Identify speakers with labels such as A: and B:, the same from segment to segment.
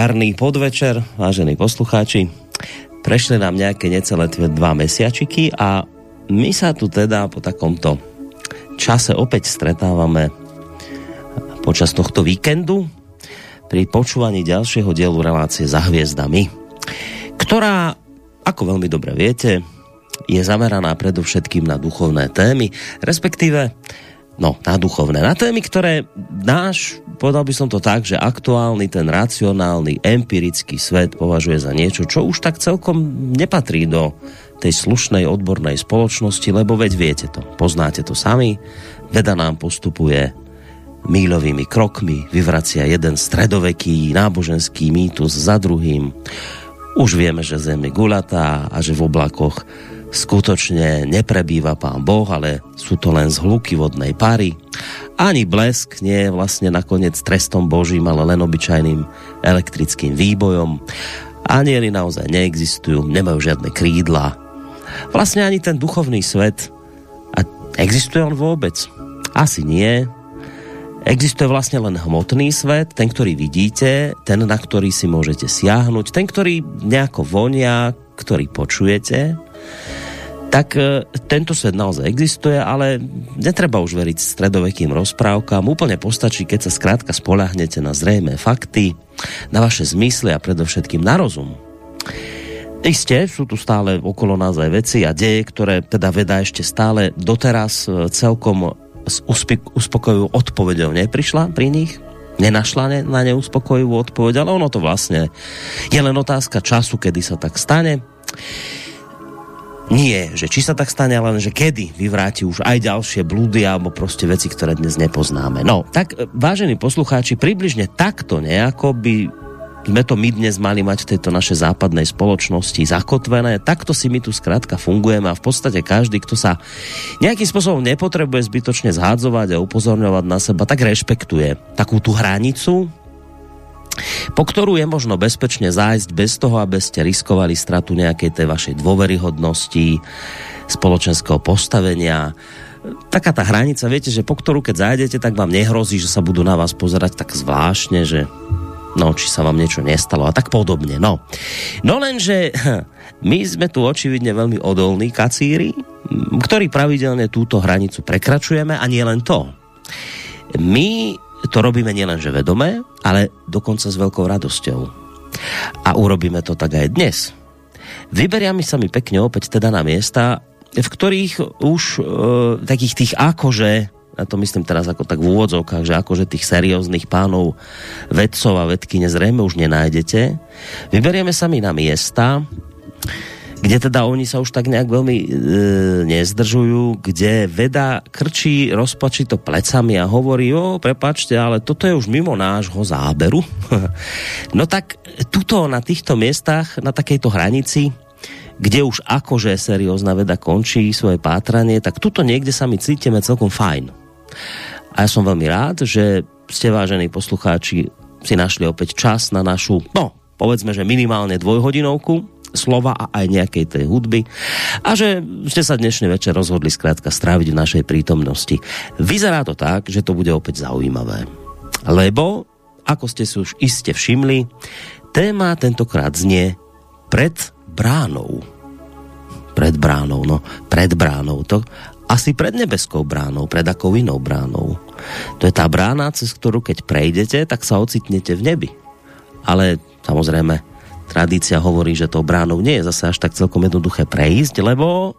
A: Jarný podvečer, vážení poslucháči. Prešli nám nejaké necelé dva mesiačiky a my sa tu teda po takomto čase opäť stretávame počas tohto víkendu pri počúvaní ďalšieho dielu relácie za hviezdami, ktorá, ako veľmi dobre viete, je zameraná predovšetkým na duchovné témy, respektíve no, na duchovné, na témy, ktoré náš povedal by som to tak, že aktuálny ten racionálny, empirický svet považuje za niečo, čo už tak celkom nepatrí do tej slušnej odbornej spoločnosti, lebo veď viete to, poznáte to sami, veda nám postupuje míľovými krokmi, vyvracia jeden stredoveký náboženský mýtus za druhým. Už vieme, že Zem je gulatá a že v oblakoch skutočne neprebýva pán Boh, ale sú to len zhluky vodnej pary. Ani blesk nie je vlastne nakoniec trestom Božím, ale len obyčajným elektrickým výbojom. Anieli naozaj neexistujú, nemajú žiadne krídla. Vlastne ani ten duchovný svet. A existuje on vôbec? Asi nie. Existuje vlastne len hmotný svet, ten, ktorý vidíte, ten, na ktorý si môžete siahnuť, ten, ktorý nejako vonia, ktorý počujete tak e, tento svet naozaj existuje, ale netreba už veriť stredovekým rozprávkam. Úplne postačí, keď sa skrátka spolahnete na zrejmé fakty, na vaše zmysly a predovšetkým na rozum. Isté, sú tu stále okolo nás aj veci a deje, ktoré teda veda ešte stále doteraz e, celkom s uspokojivou odpovedou neprišla pri nich, nenašla ne, na ne uspokojivú odpoveď, ale ono to vlastne je len otázka času, kedy sa tak stane nie, že či sa tak stane, ale že kedy vyvráti už aj ďalšie blúdy alebo proste veci, ktoré dnes nepoznáme. No, tak e, vážení poslucháči, približne takto nejako by sme to my dnes mali mať v tejto našej západnej spoločnosti zakotvené. Takto si my tu skrátka fungujeme a v podstate každý, kto sa nejakým spôsobom nepotrebuje zbytočne zhádzovať a upozorňovať na seba, tak rešpektuje takú tú hranicu, po ktorú je možno bezpečne zájsť bez toho, aby ste riskovali stratu nejakej tej vašej dôveryhodnosti, spoločenského postavenia. Taká tá hranica, viete, že po ktorú keď zájdete, tak vám nehrozí, že sa budú na vás pozerať tak zvláštne, že no, či sa vám niečo nestalo a tak podobne. No, no lenže my sme tu očividne veľmi odolní kacíri, ktorí pravidelne túto hranicu prekračujeme a nie len to. My to robíme nielenže vedomé, ale dokonca s veľkou radosťou. A urobíme to tak aj dnes. Vyberiame sa mi pekne opäť teda na miesta, v ktorých už e, takých tých akože, a to myslím teraz ako tak v úvodzovkách, že akože tých serióznych pánov vedcov a vedky nezrejme už nenájdete. Vyberieme sa mi na miesta, kde teda oni sa už tak nejak veľmi e, nezdržujú, kde veda krčí rozpačito plecami a hovorí, o, prepačte, ale toto je už mimo nášho záberu. no tak tuto na týchto miestach, na takejto hranici, kde už akože seriózna veda končí svoje pátranie, tak tuto niekde sa my cítime celkom fajn. A ja som veľmi rád, že ste vážení poslucháči si našli opäť čas na našu, no, povedzme, že minimálne dvojhodinovku, slova a aj nejakej tej hudby a že ste sa dnešný večer rozhodli skrátka stráviť v našej prítomnosti. Vyzerá to tak, že to bude opäť zaujímavé. Lebo, ako ste si už iste všimli, téma tentokrát znie pred bránou. Pred bránou, no, pred bránou. To asi pred nebeskou bránou, pred akou inou bránou. To je tá brána, cez ktorú keď prejdete, tak sa ocitnete v nebi. Ale samozrejme, tradícia hovorí, že to bránou nie je zase až tak celkom jednoduché prejsť, lebo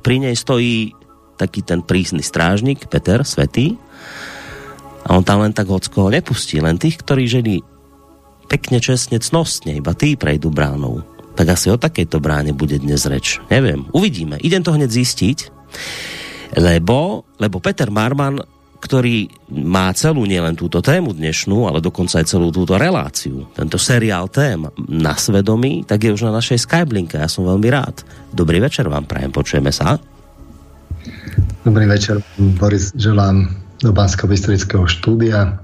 A: pri nej stojí taký ten prísny strážnik, Peter, svetý, a on tam len tak hockoho nepustí, len tých, ktorí žili pekne, čestne, cnostne, iba tí prejdú bránou. Tak asi o takejto bráne bude dnes reč. Neviem, uvidíme. Idem to hneď zistiť, lebo, lebo Peter Marman ktorý má celú nielen túto tému dnešnú, ale dokonca aj celú túto reláciu, tento seriál tém na svedomí, tak je už na našej Skyblinke. Ja som veľmi rád. Dobrý večer vám prajem, počujeme sa.
B: Dobrý večer, Boris, želám do bansko bystrického štúdia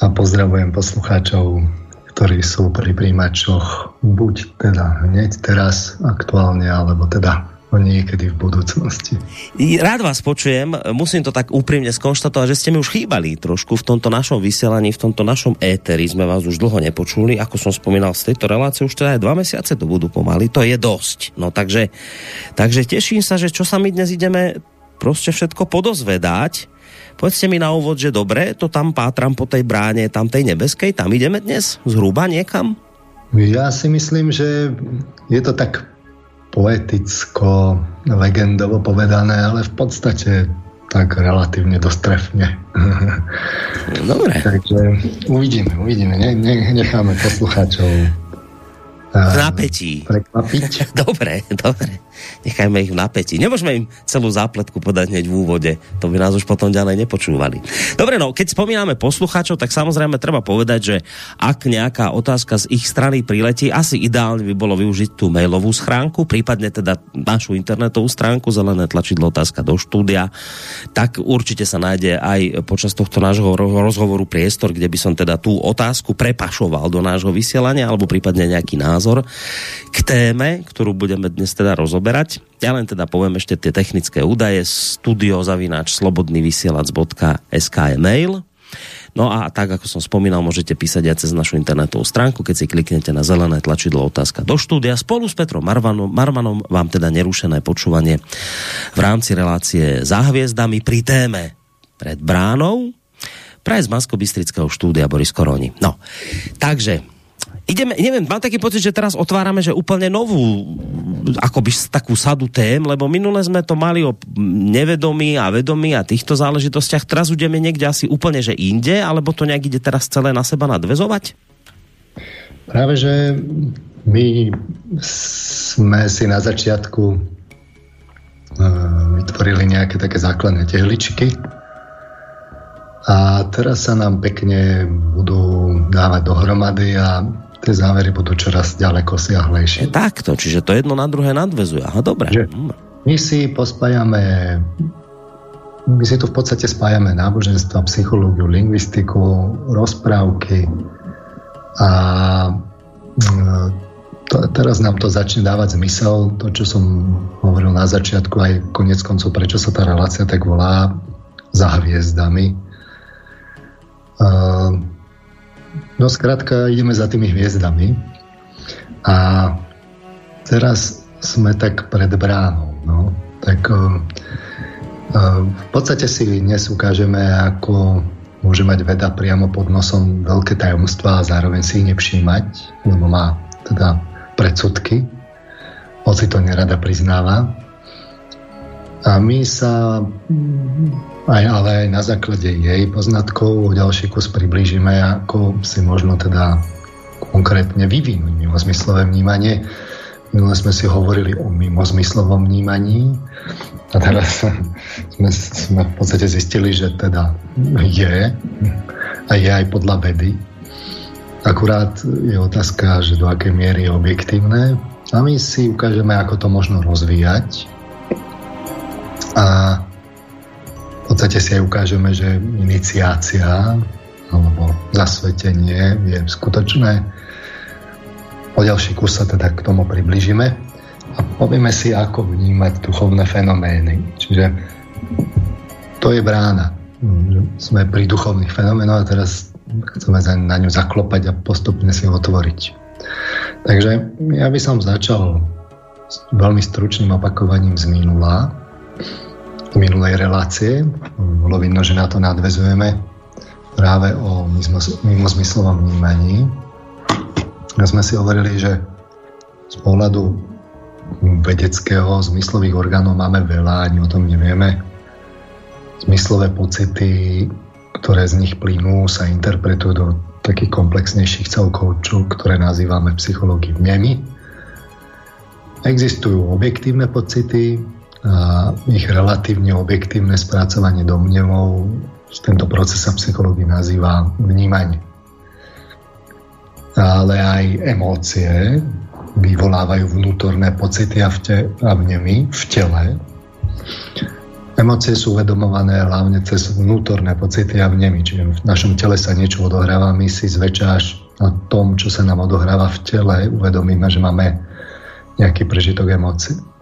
B: a pozdravujem poslucháčov, ktorí sú pri príjimačoch buď teda hneď teraz aktuálne, alebo teda niekedy v budúcnosti.
A: Rád vás počujem, musím to tak úprimne skonštatovať, že ste mi už chýbali trošku v tomto našom vysielaní, v tomto našom éteri, sme vás už dlho nepočuli, ako som spomínal z tejto relácie, už teda aj dva mesiace to budú pomaly, to je dosť. No takže, takže teším sa, že čo sa my dnes ideme proste všetko podozvedať. Povedzte mi na úvod, že dobre, to tam pátram po tej bráne, tam tej nebeskej, tam ideme dnes zhruba niekam?
B: Ja si myslím, že je to tak poeticko, legendovo povedané, ale v podstate tak relatívne dostrefne.
A: Dobre.
B: Takže uvidíme, uvidíme. Ne, ne, necháme poslucháčov
A: v napätí.
B: Prekvapiť.
A: Dobre, dobre. Nechajme ich v napätí. Nemôžeme im celú zápletku podať hneď v úvode. To by nás už potom ďalej nepočúvali. Dobre, no, keď spomíname poslucháčov, tak samozrejme treba povedať, že ak nejaká otázka z ich strany priletí, asi ideálne by bolo využiť tú mailovú schránku, prípadne teda našu internetovú stránku, zelené tlačidlo otázka do štúdia, tak určite sa nájde aj počas tohto nášho rozhovoru priestor, kde by som teda tú otázku prepašoval do nášho vysielania, alebo prípadne nejaký názor názor k téme, ktorú budeme dnes teda rozoberať. Ja len teda poviem ešte tie technické údaje. studiozavináč slobodnyvysielac.sk je mail. No a tak, ako som spomínal, môžete písať aj cez našu internetovú stránku, keď si kliknete na zelené tlačidlo otázka do štúdia. Spolu s Petrom Marvanom, Marmanom vám teda nerušené počúvanie v rámci relácie za hviezdami pri téme pred bránou. Praje z bansko štúdia Boris Koroni. No, takže ideme, neviem, mám taký pocit, že teraz otvárame, že úplne novú akoby takú sadu tém, lebo minule sme to mali o nevedomí a vedomí a týchto záležitostiach. Teraz ideme niekde asi úplne, že inde, alebo to nejak ide teraz celé na seba nadvezovať?
B: Práve, že my sme si na začiatku uh, vytvorili nejaké také základné tehličky a teraz sa nám pekne budú dávať dohromady a tie závery budú čoraz ďaleko siahlejšie.
A: Takto, čiže to jedno na druhé nadvezuje. Aha, dobre. Že
B: my si pospájame my si tu v podstate spájame náboženstvo, psychológiu, lingvistiku, rozprávky a mm, to, teraz nám to začne dávať zmysel, to, čo som hovoril na začiatku, aj konec koncov, prečo sa tá relácia tak volá za hviezdami. Uh, No skrátka ideme za tými hviezdami a teraz sme tak pred bránou. No. Tak uh, v podstate si dnes ukážeme, ako môže mať veda priamo pod nosom veľké tajomstvá a zároveň si ich nepříjmať, lebo má teda predsudky, hoci to nerada priznáva. A my sa aj, ale aj na základe jej poznatkov o ďalší kus priblížime, ako si možno teda konkrétne vyvinúť mimozmyslové vnímanie. Minule sme si hovorili o mimozmyslovom vnímaní a teraz sme, sme v podstate zistili, že teda je a je aj podľa vedy. Akurát je otázka, že do akej miery je objektívne a my si ukážeme, ako to možno rozvíjať a v podstate si aj ukážeme, že iniciácia alebo zasvetenie je skutočné. O ďalší kus sa teda k tomu približíme a povieme si, ako vnímať duchovné fenomény. Čiže to je brána. Sme pri duchovných fenoménoch a teraz chceme na ňu zaklopať a postupne si otvoriť. Takže ja by som začal s veľmi stručným opakovaním z minula, minulej relácie. Bolo vidno, že na to nadvezujeme práve o mimozmyslovom vnímaní. A sme si hovorili, že z pohľadu vedeckého zmyslových orgánov máme veľa, ani o tom nevieme. Zmyslové pocity, ktoré z nich plynú, sa interpretujú do takých komplexnejších celkov, ktoré nazývame v psychológii vnemy. Existujú objektívne pocity, ich relatívne objektívne spracovanie domnevov, tento proces sa psychológii nazýva vnímanie. Ale aj emócie vyvolávajú vnútorné pocity a, vte, a vnemy v tele. Emócie sú uvedomované hlavne cez vnútorné pocity a vnemy, čiže v našom tele sa niečo odohráva, my si zväčša až na tom, čo sa nám odohráva v tele, uvedomíme, že máme nejaký prežitok emócií.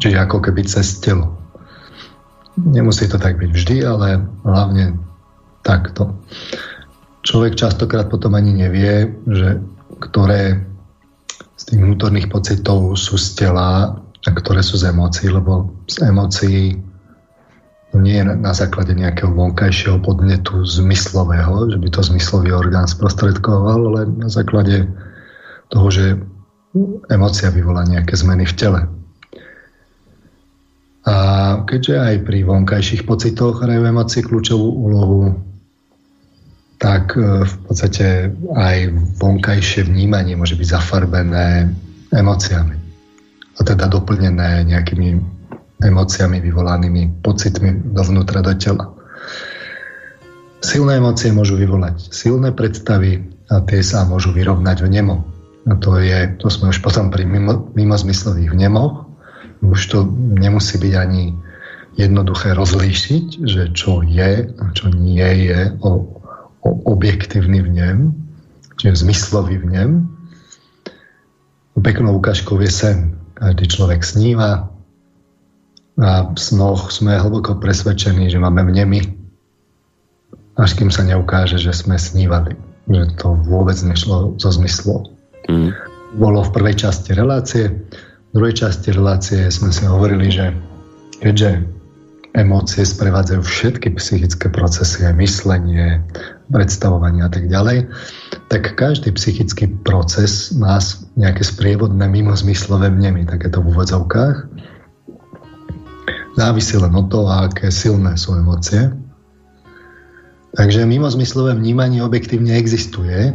B: Čiže ako keby cez telo. Nemusí to tak byť vždy, ale hlavne takto. Človek častokrát potom ani nevie, že ktoré z tých vnútorných pocitov sú z tela a ktoré sú z emócií, lebo z emócií nie je na základe nejakého vonkajšieho podnetu zmyslového, že by to zmyslový orgán sprostredkoval, ale na základe toho, že emócia vyvolá nejaké zmeny v tele. A keďže aj pri vonkajších pocitoch hrajú emócie kľúčovú úlohu, tak e, v podstate aj vonkajšie vnímanie môže byť zafarbené emóciami. A teda doplnené nejakými emóciami vyvolanými pocitmi dovnútra do tela. Silné emócie môžu vyvolať silné predstavy a tie sa môžu vyrovnať v nemo. A to, je, to sme už potom pri mimo, mimozmyslových vnemoch. Už to nemusí byť ani jednoduché rozlíšiť, že čo je a čo nie je o o objektívny vnem, čiže zmyslový vnem. Peknou ukážkou je sen. Každý človek sníva a v snoch sme hlboko presvedčení, že máme vnemy, až kým sa neukáže, že sme snívali. Že to vôbec nešlo zo zmyslu. Mm. Bolo v prvej časti relácie. Druhej časti relácie sme si hovorili, že keďže emócie sprevádzajú všetky psychické procesy, aj myslenie, predstavovania a tak ďalej, tak každý psychický proces má nejaké sprievodné mimozmyslové vnemy, takéto v úvodzovkách. Závisí len od toho, aké silné sú emócie. Takže mimozmyslové vnímanie objektívne existuje.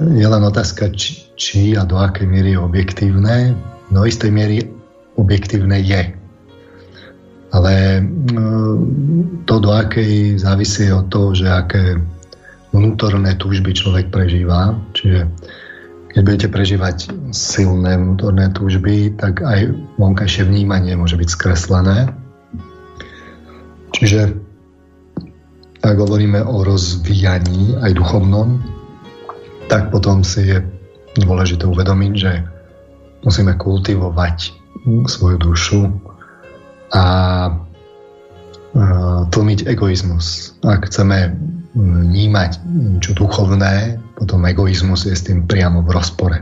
B: Je len otázka, či, či a do akej miery je objektívne. No istej miery objektívne je ale mm, to do akej závisí od toho, že aké vnútorné túžby človek prežíva. Čiže keď budete prežívať silné vnútorné túžby, tak aj vonkajšie vnímanie môže byť skreslené. Čiže ak hovoríme o rozvíjaní aj duchovnom, tak potom si je dôležité uvedomiť, že musíme kultivovať svoju dušu, a tlmiť egoizmus. Ak chceme vnímať niečo duchovné, potom egoizmus je s tým priamo v rozpore.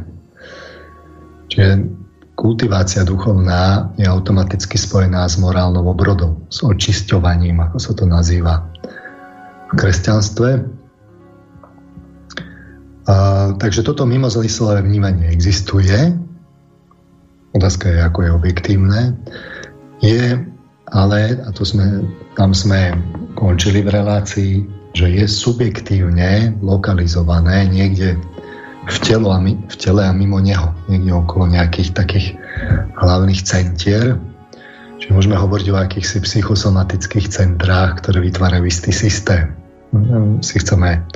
B: Čiže kultivácia duchovná je automaticky spojená s morálnou obrodou, s očisťovaním, ako sa to nazýva v kresťanstve. A, takže toto mimozmyslové vnímanie existuje. Otázka je, ako je objektívne je ale, a to sme, tam sme končili v relácii, že je subjektívne lokalizované niekde v, telo a mi, v tele a mimo neho, niekde okolo nejakých takých hlavných centier. Čiže môžeme hovoriť o akýchsi psychosomatických centrách, ktoré vytvárajú istý systém. Si chceme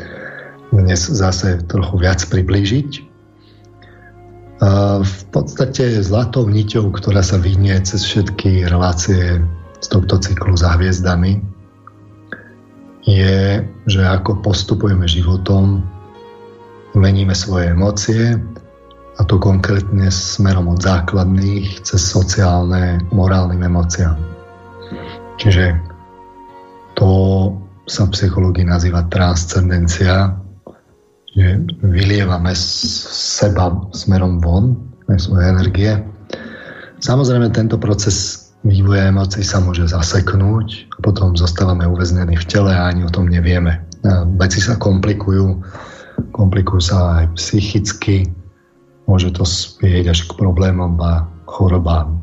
B: dnes zase trochu viac priblížiť v podstate zlatou niťou, ktorá sa vynie cez všetky relácie z tohto cyklu za hviezdami, je, že ako postupujeme životom, meníme svoje emócie a to konkrétne smerom od základných cez sociálne, morálnym emóciám. Čiže to sa v psychológii nazýva transcendencia, že vylievame z seba smerom von, aj svoje energie. Samozrejme, tento proces vývoja emócií sa môže zaseknúť, a potom zostávame uväznení v tele a ani o tom nevieme. Veci sa komplikujú, komplikujú sa aj psychicky, môže to spieť až k problémom a chorobám. E,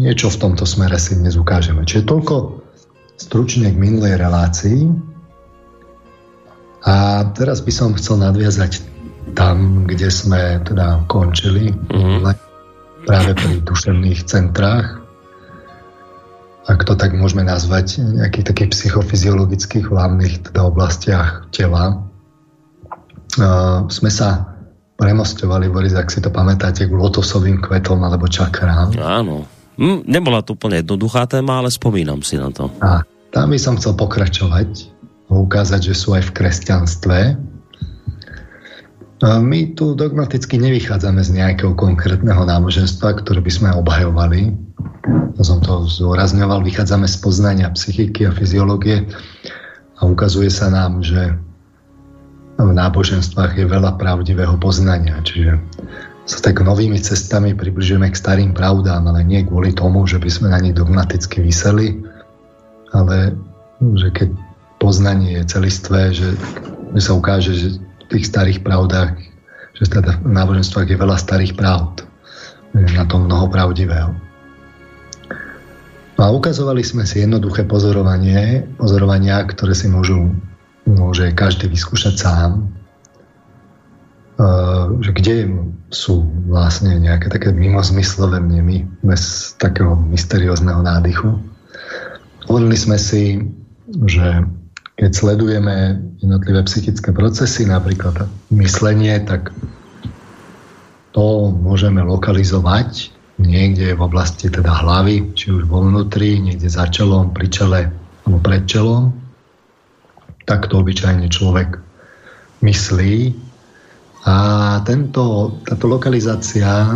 B: niečo v tomto smere si dnes ukážeme. Čiže toľko stručne k minulej relácii. A teraz by som chcel nadviazať tam, kde sme teda končili, mm-hmm. práve pri duševných centrách, ak to tak môžeme nazvať, nejakých takých psychofyziologických hlavných teda oblastiach tela. Uh, sme sa premostovali, Boris, ak si to pamätáte, k lotosovým kvetom alebo čakrám.
A: Áno. Hm, nebola to úplne jednoduchá téma, ale spomínam si na to.
B: A tam by som chcel pokračovať ukázať, že sú aj v kresťanstve. My tu dogmaticky nevychádzame z nejakého konkrétneho náboženstva, ktoré by sme obhajovali. To som to zdôrazňoval. Vychádzame z poznania psychiky a fyziológie a ukazuje sa nám, že v náboženstvách je veľa pravdivého poznania. Čiže sa tak novými cestami približujeme k starým pravdám, ale nie kvôli tomu, že by sme na nich dogmaticky vyseli, ale že keď poznanie je celistvé, že sa ukáže, že tých starých pravdách, že teda v náboženstvách je veľa starých pravd. Je na tom mnoho pravdivého. No a ukazovali sme si jednoduché pozorovanie, pozorovania, ktoré si môžu, môže každý vyskúšať sám, že kde sú vlastne nejaké také mimozmyslové vnemy bez takého mysteriózneho nádychu. Hovorili sme si, že keď sledujeme jednotlivé psychické procesy, napríklad myslenie, tak to môžeme lokalizovať niekde v oblasti teda hlavy, či už vo vnútri, niekde za čelom, pri čele alebo pred čelom. Tak to obyčajne človek myslí. A tento, táto lokalizácia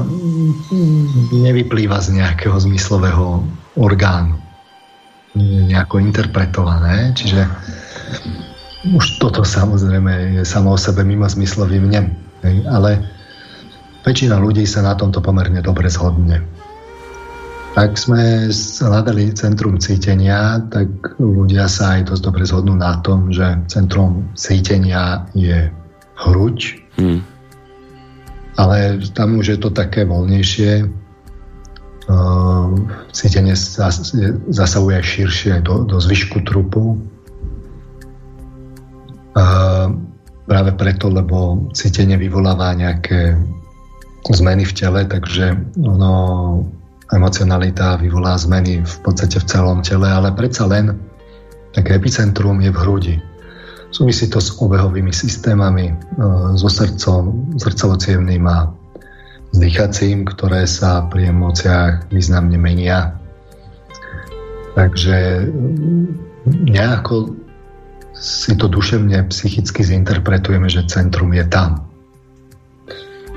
B: nevyplýva z nejakého zmyslového orgánu. Nejako interpretované. Čiže už toto samozrejme je samo o sebe mimo zmyslovým nem. Ale väčšina ľudí sa na tomto pomerne dobre zhodne. Ak sme hľadali centrum cítenia, tak ľudia sa aj dosť dobre zhodnú na tom, že centrum cítenia je hruď, hmm. ale tam už je to také voľnejšie. Cítenie zasahuje širšie do, do zvyšku trupu, práve preto, lebo cítenie vyvoláva nejaké zmeny v tele, takže ono, emocionalita vyvolá zmeny v podstate v celom tele, ale predsa len také epicentrum je v hrudi. Súvisí to s obehovými systémami, e, so srdcom, srdcovo a s dýchacím, ktoré sa pri emóciách významne menia. Takže nejako si to duševne, psychicky zinterpretujeme, že centrum je tam.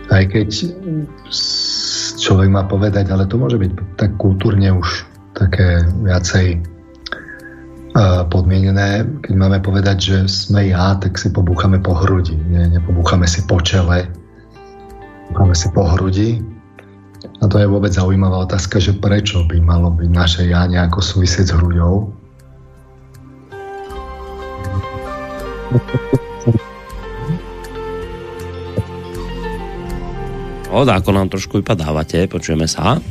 B: Aj keď človek má povedať, ale to môže byť tak kultúrne už také viacej podmienené, keď máme povedať, že sme ja, tak si pobúchame po hrudi, nie, nepobúchame si po čele, pobúchame si po hrudi. A to je vôbec zaujímavá otázka, že prečo by malo byť naše ja nejako súvisieť s hruďou.
A: O, ako nám trošku vypadávate, počujeme sa.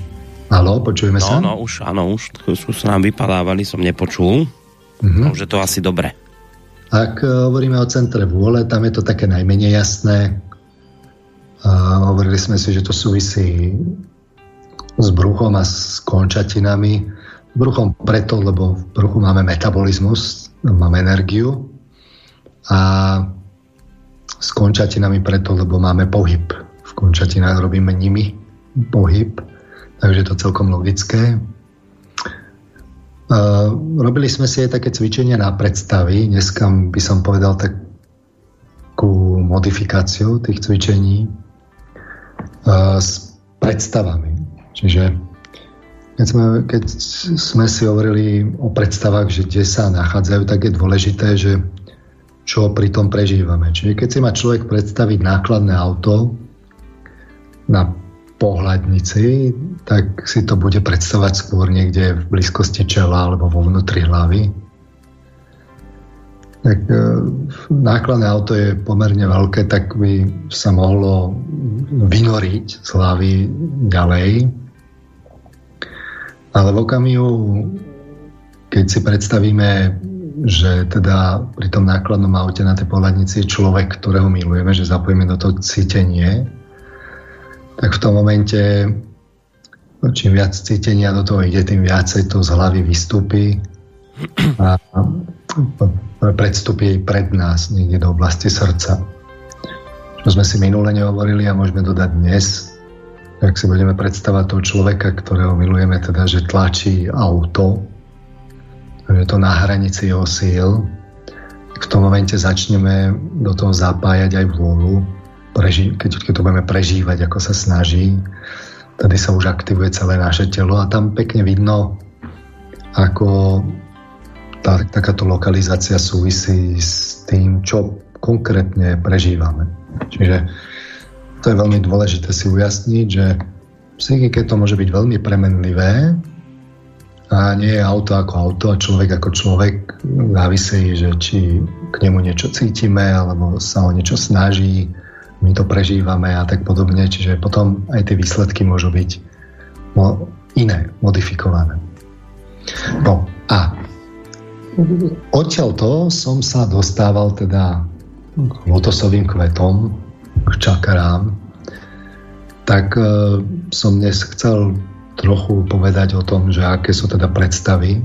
B: Halo, počujeme
A: no,
B: sa?
A: No, už, áno, už sú nám vypadávali, som nepočul. Mm-hmm. No, že to asi dobre.
B: Ak uh, hovoríme o centre vôle, tam je to také najmenej jasné. Uh, hovorili sme si, že to súvisí s bruchom a s končatinami. Bruchom preto, lebo v bruchu máme metabolizmus, máme energiu a s končatinami preto, lebo máme pohyb. V končatinách robíme nimi pohyb, takže je to celkom logické. Uh, robili sme si aj také cvičenia na predstavy. Dneska by som povedal takú modifikáciu tých cvičení uh, s predstavami. Čiže keď sme, keď sme si hovorili o predstavách, že kde sa nachádzajú, tak je dôležité, že čo pri tom prežívame. Čiže keď si má človek predstaviť nákladné auto na pohľadnici, tak si to bude predstavať skôr niekde v blízkosti čela alebo vo vnútri hlavy. Tak e, nákladné auto je pomerne veľké, tak by sa mohlo vynoriť z hlavy ďalej. Ale v okamihu, keď si predstavíme že teda pri tom nákladnom aute na tej pohľadnici je človek, ktorého milujeme, že zapojíme do toho cítenie, tak v tom momente no, čím viac cítenia do toho ide, tým viacej to z hlavy vystúpi a predstupí pred nás niekde do oblasti srdca. Čo sme si minule nehovorili a môžeme dodať dnes, ak si budeme predstavať toho človeka, ktorého milujeme, teda, že tlačí auto, je to na hranici jeho síl, v tom momente začneme do toho zapájať aj vôľu. Preži- keď, keď to budeme prežívať, ako sa snaží, tedy sa už aktivuje celé naše telo a tam pekne vidno, ako tá, takáto lokalizácia súvisí s tým, čo konkrétne prežívame. Čiže to je veľmi dôležité si ujasniť, že psychike to môže byť veľmi premenlivé a nie je auto ako auto a človek ako človek závisí, že či k nemu niečo cítime alebo sa o niečo snaží, my to prežívame a tak podobne, čiže potom aj tie výsledky môžu byť iné, modifikované. No a odtiaľto som sa dostával teda k lotosovým kvetom, k čakrám, tak e, som dnes chcel trochu povedať o tom, že aké sú teda predstavy. E,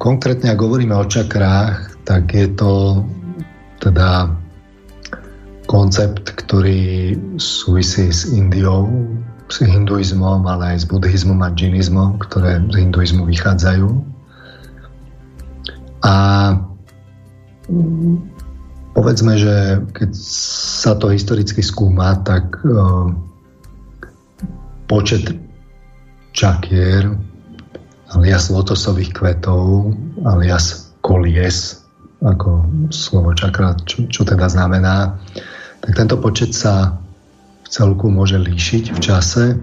B: konkrétne, ak hovoríme o čakrách, tak je to teda koncept, ktorý súvisí s Indiou, s hinduizmom, ale aj s buddhizmom a džinizmom, ktoré z hinduizmu vychádzajú. A povedzme, že keď sa to historicky skúma, tak uh, počet čakier alias lotosových kvetov alias kolies ako slovo čakra, čo, čo teda znamená, tak tento počet sa v celku môže líšiť v čase,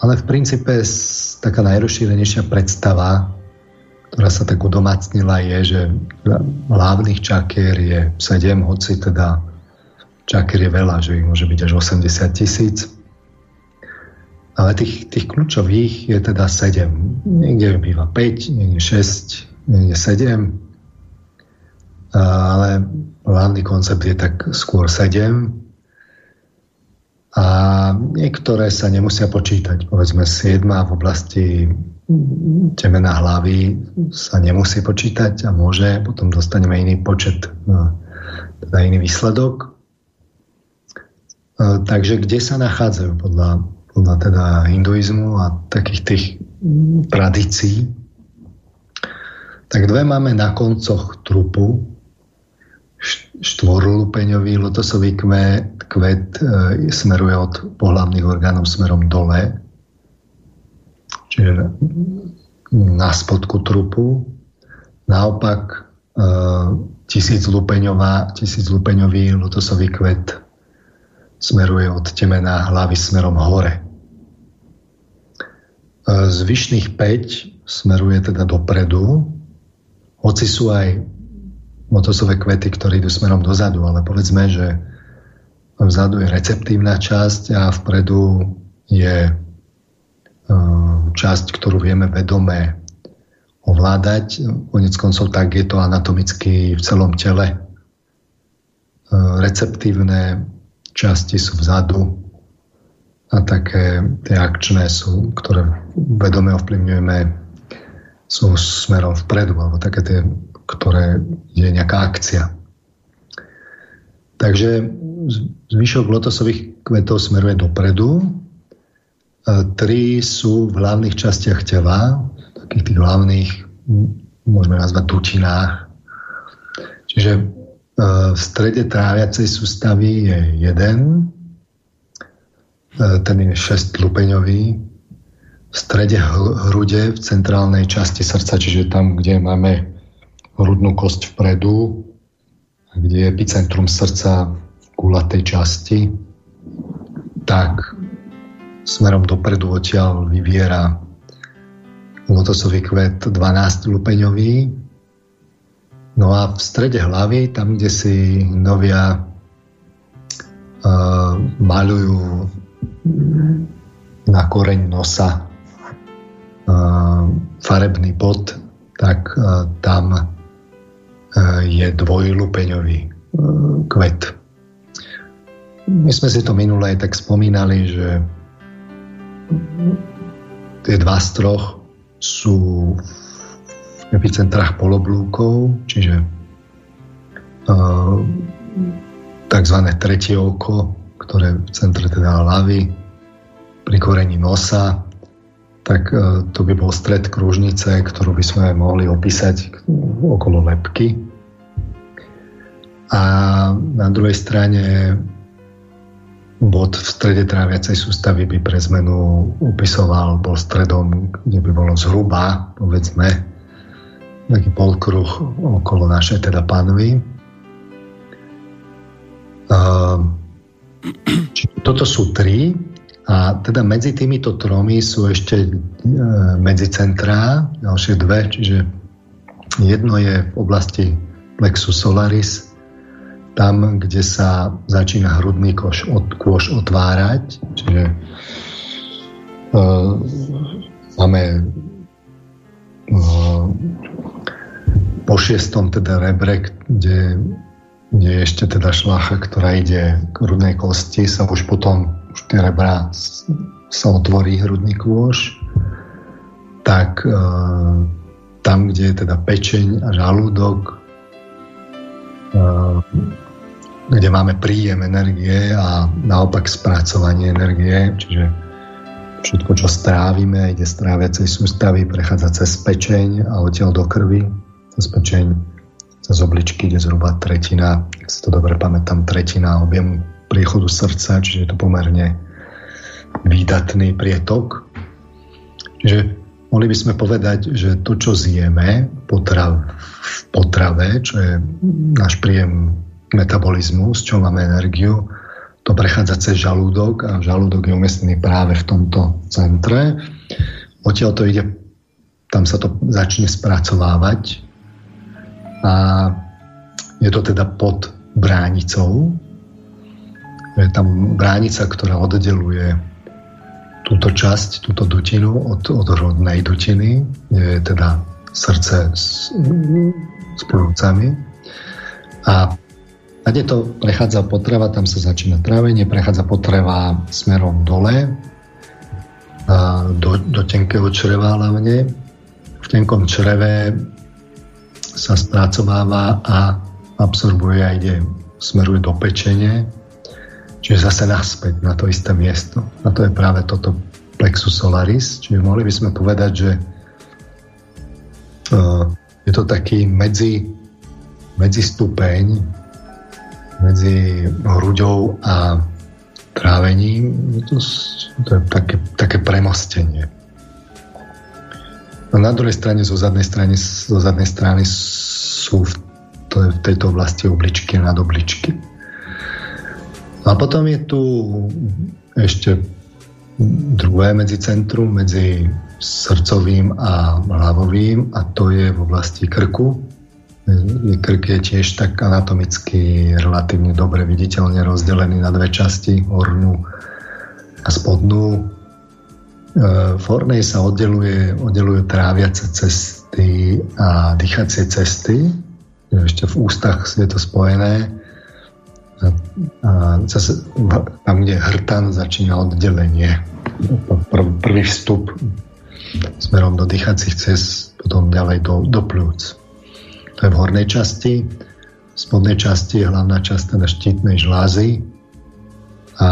B: ale v princípe taká najrozšírenejšia predstava ktorá sa tak udomácnila, je, že hlavných čakier je 7, hoci teda čakier je veľa, že ich môže byť až 80 tisíc. Ale tých, tých kľúčových je teda 7. Niekde býva 5, niekde 6, niekde 7. Ale hlavný koncept je tak skôr 7. A niektoré sa nemusia počítať. Povedzme 7 v oblasti temena hlavy sa nemusí počítať a môže, potom dostaneme iný počet, no, teda iný výsledok. E, takže kde sa nachádzajú podľa, podľa teda hinduizmu a takých tých tradícií? Tak dve máme na koncoch trupu, štvorlupeňový lotosový kvet, kvet e, smeruje od pohľavných orgánov smerom dole, čiže na spodku trupu. Naopak e, tisíc lupeňový lotosový kvet smeruje od temena hlavy smerom hore. E, zvyšných 5 smeruje teda dopredu, hoci sú aj lotosové kvety, ktoré idú smerom dozadu, ale povedzme, že vzadu je receptívna časť a vpredu je Ehm, časť, ktorú vieme vedome ovládať. Konec koncov tak je to anatomicky v celom tele. Ehm, receptívne časti sú vzadu a také tie akčné sú, ktoré vedome ovplyvňujeme, sú smerom vpredu, alebo také tie, ktoré je nejaká akcia. Takže zvyšok lotosových kvetov smeruje dopredu, E, tri sú v hlavných častiach tela, takých tých hlavných, môžeme nazvať tutinách. Čiže e, v strede tráviacej sústavy je jeden, ten je šestlupeňový, v strede hrude, v centrálnej časti srdca, čiže tam, kde máme hrudnú kosť vpredu, kde je epicentrum srdca v kulatej časti, tak smerom dopredu odtiaľ vyviera lotosový kvet 12 lupeňový. No a v strede hlavy, tam, kde si novia uh, malujú na koreň nosa farebný bod, tak tam uh, je dvojlupeňový uh, kvet. My sme si to minulé tak spomínali, že tie dva z troch sú v epicentrách poloblúkov, čiže uh, tzv. tretie oko, ktoré v centre teda hlavy, pri korení nosa, tak uh, to by bol stred kružnice, ktorú by sme mohli opísať okolo lepky. a na druhej strane bod v strede tráviacej sústavy by pre zmenu upisoval, bol stredom, kde by bolo zhruba, povedzme, taký polkruh okolo našej teda panvy. Čiže toto sú tri a teda medzi týmito tromi sú ešte e, medzicentrá, ďalšie dve, čiže jedno je v oblasti plexus solaris, tam, kde sa začína hrudný koš, od, kôš otvárať. Čiže uh, máme uh, po šiestom teda rebrek, kde, kde je ešte teda šlacha, ktorá ide k hrudnej kosti, sa už potom už tie rebra sa otvorí hrudný kôš, tak uh, tam, kde je teda pečeň a žalúdok, kde máme príjem energie a naopak spracovanie energie, čiže všetko, čo strávime, ide z tráviacej sústavy, prechádza cez pečeň a odtiaľ do krvi. Cez pečeň, cez obličky ide zhruba tretina, ak si to dobre pamätám, tretina objemu priechodu srdca, čiže je to pomerne výdatný prietok. Čiže mohli by sme povedať, že to, čo zjeme potrav, v potrave, čo je náš príjem metabolizmu, z čoho máme energiu, to prechádza cez žalúdok a žalúdok je umiestnený práve v tomto centre. Odtiaľ to ide, tam sa to začne spracovávať a je to teda pod bránicou. Je tam bránica, ktorá oddeluje túto časť, túto dutinu od, od rodnej dutiny, je teda srdce s, s plúcami. A kde to prechádza potreba, tam sa začína trávenie, prechádza potreba smerom dole, do, do tenkého čreva hlavne. V tenkom čreve sa spracováva a absorbuje a ide, smeruje do pečenie, čiže zase naspäť na to isté miesto. A to je práve toto plexus solaris, čiže mohli by sme povedať, že uh, je to taký medzi, medzi stupeň medzi hruďou a trávením, to, to je také, také premostenie. No na druhej strane, zo zadnej strany, zo zadnej strany sú v, to v tejto oblasti obličky a nadobličky. A potom je tu ešte druhé medzicentrum medzi srdcovým a hlavovým a to je v oblasti krku, Krk je tiež tak anatomicky relatívne dobre viditeľne rozdelený na dve časti, hornú a spodnú. E, v hornej sa oddeluje, oddelujú tráviace cesty a dýchacie cesty. Ešte v ústach je to spojené. A, zase tam, kde hrtan, začína oddelenie. Prv, prvý vstup smerom do dýchacích cest, potom ďalej do, do plúc. To je v hornej časti. V spodnej časti je hlavná časť teda štítnej žlázy a,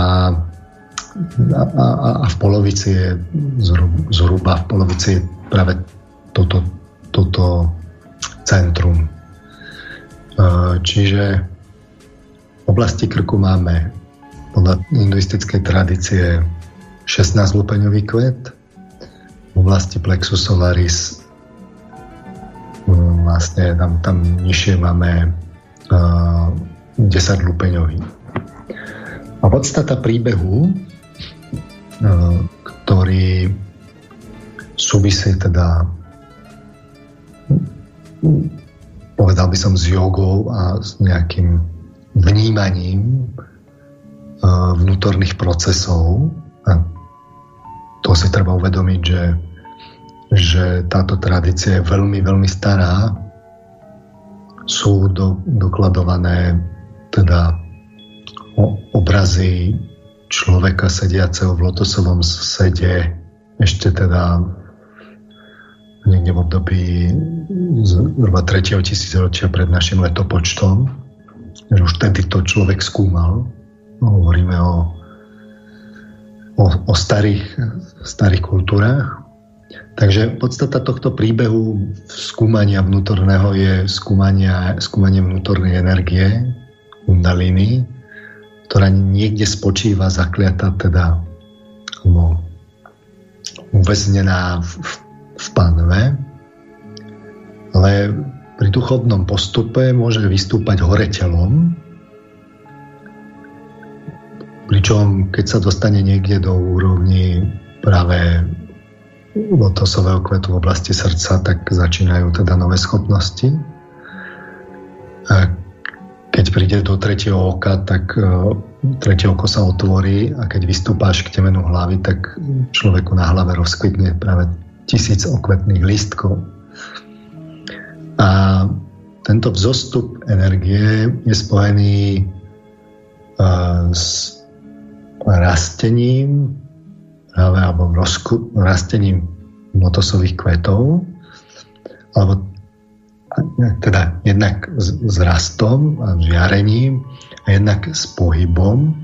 B: a, a, a v polovici je zhruba v polovici je práve toto, toto centrum. Čiže v oblasti krku máme podľa hinduistickej tradície 16 lupeňový kvet, v oblasti plexus solaris vlastne tam, tam nižšie máme uh, 10 lupeňový. A podstata príbehu, ktorý súvisí teda povedal by som s jogou a s nejakým vnímaním uh, vnútorných procesov. A to si treba uvedomiť, že že táto tradícia je veľmi, veľmi stará. Sú do, dokladované teda obrazy človeka sediaceho v lotosovom sede ešte teda niekde v období zhruba 3. tisícročia pred našim letopočtom, že už vtedy to človek skúmal. No, hovoríme o, o, o starých, starých kultúrach. Takže podstata tohto príbehu skúmania vnútorného je skúmania, skúmanie vnútornej energie, kundaliny, ktorá niekde spočíva zakliata teda alebo uväznená v, v, v panve, ale pri duchovnom postupe môže vystúpať hore telom, pričom keď sa dostane niekde do úrovni práve lotosového kvetu v oblasti srdca, tak začínajú teda nové schopnosti. A keď príde do tretieho oka, tak e, tretie oko sa otvorí a keď vystúpáš k temenu hlavy, tak človeku na hlave rozkvitne práve tisíc okvetných lístkov. A tento vzostup energie je spojený uh, s rastením práve alebo rozku, rastením motosových kvetov alebo teda jednak s, rastom a žiarením a jednak s pohybom.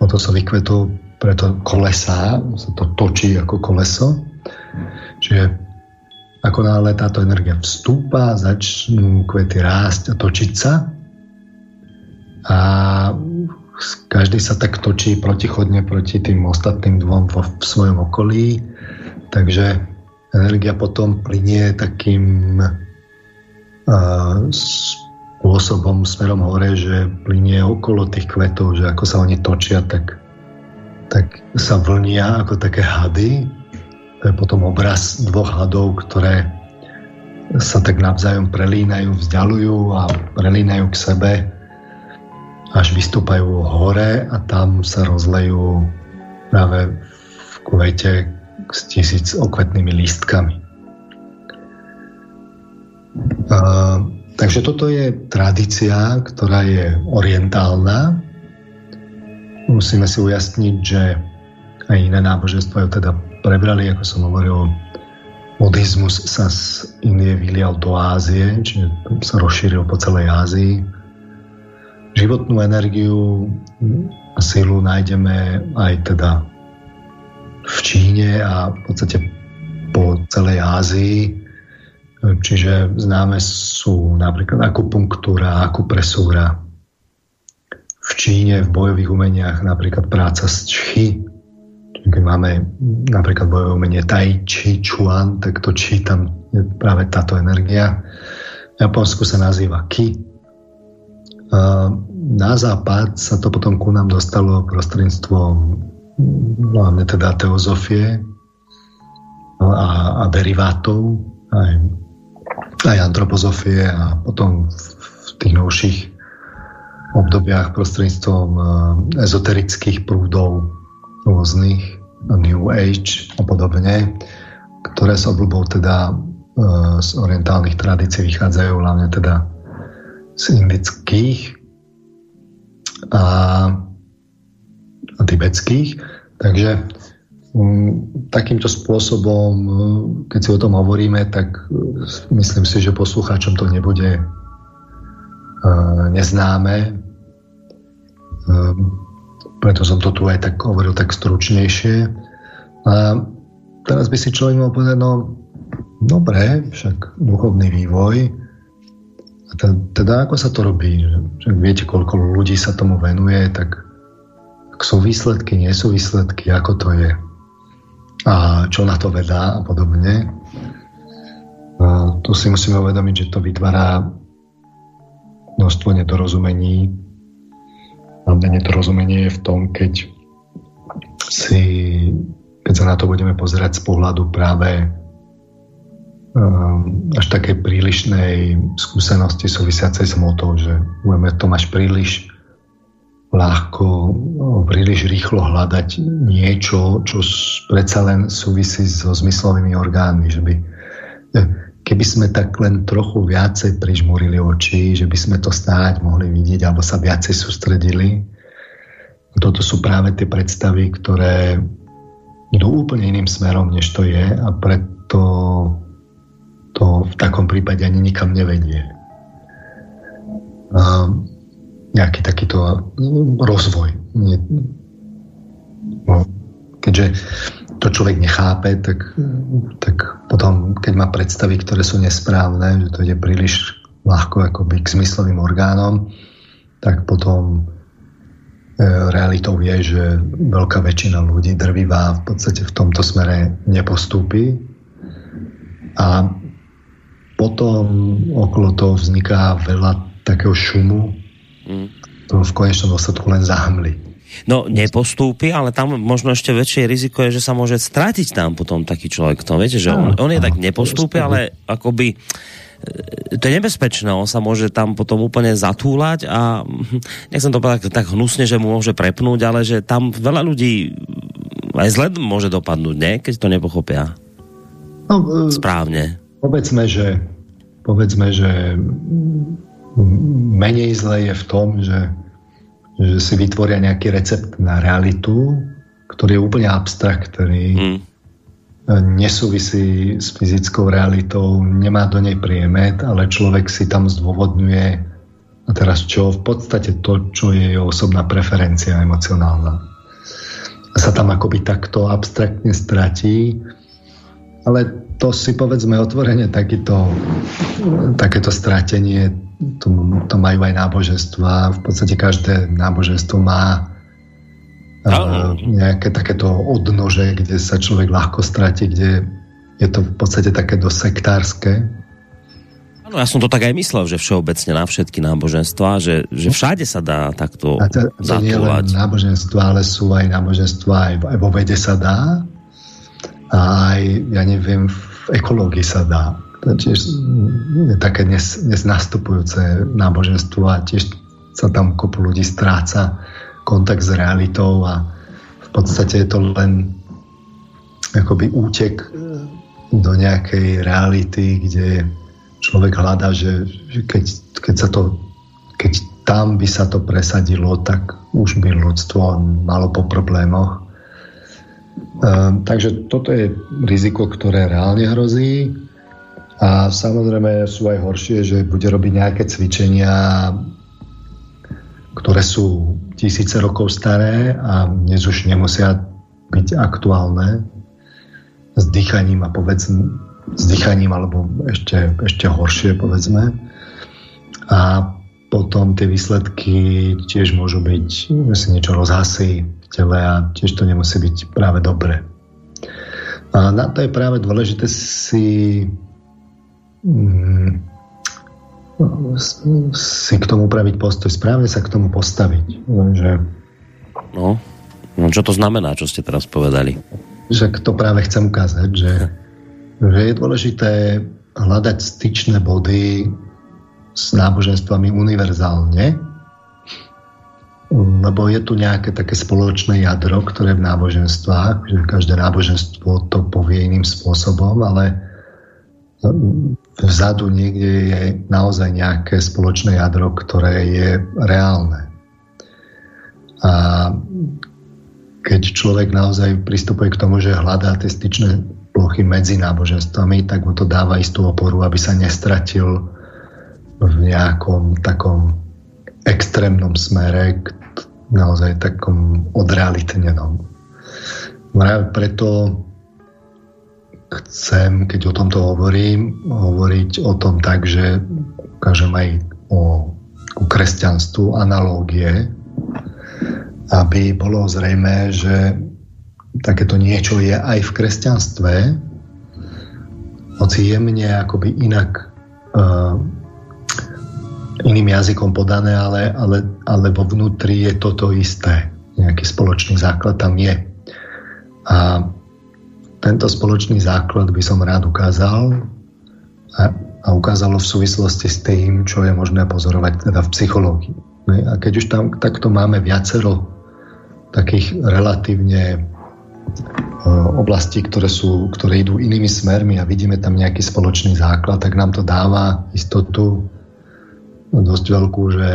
B: Motosových kvetov preto kolesa sa to točí ako koleso. Čiže ako náhle táto energia vstúpa, začnú kvety rásť a točiť sa. A každý sa tak točí protichodne proti tým ostatným dvom vo, v svojom okolí, takže energia potom plinie takým spôsobom smerom hore, že plinie okolo tých kvetov, že ako sa oni točia, tak, tak sa vlnia ako také hady to je potom obraz dvoch hadov, ktoré sa tak navzájom prelínajú, vzdialujú a prelínajú k sebe, až vystúpajú hore a tam sa rozlejú práve v kuvete s tisíc okvetnými lístkami. Uh, takže toto je tradícia, ktorá je orientálna. Musíme si ujasniť, že aj iné náboženstvo je teda prebrali, ako som hovoril, buddhizmus sa z Indie vylial do Ázie, čiže sa rozšíril po celej Ázii. Životnú energiu a silu nájdeme aj teda v Číne a v podstate po celej Ázii. Čiže známe sú napríklad akupunktúra, akupresúra. V Číne v bojových umeniach napríklad práca s čchy, keď máme napríklad bojové umenie Tai Chi Chuan, tak to Chi tam je práve táto energia. V Japonsku sa nazýva Ki. Na západ sa to potom ku nám dostalo prostredníctvom hlavne teda teozofie a, a derivátov, aj, aj antropozofie a potom v, tých novších obdobiach prostredníctvom ezoterických prúdov rôznych, New Age a podobne, ktoré s obľubou teda e, z orientálnych tradícií vychádzajú, hlavne teda z indických a, a tibetských. Takže takýmto spôsobom, e, keď si o tom hovoríme, tak e, myslím si, že poslucháčom to nebude uh, neznáme. Preto som to tu aj tak hovoril tak stručnejšie. A teraz by si človek mohol povedať, no dobre, však duchovný vývoj, a teda ako sa to robí? Že viete, koľko ľudí sa tomu venuje, tak ak sú výsledky, nie sú výsledky, ako to je? A čo na to vedá a podobne. A tu si musíme uvedomiť, že to vytvára množstvo nedorozumení, Hlavne nedorozumenie je v tom, keď si, keď sa na to budeme pozerať z pohľadu práve um, až také prílišnej skúsenosti súvisiacej s motou, že budeme to mať príliš ľahko, príliš rýchlo hľadať niečo, čo predsa len súvisí so zmyslovými orgánmi, že by keby sme tak len trochu viacej prižmurili oči, že by sme to stáť mohli vidieť alebo sa viacej sústredili. Toto sú práve tie predstavy, ktoré idú úplne iným smerom, než to je a preto to v takom prípade ani nikam nevedie. A nejaký takýto rozvoj. No, keďže to človek nechápe, tak, tak potom, keď má predstavy, ktoré sú nesprávne, že to ide príliš ľahko akoby k zmyslovým orgánom, tak potom e, realitou je, že veľká väčšina ľudí drvivá v podstate v tomto smere nepostúpi a potom okolo toho vzniká veľa takého šumu, mm. to v konečnom dôsledku len zahmli.
A: No, nepostúpi, ale tam možno ešte väčšie riziko je, že sa môže stratiť tam potom taký človek. To viete, že on, on je tak nepostúpi, ale akoby e, to je nebezpečné, on sa môže tam potom úplne zatúlať a nechcem to povedať tak hnusne, že mu môže prepnúť, ale že tam veľa ľudí aj zle môže dopadnúť, ne? keď to nepochopia. No, e, Správne.
B: Povedzme, že, povedzme, že menej zle je v tom, že že si vytvoria nejaký recept na realitu, ktorý je úplne abstrakt, ktorý mm. nesúvisí s fyzickou realitou, nemá do nej priemet, ale človek si tam zdôvodňuje a teraz čo? V podstate to, čo je jeho osobná preferencia emocionálna. A sa tam akoby takto abstraktne stratí, ale to si povedzme otvorene takýto, takéto stratenie to, to majú aj náboženstva. V podstate každé náboženstvo má uh, nejaké takéto odnože, kde sa človek ľahko stratí, kde je to v podstate také dosť sektárske.
A: Áno, ja som to tak aj myslel, že všeobecne na všetky náboženstva, že, že všade sa dá takto A to, to nie len
B: náboženstva, ale sú aj náboženstva, aj, aj vo vede sa dá, a aj, ja neviem, v ekológii sa dá tiež je také dnes, dnes náboženstvo a tiež sa tam kopu ľudí stráca kontakt s realitou a v podstate je to len akoby útek do nejakej reality, kde človek hľadá, že, že keď, keď sa to keď tam by sa to presadilo, tak už by ľudstvo malo po problémoch. Um, takže toto je riziko, ktoré reálne hrozí. A samozrejme sú aj horšie, že bude robiť nejaké cvičenia, ktoré sú tisíce rokov staré a dnes už nemusia byť aktuálne s dýchaním a povedzme s dýchaním alebo ešte, ešte horšie povedzme. A potom tie výsledky tiež môžu byť, že si niečo rozhasí v tele a tiež to nemusí byť práve dobre. A na to je práve dôležité si si k tomu upraviť postoj, správne sa k tomu postaviť. Že...
A: No, no, čo to znamená, čo ste teraz povedali?
B: Že to práve chcem ukázať, že, že je dôležité hľadať styčné body s náboženstvami univerzálne, lebo je tu nejaké také spoločné jadro, ktoré v náboženstvách, že každé náboženstvo to povie iným spôsobom, ale vzadu niekde je naozaj nejaké spoločné jadro, ktoré je reálne. A keď človek naozaj pristupuje k tomu, že hľadá tie styčné plochy medzi náboženstvami, tak mu to dáva istú oporu, aby sa nestratil v nejakom takom extrémnom smere, naozaj takom odrealitnenom. Preto chcem, keď o tomto hovorím, hovoriť o tom tak, že ukážem aj o, o kresťanstvu analógie, aby bolo zrejme, že takéto niečo je aj v kresťanstve, hoci jemne akoby inak uh, iným jazykom podané, ale, ale, ale vo vnútri je toto isté. Nejaký spoločný základ tam je. A tento spoločný základ by som rád ukázal a, a ukázalo v súvislosti s tým, čo je možné pozorovať teda v psychológii. A keď už tam takto máme viacero takých relatívne oblasti, ktoré, sú, ktoré idú inými smermi a vidíme tam nejaký spoločný základ, tak nám to dáva istotu dosť veľkú, že,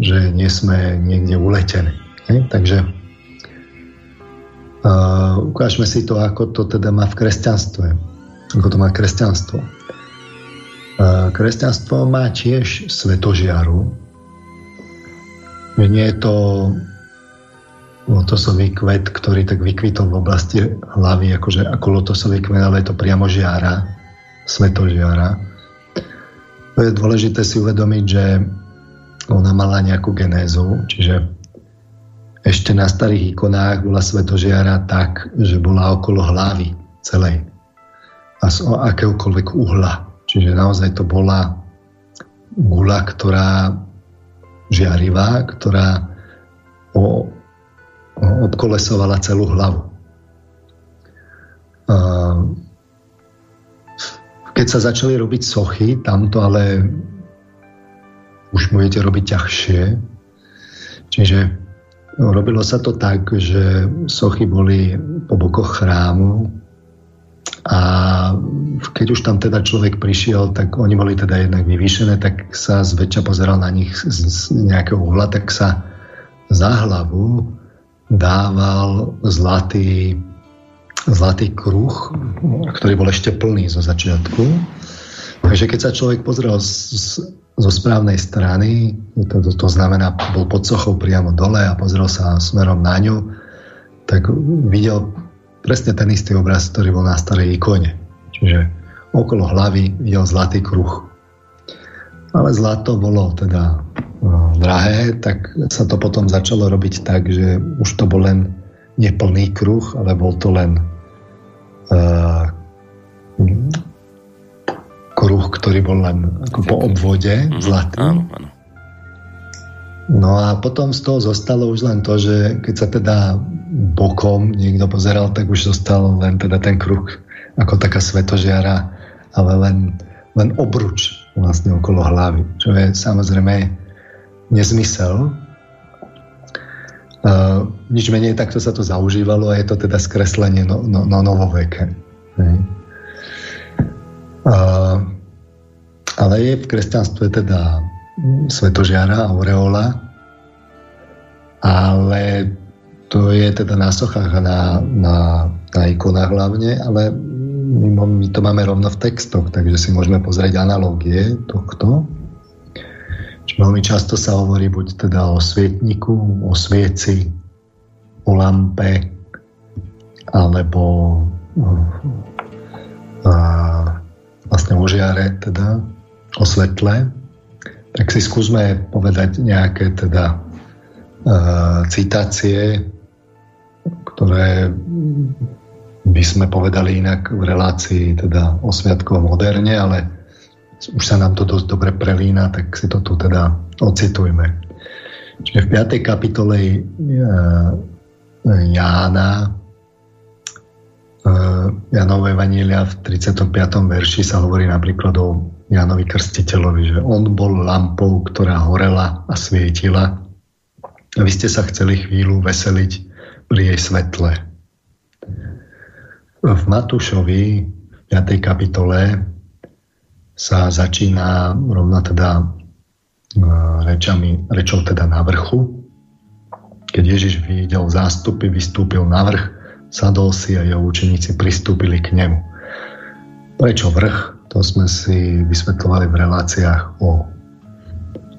B: že nie sme niekde uletení. Takže Uh, ukážme si to, ako to teda má v kresťanstve. Ako to má kresťanstvo. Uh, kresťanstvo má tiež svetožiaru. Nie je to lotosový kvet, ktorý tak vykvitol v oblasti hlavy, akože ako lotosový kvet, ale je to priamo žiara, svetožiara. To je dôležité si uvedomiť, že ona mala nejakú genézu, čiže ešte na starých ikonách bola svetožiara tak, že bola okolo hlavy celej a z akéhokoľvek uhla. Čiže naozaj to bola gula, ktorá žiarivá, ktorá o, o, obkolesovala celú hlavu. Keď sa začali robiť sochy, tamto ale už budete robiť ťažšie. Čiže robilo sa to tak, že sochy boli po bokoch chrámu a keď už tam teda človek prišiel, tak oni boli teda jednak vyvýšené, tak sa zväčša pozeral na nich z, z nejakého uhla, tak sa za hlavu dával zlatý, zlatý kruh, ktorý bol ešte plný zo začiatku. Takže keď sa človek pozrel z, z, zo správnej strany, to, to, to znamená, bol pod sochou priamo dole a pozrel sa smerom na ňu, tak videl presne ten istý obraz, ktorý bol na starej ikone. Čiže okolo hlavy videl zlatý kruh. Ale zlato bolo teda no, drahé, tak sa to potom začalo robiť tak, že už to bol len neplný kruh, ale bol to len uh, kruh, ktorý bol len ako po obvode mm-hmm. zlatý. Áno, áno. No a potom z toho zostalo už len to, že keď sa teda bokom niekto pozeral, tak už zostal len teda ten kruh ako taká svetožiara, ale len, len obruč vlastne okolo hlavy, čo je samozrejme nezmysel. Uh, nič menej takto sa to zaužívalo a je to teda skreslenie no, no, no novoveke. Uh, ale je v kresťanstve teda svetožiara, aureola, ale to je teda na sochách a na, na, na ikonách hlavne, ale my, my to máme rovno v textoch, takže si môžeme pozrieť analógie tohto. Čiže veľmi často sa hovorí buď teda o svietniku, o svieci, o lampe, alebo a, vlastne o teda o svetle. Tak si skúsme povedať nejaké teda a, citácie ktoré by sme povedali inak v relácii teda o sviatkoch moderne, ale už sa nám to dosť dobre prelína, tak si to tu teda ocitujme. Čiže v 5. kapitole e, Jána e, Janové Evanília v 35. verši sa hovorí napríklad o Jánovi Krstiteľovi, že on bol lampou, ktorá horela a svietila. A vy ste sa chceli chvíľu veseliť pri jej svetle. V Matúšovi 5. kapitole sa začína rovno teda e, rečami, rečou teda na vrchu. Keď Ježiš videl zástupy, vystúpil na vrch, sadol si a jeho učeníci pristúpili k nemu. Prečo vrch? To sme si vysvetlovali v reláciách o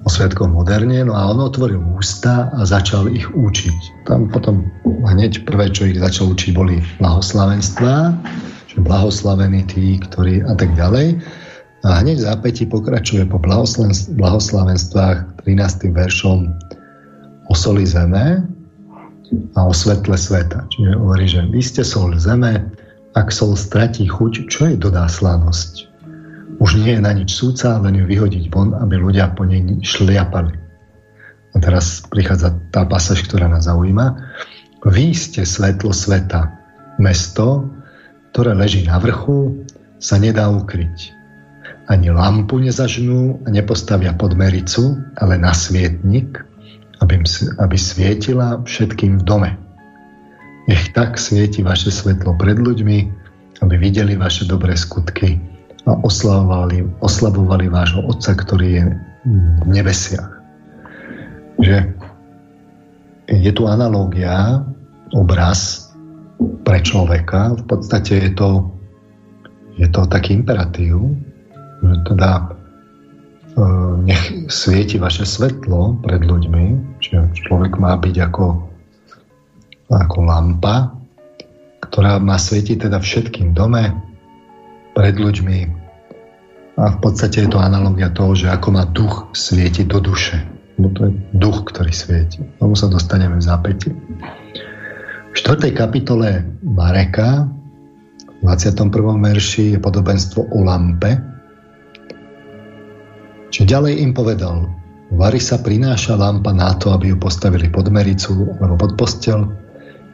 B: o svetkom moderne, no a on otvoril ústa a začal ich učiť. Tam potom hneď prvé, čo ich začal učiť, boli blahoslavenstva, že blahoslavení tí, ktorí a tak ďalej. A hneď zápäti pokračuje po blahoslavenstvách 13. veršom o soli zeme a o svetle sveta. Čiže hovorí, že vy ste sol zeme, ak sol stratí chuť, čo jej dodá slanosť? Už nie je na nič súca, len ju vyhodiť von, aby ľudia po nej šliapali. A teraz prichádza tá pasáž, ktorá nás zaujíma. Vy ste svetlo sveta. Mesto, ktoré leží na vrchu, sa nedá ukryť. Ani lampu nezažnú a nepostavia pod mericu, ale na svietnik, aby, aby svietila všetkým v dome. Nech tak svieti vaše svetlo pred ľuďmi, aby videli vaše dobré skutky a oslavovali, oslavovali vášho Otca, ktorý je v nebesiach. Že je tu analógia, obraz pre človeka. V podstate je to, je to taký imperatív, že teda nech svieti vaše svetlo pred ľuďmi, čiže človek má byť ako, ako lampa, ktorá má svietiť teda všetkým dome, pred ľuďmi, a v podstate je to analogia toho, že ako má duch svietiť do duše. Bo to je duch, ktorý svieti. Tomu sa dostaneme v zápäti. V 4. kapitole Mareka v 21. verši je podobenstvo o lampe. Či ďalej im povedal, Vary sa prináša lampa na to, aby ju postavili pod mericu alebo pod postel,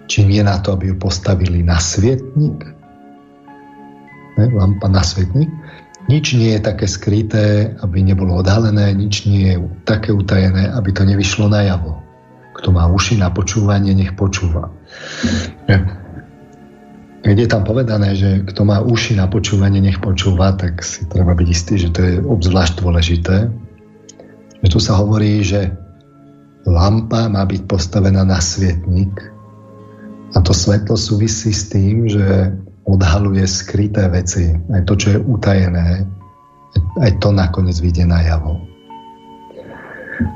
B: či nie na to, aby ju postavili na svietnik. Ne, lampa na svietnik. Nič nie je také skryté, aby nebolo odhalené, nič nie je také utajené, aby to nevyšlo najavo. Kto má uši na počúvanie, nech počúva. Keď je tam povedané, že kto má uši na počúvanie, nech počúva, tak si treba byť istý, že to je obzvlášť dôležité. Že tu sa hovorí, že lampa má byť postavená na svietnik a to svetlo súvisí s tým, že odhaluje skryté veci, aj to, čo je utajené, aj to nakoniec vyjde javo.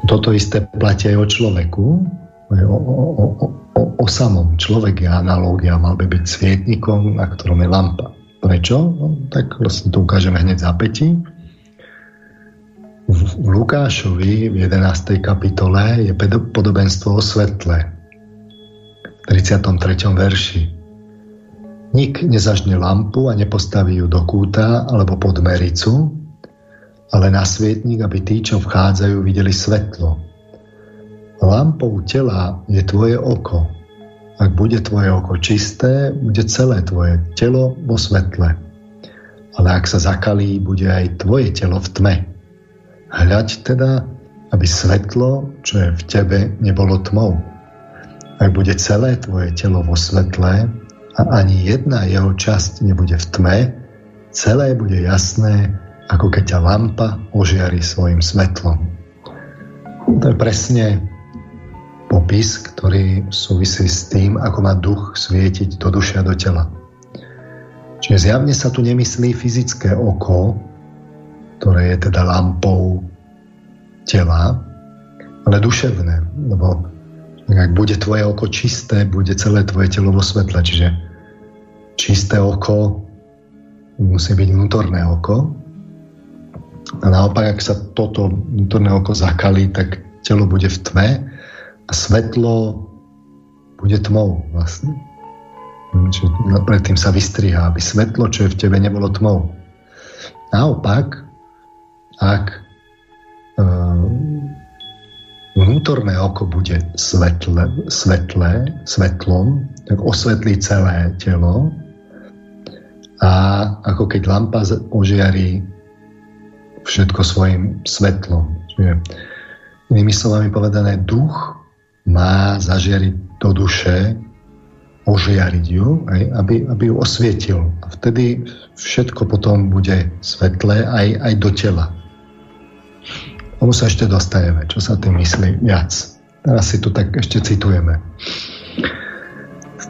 B: Toto isté platí aj o človeku, o, o, o, o, o samom. Človek je analógia, mal by byť svietnikom, na ktorom je lampa. Prečo? No, tak vlastne to ukážeme hneď za pätí. V Lukášovi v 11. kapitole je podobenstvo o svetle. V 33. verši. Nik nezažne lampu a nepostaví ju do kúta alebo pod mericu, ale na svietnik, aby tí, čo vchádzajú, videli svetlo. Lampou tela je tvoje oko. Ak bude tvoje oko čisté, bude celé tvoje telo vo svetle. Ale ak sa zakalí, bude aj tvoje telo v tme. Hľaď teda, aby svetlo, čo je v tebe, nebolo tmou. Ak bude celé tvoje telo vo svetle, a ani jedna jeho časť nebude v tme, celé bude jasné, ako keď ťa lampa ožiari svojim svetlom. To je presne popis, ktorý súvisí s tým, ako má duch svietiť do duše a do tela. Čiže zjavne sa tu nemyslí fyzické oko, ktoré je teda lampou tela, ale duševné, lebo ak bude tvoje oko čisté, bude celé tvoje telo vo svetle. Čiže čisté oko musí byť vnútorné oko. A naopak, ak sa toto vnútorné oko zakalí, tak telo bude v tme a svetlo bude tmou vlastne. Čiže predtým sa vystriha, aby svetlo, čo je v tebe, nebolo tmou. Naopak, ak e, vnútorné oko bude svetle, svetlé, svetlom, tak osvetlí celé telo a ako keď lampa ožiarí všetko svojim svetlom. Čiže, inými slovami povedané, duch má zažiariť do duše, ožiariť ju, aj, aby, aby ju osvietil. A vtedy všetko potom bude svetlé aj, aj do tela. Tomu sa ešte dostaneme, čo sa tým myslí viac. Teraz si tu tak ešte citujeme.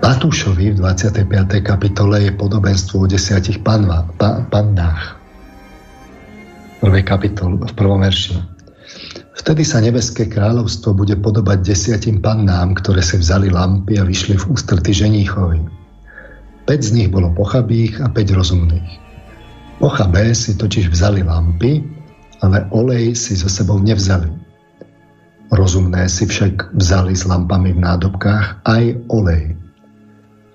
B: Matúšovi v 25. kapitole je podobenstvo o desiatich panva, pa, pannách. V prvej kapitole, v prvom verši. Vtedy sa nebeské kráľovstvo bude podobať desiatim pannám, ktoré si vzali lampy a vyšli v ústrety ženíchovi. 5 z nich bolo pochabých a 5 rozumných. Pochabé si totiž vzali lampy, ale olej si so sebou nevzali. Rozumné si však vzali s lampami v nádobkách aj olej.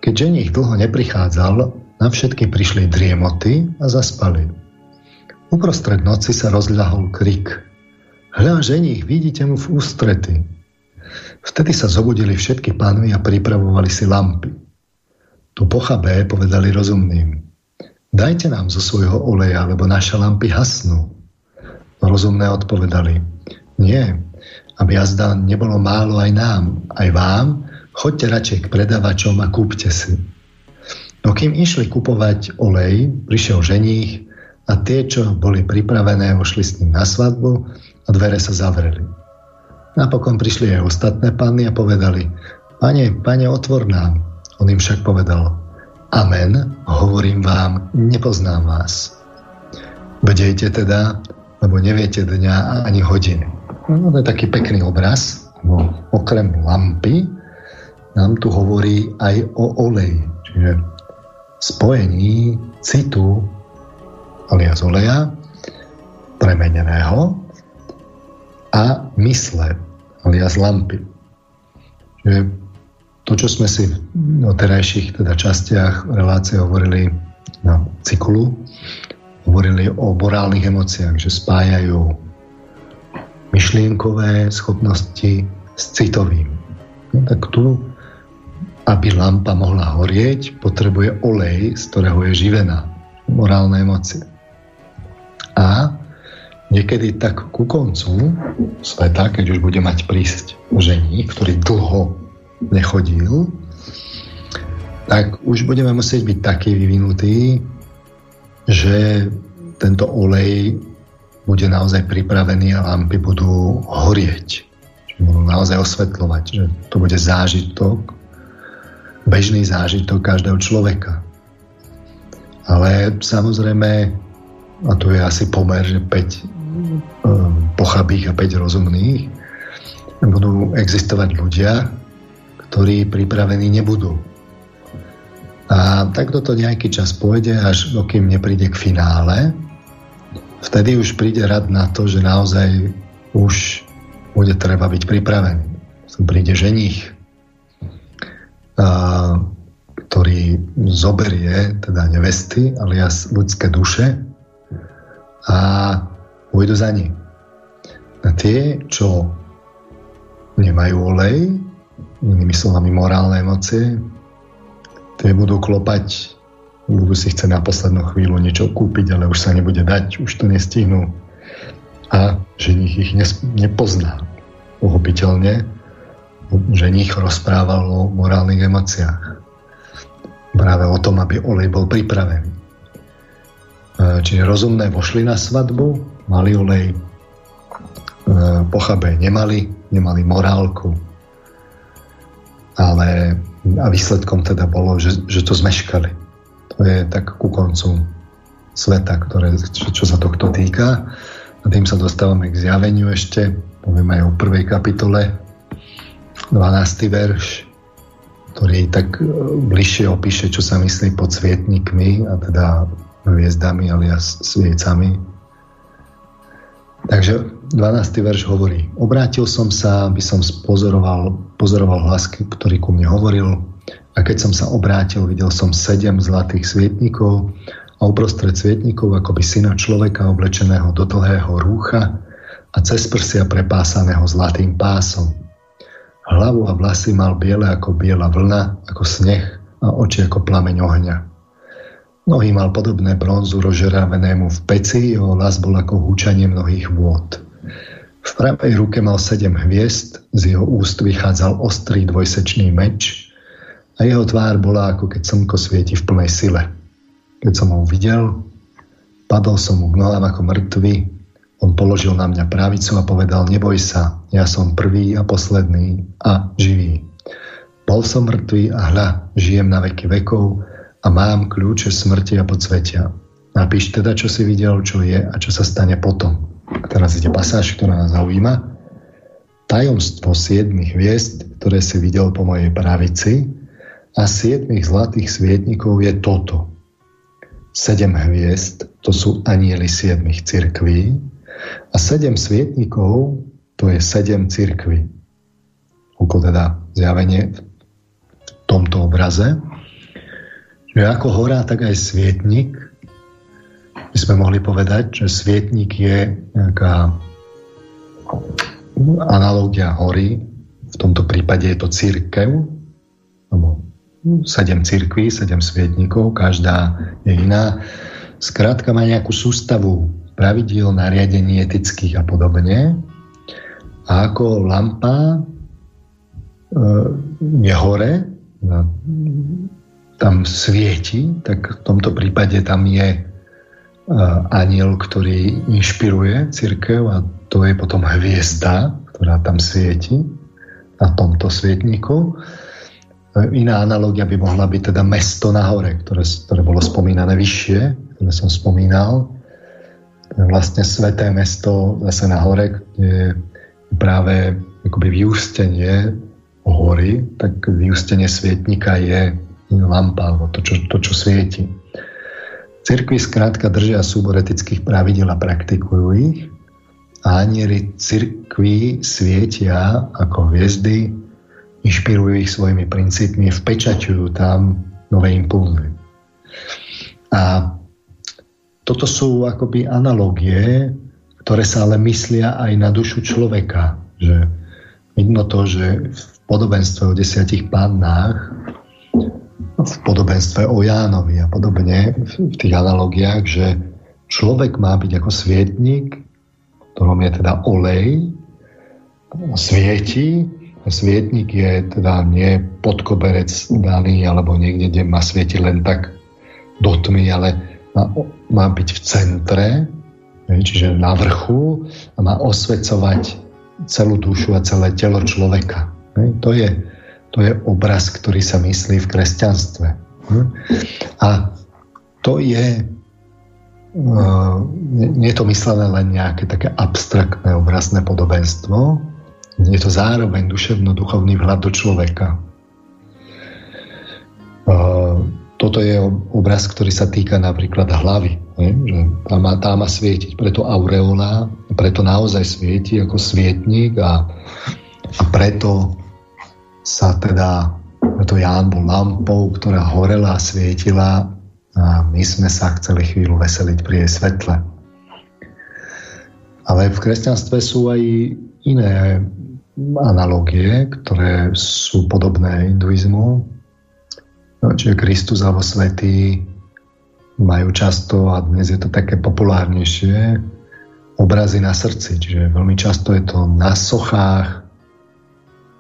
B: Keď ženich dlho neprichádzal, na všetky prišli driemoty a zaspali. Uprostred noci sa rozľahol krik. Hľa, ženich, vidíte mu v ústrety. Vtedy sa zobudili všetky pánvy a pripravovali si lampy. Tu pochabé povedali rozumným. Dajte nám zo svojho oleja, lebo naše lampy hasnú. Rozumné odpovedali. Nie, aby jazda nebolo málo aj nám, aj vám, Choďte radšej k predavačom a kúpte si. No kým išli kupovať olej, prišiel ženích a tie, čo boli pripravené, vošli s ním na svadbu a dvere sa zavreli. Napokon prišli aj ostatné panny a povedali, pane, pane, otvor nám. On im však povedal, amen, hovorím vám, nepoznám vás. Bdejte teda, lebo neviete dňa ani hodiny. No, to je taký pekný obraz, no, okrem lampy, nám tu hovorí aj o oleji. Čiže spojení citu alias oleja premeneného a mysle, alias lampy. Že to, čo sme si v terajších teda častiach relácie hovorili na cyklu, hovorili o morálnych emóciách, že spájajú myšlienkové schopnosti s citovým. No, tak tu, aby lampa mohla horieť, potrebuje olej, z ktorého je živená. Morálne emócie. A niekedy tak ku koncu sveta, keď už bude mať prísť ženík, ktorý dlho nechodil, tak už budeme musieť byť taký vyvinutý, že tento olej bude naozaj pripravený a lampy budú horieť. Čiže budú naozaj osvetľovať, že to bude zážitok, bežný zážitok každého človeka. Ale samozrejme, a tu je asi pomer, že 5 um, pochabých a 5 rozumných, budú existovať ľudia, ktorí pripravení nebudú. A takto to nejaký čas pôjde, až dokým nepríde k finále. Vtedy už príde rad na to, že naozaj už bude treba byť pripravený. Príde ženich, a, ktorý zoberie teda nevesty, alias ľudské duše a pôjdu za ním. A tie, čo nemajú olej, inými slovami morálne emócie, tie budú klopať, budú si chcieť na poslednú chvíľu niečo kúpiť, ale už sa nebude dať, už to nestihnú. A ženich ich nepozná. Pochopiteľne, ženich rozprával o morálnych emóciách. Práve o tom, aby olej bol pripravený. Čiže rozumné vošli na svadbu, mali olej, e, pochabé nemali, nemali morálku, ale a výsledkom teda bolo, že, že to zmeškali. To je tak ku koncu sveta, ktoré, čo, čo sa tohto týka. A tým sa dostávame k zjaveniu ešte, poviem aj o prvej kapitole, 12. verš, ktorý tak e, bližšie opíše, čo sa myslí pod svietnikmi a teda hviezdami alias sviecami Takže 12. verš hovorí, obrátil som sa, aby som pozoroval, pozoroval hlas, ktorý ku mne hovoril a keď som sa obrátil, videl som sedem zlatých svietnikov a uprostred svietnikov akoby syna človeka oblečeného do dlhého rúcha a cez prsia prepásaného zlatým pásom. Hlavu a vlasy mal biele ako biela vlna, ako sneh a oči ako plameň ohňa. Nohy mal podobné bronzu rozžeravenému v peci, jeho hlas bol ako húčanie mnohých vôd. V pravej ruke mal sedem hviezd, z jeho úst vychádzal ostrý dvojsečný meč a jeho tvár bola ako keď slnko svieti v plnej sile. Keď som ho videl, padol som mu k nohám ako mŕtvy, on položil na mňa pravicu a povedal, neboj sa, ja som prvý a posledný a živý. Bol som mŕtvý a hľa, žijem na veky vekov, a mám kľúče smrti a podsvetia. Napíš teda, čo si videl, čo je a čo sa stane potom. A teraz ide pasáž, ktorá nás zaujíma. Tajomstvo siedmých hviezd, ktoré si videl po mojej pravici a siedmých zlatých svietnikov je toto. Sedem hviezd, to sú anieli siedmých cirkví a sedem svietnikov, to je sedem cirkví. Ako teda zjavenie v tomto obraze že ako hora, tak aj svietnik. My sme mohli povedať, že svietnik je nejaká analogia hory. V tomto prípade je to církev, alebo sedem církví, sedem svietnikov, každá je iná. Skrátka má nejakú sústavu pravidiel, nariadení etických a podobne. A ako lampa e, je hore, tam svieti, tak v tomto prípade tam je aniel, ktorý inšpiruje církev a to je potom hviezda, ktorá tam svieti na tomto svietniku. Iná analogia by mohla byť teda mesto na hore, ktoré, ktoré bolo spomínané vyššie, ktoré som spomínal. Vlastne sveté mesto zase na hore, kde je práve akoby vyústenie hory, tak vyústenie svietnika je lampa, alebo to, čo, to, čo svieti. Cirkvi skrátka držia súbor etických pravidel a praktikujú ich a anieli cirkvi svietia ako hviezdy, inšpirujú ich svojimi princípmi, vpečaťujú tam nové impulzy. A toto sú akoby analogie, ktoré sa ale myslia aj na dušu človeka. Že vidno to, že v podobenstve o desiatich pannách, v podobenstve o Jánovi a podobne, v tých analogiách, že človek má byť ako svietnik, ktorom je teda olej, svieti, svietnik je teda nie podkoberec daný alebo niekde, kde má svietiť len tak do tmy, ale má, má byť v centre, čiže na vrchu a má osvecovať celú dušu a celé telo človeka. To je, to je obraz, ktorý sa myslí v kresťanstve. A to je nie je to myslené len nejaké také abstraktné obrazné podobenstvo, je to zároveň duševno-duchovný vhľad do človeka. Toto je obraz, ktorý sa týka napríklad hlavy. Že tá, má, tá má svietiť, preto aureola, preto naozaj svieti ako svietník a, a preto sa teda, preto Ján bol lampou, ktorá horela a svietila a my sme sa chceli chvíľu veseliť pri jej svetle. Ale v kresťanstve sú aj iné analogie, ktoré sú podobné hinduizmu. No, čiže Kristus alebo Svetý majú často, a dnes je to také populárnejšie, obrazy na srdci. Čiže veľmi často je to na sochách,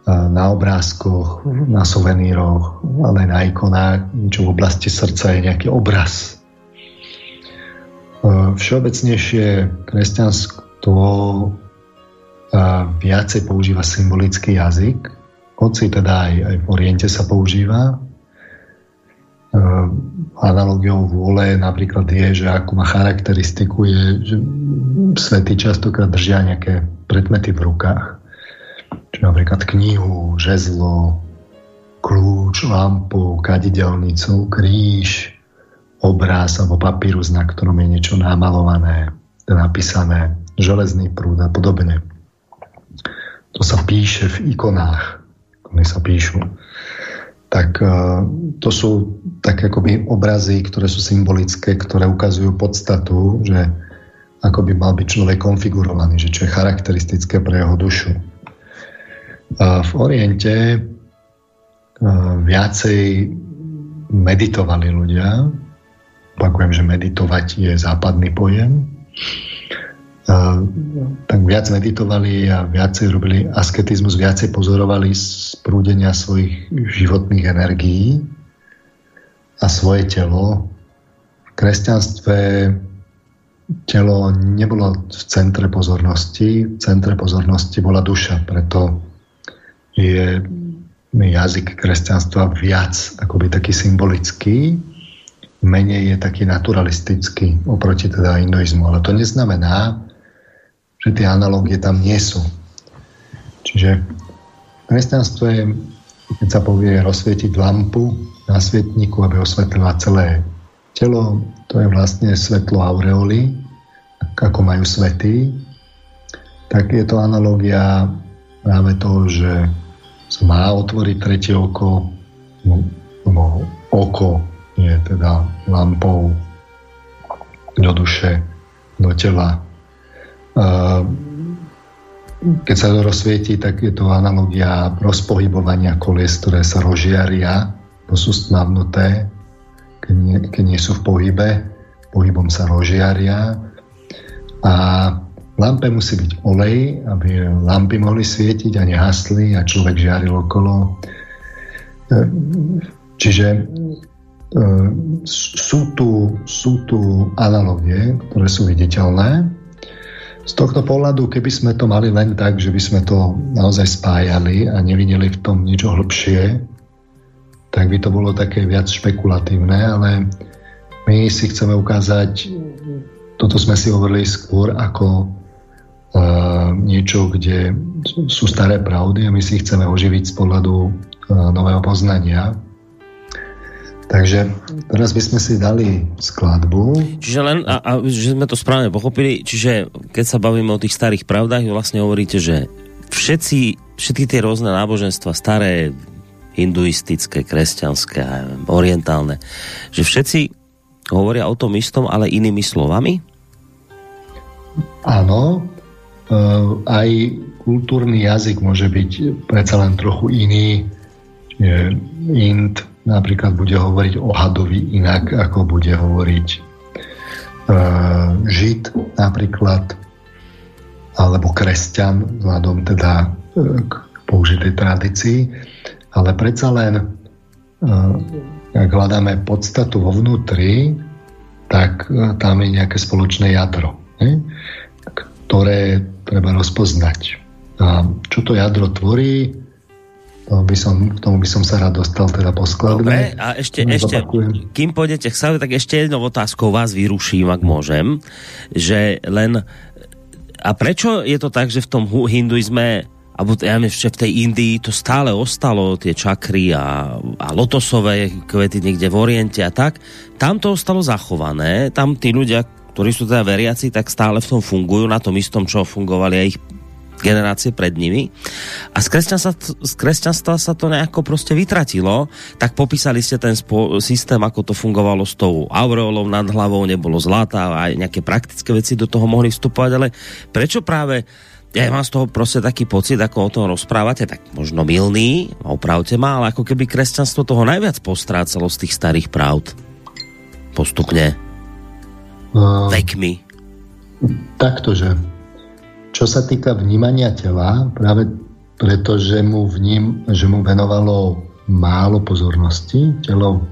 B: na obrázkoch, na suveníroch, ale aj na ikonách, niečo v oblasti srdca je nejaký obraz. Všeobecnejšie kresťanstvo viacej používa symbolický jazyk, hoci teda aj, aj v Oriente sa používa. Analogiou vôle napríklad je, že ako má charakteristiku je, že svety častokrát držia nejaké predmety v rukách Čiže napríklad knihu, žezlo, kľúč, lampu, kadidelnicu, kríž, obraz alebo papírus, na ktorom je niečo namalované, napísané, železný prúd a podobne. To sa píše v ikonách, ktoré sa píšu. Tak e, to sú také akoby obrazy, ktoré sú symbolické, ktoré ukazujú podstatu, že ako by mal byť človek konfigurovaný, že čo je charakteristické pre jeho dušu. V Oriente viacej meditovali ľudia. Opakujem, že meditovať je západný pojem. Tak viac meditovali a viacej robili asketizmus, viacej pozorovali z prúdenia svojich životných energií a svoje telo. V kresťanstve telo nebolo v centre pozornosti, v centre pozornosti bola duša, preto je jazyk kresťanstva viac akoby taký symbolický, menej je taký naturalistický oproti teda hinduizmu. Ale to neznamená, že tie analogie tam nie sú. Čiže kresťanstvo je, keď sa povie rozsvietiť lampu na svietniku, aby osvetlila celé telo, to je vlastne svetlo aureoly, ako majú svety, tak je to analogia práve toho, že má otvoriť tretie oko, no, no, oko je teda lampou do duše, do tela. Keď sa to rozsvietí, tak je to analogia rozpohybovania kolies, ktoré sa rozžiaria, to sú stmavnuté, keď nie, keď nie sú v pohybe, pohybom sa rozžiaria. A lampe musí byť olej, aby lampy mohli svietiť a nehasli a človek žiaril okolo. E, čiže e, sú tu, sú tu analogie, ktoré sú viditeľné. Z tohto pohľadu, keby sme to mali len tak, že by sme to naozaj spájali a nevideli v tom niečo hlbšie, tak by to bolo také viac špekulatívne, ale my si chceme ukázať, toto sme si hovorili skôr ako niečo, kde sú staré pravdy a my si chceme oživiť z pohľadu nového poznania. Takže teraz by sme si dali skladbu.
A: Čiže len, a, a že sme to správne pochopili, čiže keď sa bavíme o tých starých pravdách, vlastne hovoríte, že všetci, všetky tie rôzne náboženstva, staré, hinduistické, kresťanské, orientálne, že všetci hovoria o tom istom, ale inými slovami?
B: Áno, e, aj kultúrny jazyk môže byť predsa len trochu iný. Ind napríklad bude hovoriť o hadovi inak, ako bude hovoriť uh, Žid napríklad, alebo kresťan, vzhľadom teda uh, k použitej tradícii. Ale predsa len, ak hľadáme podstatu vo vnútri, tak tam je nejaké spoločné jadro, ne? ktoré treba rozpoznať. A čo to jadro tvorí, to by som, k tomu by som sa rád dostal teda po skladbe.
A: Dobre, a ešte, ešte kým pôjdete k save, tak ešte jednou otázkou vás vyruším, ak môžem, že len a prečo je to tak, že v tom hinduizme alebo ja neviem, v tej Indii to stále ostalo, tie čakry a, a lotosové kvety niekde v Oriente a tak, tam to ostalo zachované, tam tí ľudia, ktorí sú teda veriaci, tak stále v tom fungujú, na tom istom, čo fungovali aj ich generácie pred nimi. A z kresťanstva, z kresťanstva sa to nejako proste vytratilo, tak popísali ste ten spo, systém, ako to fungovalo s tou aureolou nad hlavou, nebolo zlata a aj nejaké praktické veci do toho mohli vstupovať, ale prečo práve ja mám z toho proste taký pocit, ako o tom rozprávate, tak možno milný, opravte ma, ale ako keby kresťanstvo toho najviac postrácalo z tých starých pravd. Postupne. Uh, Vekmi.
B: Takto, že čo sa týka vnímania tela, práve preto, že mu, vním, že mu venovalo málo pozornosti, telo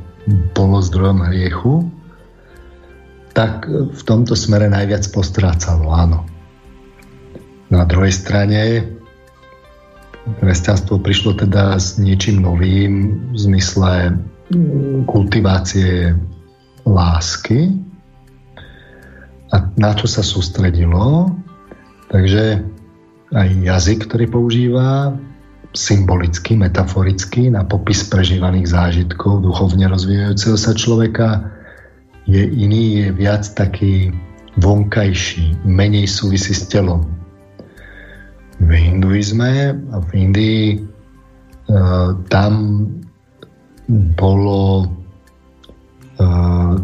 B: bolo zdrojom hriechu, tak v tomto smere najviac postrácalo, áno. Na druhej strane kresťanstvo prišlo teda s niečím novým v zmysle kultivácie lásky a na čo sa sústredilo Takže aj jazyk, ktorý používa, symbolicky, metaforicky na popis prežívaných zážitkov duchovne rozvíjajúceho sa človeka je iný, je viac taký vonkajší, menej súvisí s telom. V hinduizme a v Indii e, tam bolo e,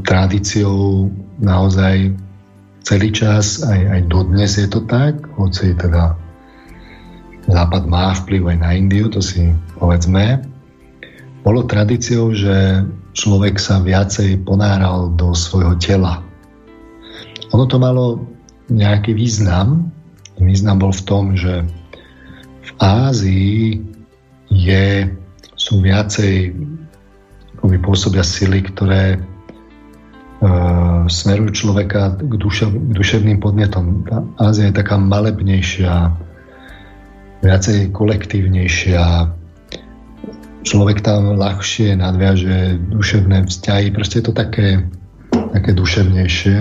B: tradíciou naozaj celý čas, aj, aj dodnes je to tak, hoci teda Západ má vplyv aj na Indiu, to si povedzme. Bolo tradíciou, že človek sa viacej ponáral do svojho tela. Ono to malo nejaký význam. Význam bol v tom, že v Ázii je, sú viacej pôsobia sily, ktoré smerujú človeka k, dušev, k duševným podnetom. Tá Ázia je taká malebnejšia, viacej kolektívnejšia. Človek tam ľahšie nadviaže duševné vzťahy. Proste je to také, také duševnejšie.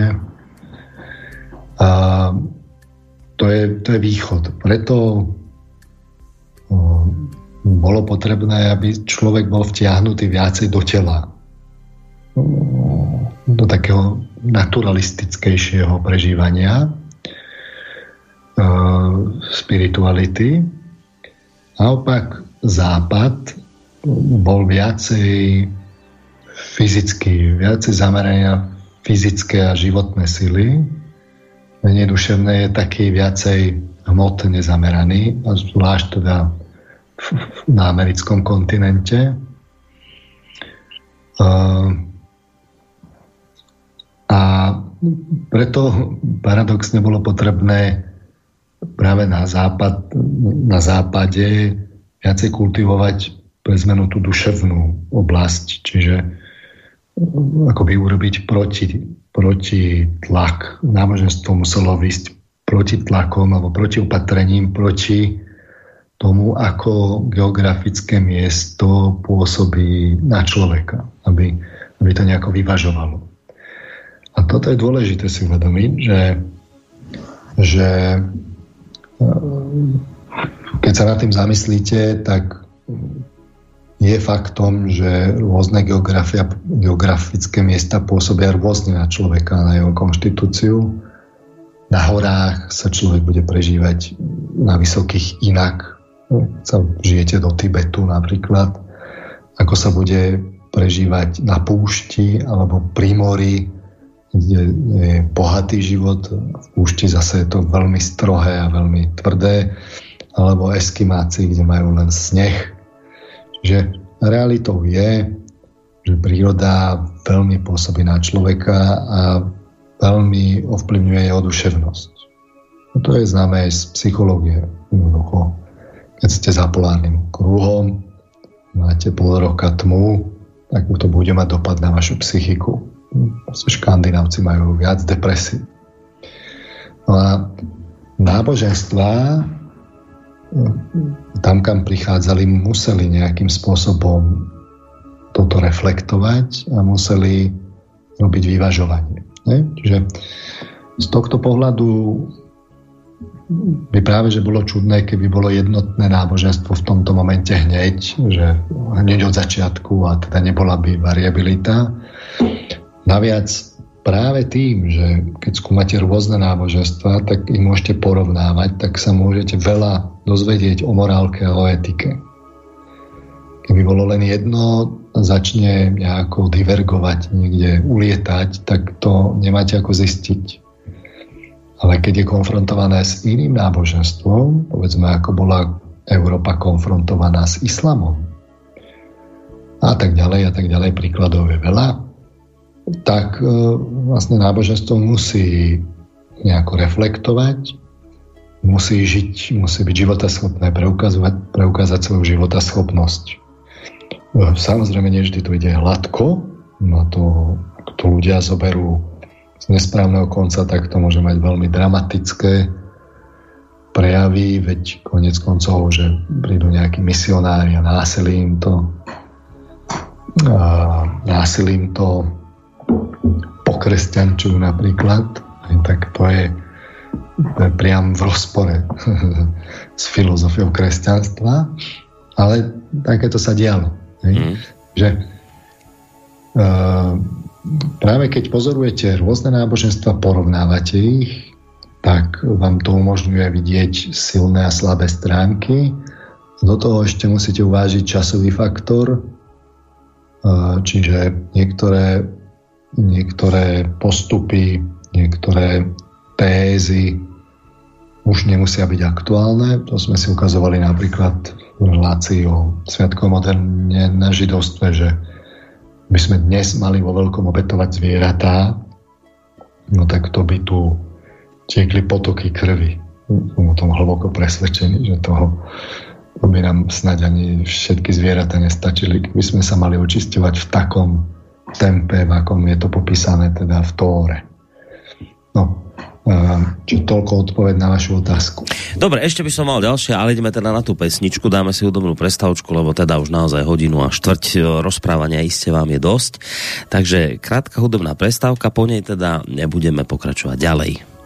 B: A to je, to je východ. Preto bolo potrebné, aby človek bol vtiahnutý viacej do tela do takého naturalistickejšieho prežívania e, spirituality. Naopak západ bol viacej fyzicky, viacej zameraný na fyzické a životné sily. Menej duševné je taký viacej hmotne zameraný, zvlášť teda na americkom kontinente. Uh, a preto paradoxne bolo potrebné práve na, západ, na západe viacej kultivovať pre zmenu tú duševnú oblasť, čiže akoby urobiť proti, proti tlak. Náboženstvo muselo vysť proti tlakom alebo proti opatrením, proti tomu, ako geografické miesto pôsobí na človeka, aby, aby to nejako vyvažovalo. A toto je dôležité si uvedomiť, že, že eh, keď sa nad tým zamyslíte, tak je faktom, že rôzne geografické miesta pôsobia rôzne na človeka, na jeho konštitúciu. Na horách sa človek bude prežívať na vysokých inak. Sa žijete do Tibetu napríklad. Ako sa bude prežívať na púšti alebo pri mori, bohatý život. V púšti zase je to veľmi strohé a veľmi tvrdé. Alebo eskimáci, kde majú len sneh že realitou je, že príroda veľmi pôsobí na človeka a veľmi ovplyvňuje jeho duševnosť. No to je známe aj z psychológie. Jednoducho, keď ste za polárnym kruhom, máte pol roka tmu, tak to bude mať dopad na vašu psychiku. Škandinávci majú viac depresí. No a náboženstva tam, kam prichádzali, museli nejakým spôsobom toto reflektovať a museli robiť vyvažovanie. Ne? Čiže z tohto pohľadu by práve, že bolo čudné, keby bolo jednotné náboženstvo v tomto momente hneď, že hneď od začiatku a teda nebola by variabilita. Naviac práve tým, že keď skúmate rôzne náboženstva, tak ich môžete porovnávať, tak sa môžete veľa dozvedieť o morálke a o etike. Keby bolo len jedno, začne nejako divergovať, niekde ulietať, tak to nemáte ako zistiť. Ale keď je konfrontované s iným náboženstvom, povedzme ako bola Európa konfrontovaná s islamom, a tak ďalej a tak ďalej, príkladov je veľa, tak e, vlastne náboženstvo musí nejako reflektovať, musí žiť, musí byť životaschopné, preukazovať, preukázať svoju životaschopnosť. E, samozrejme, nie vždy to ide hladko, no to, ak to ľudia zoberú z nesprávneho konca, tak to môže mať veľmi dramatické prejavy, veď konec koncov, že prídu nejakí misionári a násilím to a násilím to pokresťančujú napríklad, tak to je, priam v rozpore s filozofiou kresťanstva, ale takéto sa dialo. Mm. Že uh, práve keď pozorujete rôzne náboženstva, porovnávate ich, tak vám to umožňuje vidieť silné a slabé stránky. Do toho ešte musíte uvážiť časový faktor, čiže niektoré niektoré postupy, niektoré tézy už nemusia byť aktuálne. To sme si ukazovali napríklad v relácii o Sviatku moderne na židovstve, že by sme dnes mali vo veľkom obetovať zvieratá, no tak to by tu tiekli potoky krvi. Som o tom hlboko presvedčený, že toho by nám snáď ani všetky zvieratá nestačili, keby sme sa mali očisťovať v takom tempe, v akom je to popísané teda v Tóre. No, či toľko odpoveď na vašu otázku.
A: Dobre, ešte by som mal ďalšie, ale ideme teda na tú pesničku, dáme si hudobnú prestávku, lebo teda už naozaj hodinu a štvrť e, rozprávania iste vám je dosť. Takže krátka hudobná prestávka, po nej teda nebudeme pokračovať ďalej.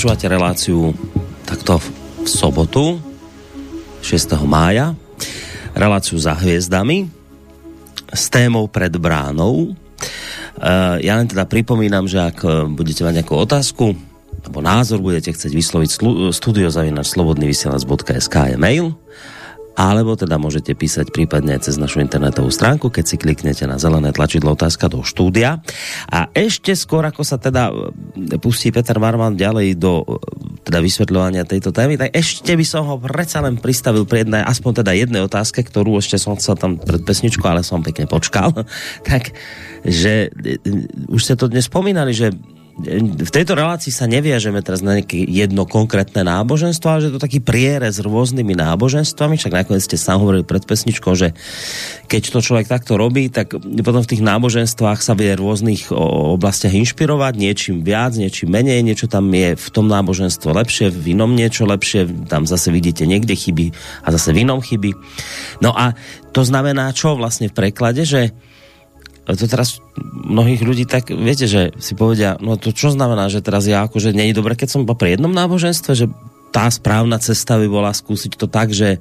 A: Počúvate reláciu takto v sobotu 6. mája. Reláciu za hviezdami s témou pred bránou. Uh, ja len teda pripomínam, že ak budete mať nejakú otázku alebo názor budete chcieť vysloviť studiozavinač.slobodnyvysielac.sk je mail alebo teda môžete písať prípadne cez našu internetovú stránku, keď si kliknete na zelené tlačidlo otázka do štúdia. A ešte skôr, ako sa teda e, pustí Peter Marman ďalej do e, teda vysvetľovania tejto témy, tak ešte by som ho predsa len pristavil pri jednej, aspoň teda jednej otázke, ktorú ešte som chcel tam pred pesničku, ale som pekne počkal. tak, že e, už ste to dnes spomínali, že v tejto relácii sa neviažeme teraz na nejaké jedno konkrétne náboženstvo, ale že to taký prierez s rôznymi náboženstvami, však nakoniec ste sám hovorili pred pesničkou, že keď to človek takto robí, tak potom v tých náboženstvách sa vie v rôznych oblastiach inšpirovať, niečím viac, niečím menej, niečo tam je v tom náboženstvo lepšie, v inom niečo lepšie, tam zase vidíte niekde chyby a zase v inom chyby. No a to znamená čo vlastne v preklade, že to teraz mnohých ľudí tak, viete, že si povedia, no to čo znamená, že teraz ja akože není dobre, keď som pri jednom náboženstve, že tá správna cesta by bola skúsiť to tak, že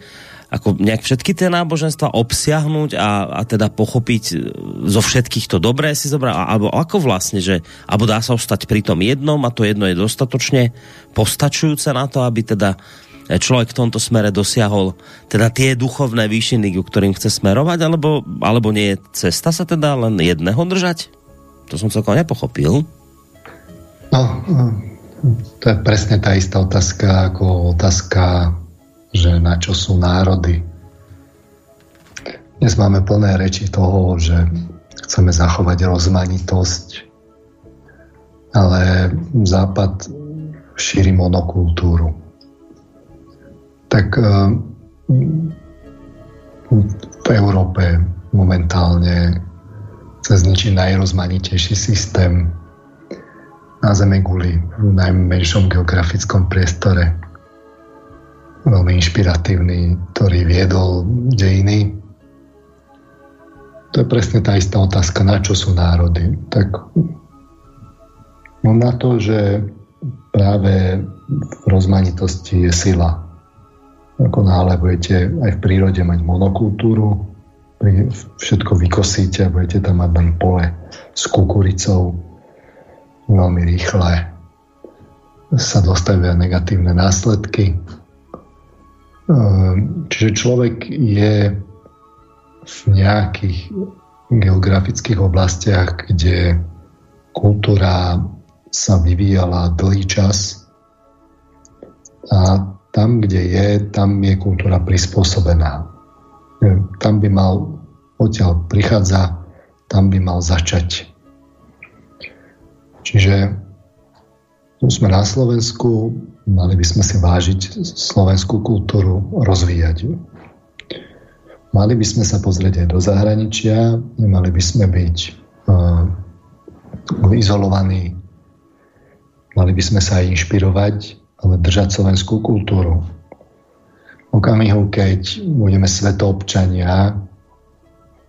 A: ako nejak všetky tie náboženstva obsiahnuť a, a teda pochopiť e, zo všetkých to dobré si zobrať, alebo ako vlastne, že, alebo dá sa ostať pri tom jednom a to jedno je dostatočne postačujúce na to, aby teda človek v tomto smere dosiahol teda tie duchovné výšiny, ku ktorým chce smerovať, alebo, alebo nie je cesta sa teda len jedného držať? To som celkom nepochopil.
B: No, to je presne tá istá otázka ako otázka, že na čo sú národy. Dnes máme plné reči toho, že chceme zachovať rozmanitosť, ale Západ šíri monokultúru tak eh, v Európe momentálne sa zničí najrozmanitejší systém na Zeme guli v najmenšom geografickom priestore. Veľmi inšpiratívny, ktorý viedol dejiny. To je presne tá istá otázka, na čo sú národy. Tak no na to, že práve v rozmanitosti je sila ako náhle budete aj v prírode mať monokultúru, všetko vykosíte a budete tam mať len pole s kukuricou, veľmi rýchle sa dostavia negatívne následky. Ehm, čiže človek je v nejakých geografických oblastiach, kde kultúra sa vyvíjala dlhý čas a tam, kde je, tam je kultúra prispôsobená. Tam by mal, odtiaľ prichádza, tam by mal začať. Čiže tu sme na Slovensku, mali by sme si vážiť slovenskú kultúru, rozvíjať ju. Mali by sme sa pozrieť aj do zahraničia, nemali by sme byť uh, izolovaní, mali by sme sa aj inšpirovať ale držať slovenskú kultúru. V okamihu, keď budeme svetoobčania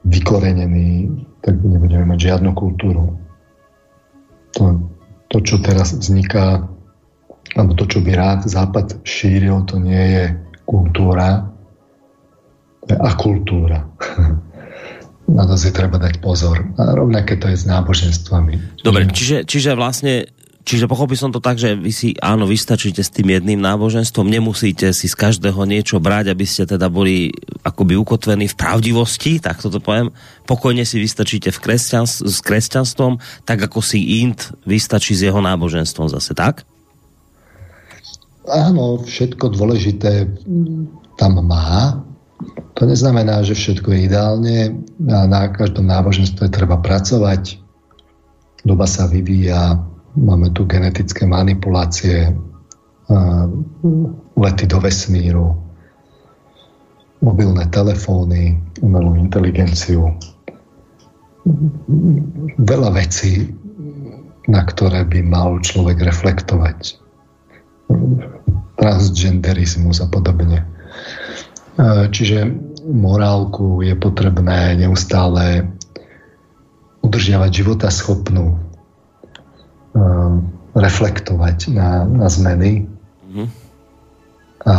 B: vykorenení, tak nebudeme mať žiadnu kultúru. To, to, čo teraz vzniká, alebo to, čo by rád Západ šíril, to nie je kultúra, to je akultúra. Na to si treba dať pozor. A rovnaké to je s náboženstvami.
A: Dobre, čiže, čiže vlastne Čiže pochopil som to tak, že vy si, áno, vystačíte s tým jedným náboženstvom, nemusíte si z každého niečo brať, aby ste teda boli akoby ukotvení v pravdivosti, tak toto poviem. Pokojne si vystačíte v kresťans- s kresťanstvom, tak ako si Int vystačí s jeho náboženstvom zase, tak?
B: Áno, všetko dôležité tam má. To neznamená, že všetko je ideálne na každom náboženstve treba pracovať. Doba sa vyvíja, Máme tu genetické manipulácie, lety do vesmíru, mobilné telefóny, umelú inteligenciu. Veľa vecí, na ktoré by mal človek reflektovať. Transgenderizmus a podobne. Čiže morálku je potrebné neustále udržiavať života schopnú reflektovať na, na zmeny. Mm-hmm. A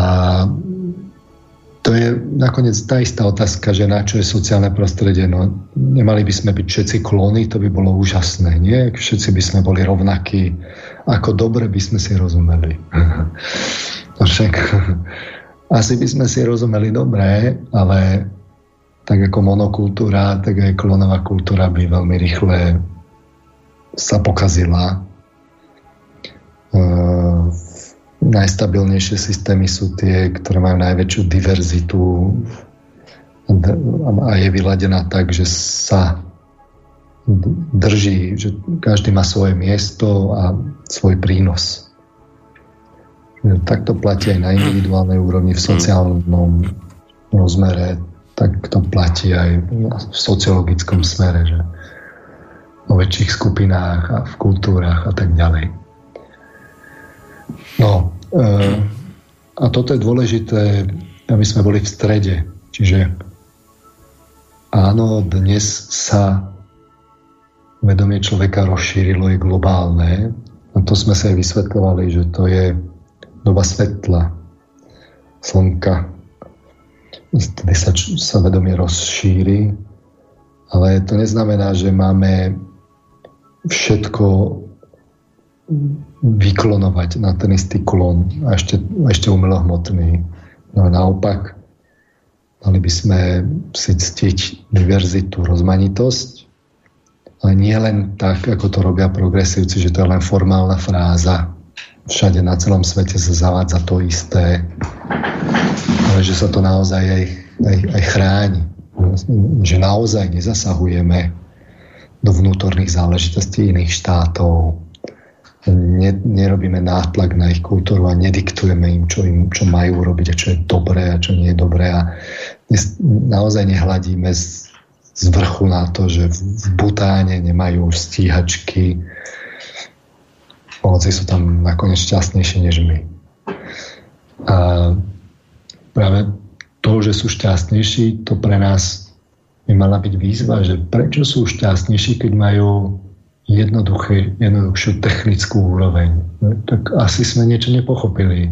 B: to je nakoniec tá istá otázka, že na čo je sociálne prostredie. No, nemali by sme byť všetci klóny, to by bolo úžasné, nie? Všetci by sme boli rovnakí. Ako dobre by sme si rozumeli. však asi by sme si rozumeli dobre, ale tak ako monokultúra, tak aj klonová kultúra by veľmi rýchle sa pokazila. Uh, najstabilnejšie systémy sú tie, ktoré majú najväčšiu diverzitu a je vyladená tak, že sa drží, že každý má svoje miesto a svoj prínos. Tak to platí aj na individuálnej úrovni, v sociálnom rozmere, tak to platí aj v sociologickom smere, že o väčších skupinách a v kultúrach a tak ďalej. No, e, a toto je dôležité, aby sme boli v strede. Čiže áno, dnes sa vedomie človeka rozšírilo, je globálne. A to sme sa aj vysvetľovali, že to je doba svetla, slnka. Vtedy sa, sa vedomie rozšíri, ale to neznamená, že máme všetko vyklonovať na ten istý klon a ešte, ešte umelohmotný. No naopak, mali by sme si ctiť diverzitu, rozmanitosť, ale nie len tak, ako to robia progresívci, že to je len formálna fráza. Všade na celom svete sa zavádza to isté, ale že sa to naozaj aj, aj, aj chráni. Že naozaj nezasahujeme do vnútorných záležitostí iných štátov, ne, nerobíme nátlak na ich kultúru a nediktujeme im, čo, im, čo majú robiť a čo je dobré a čo nie je dobré. A naozaj nehladíme z, z vrchu na to, že v Butáne nemajú stíhačky, hoci sú tam nakoniec šťastnejšie než my. A práve to, že sú šťastnejší, to pre nás by mala byť výzva, že prečo sú šťastnejší, keď majú jednoduché, jednoduchšiu technickú úroveň. No, tak asi sme niečo nepochopili.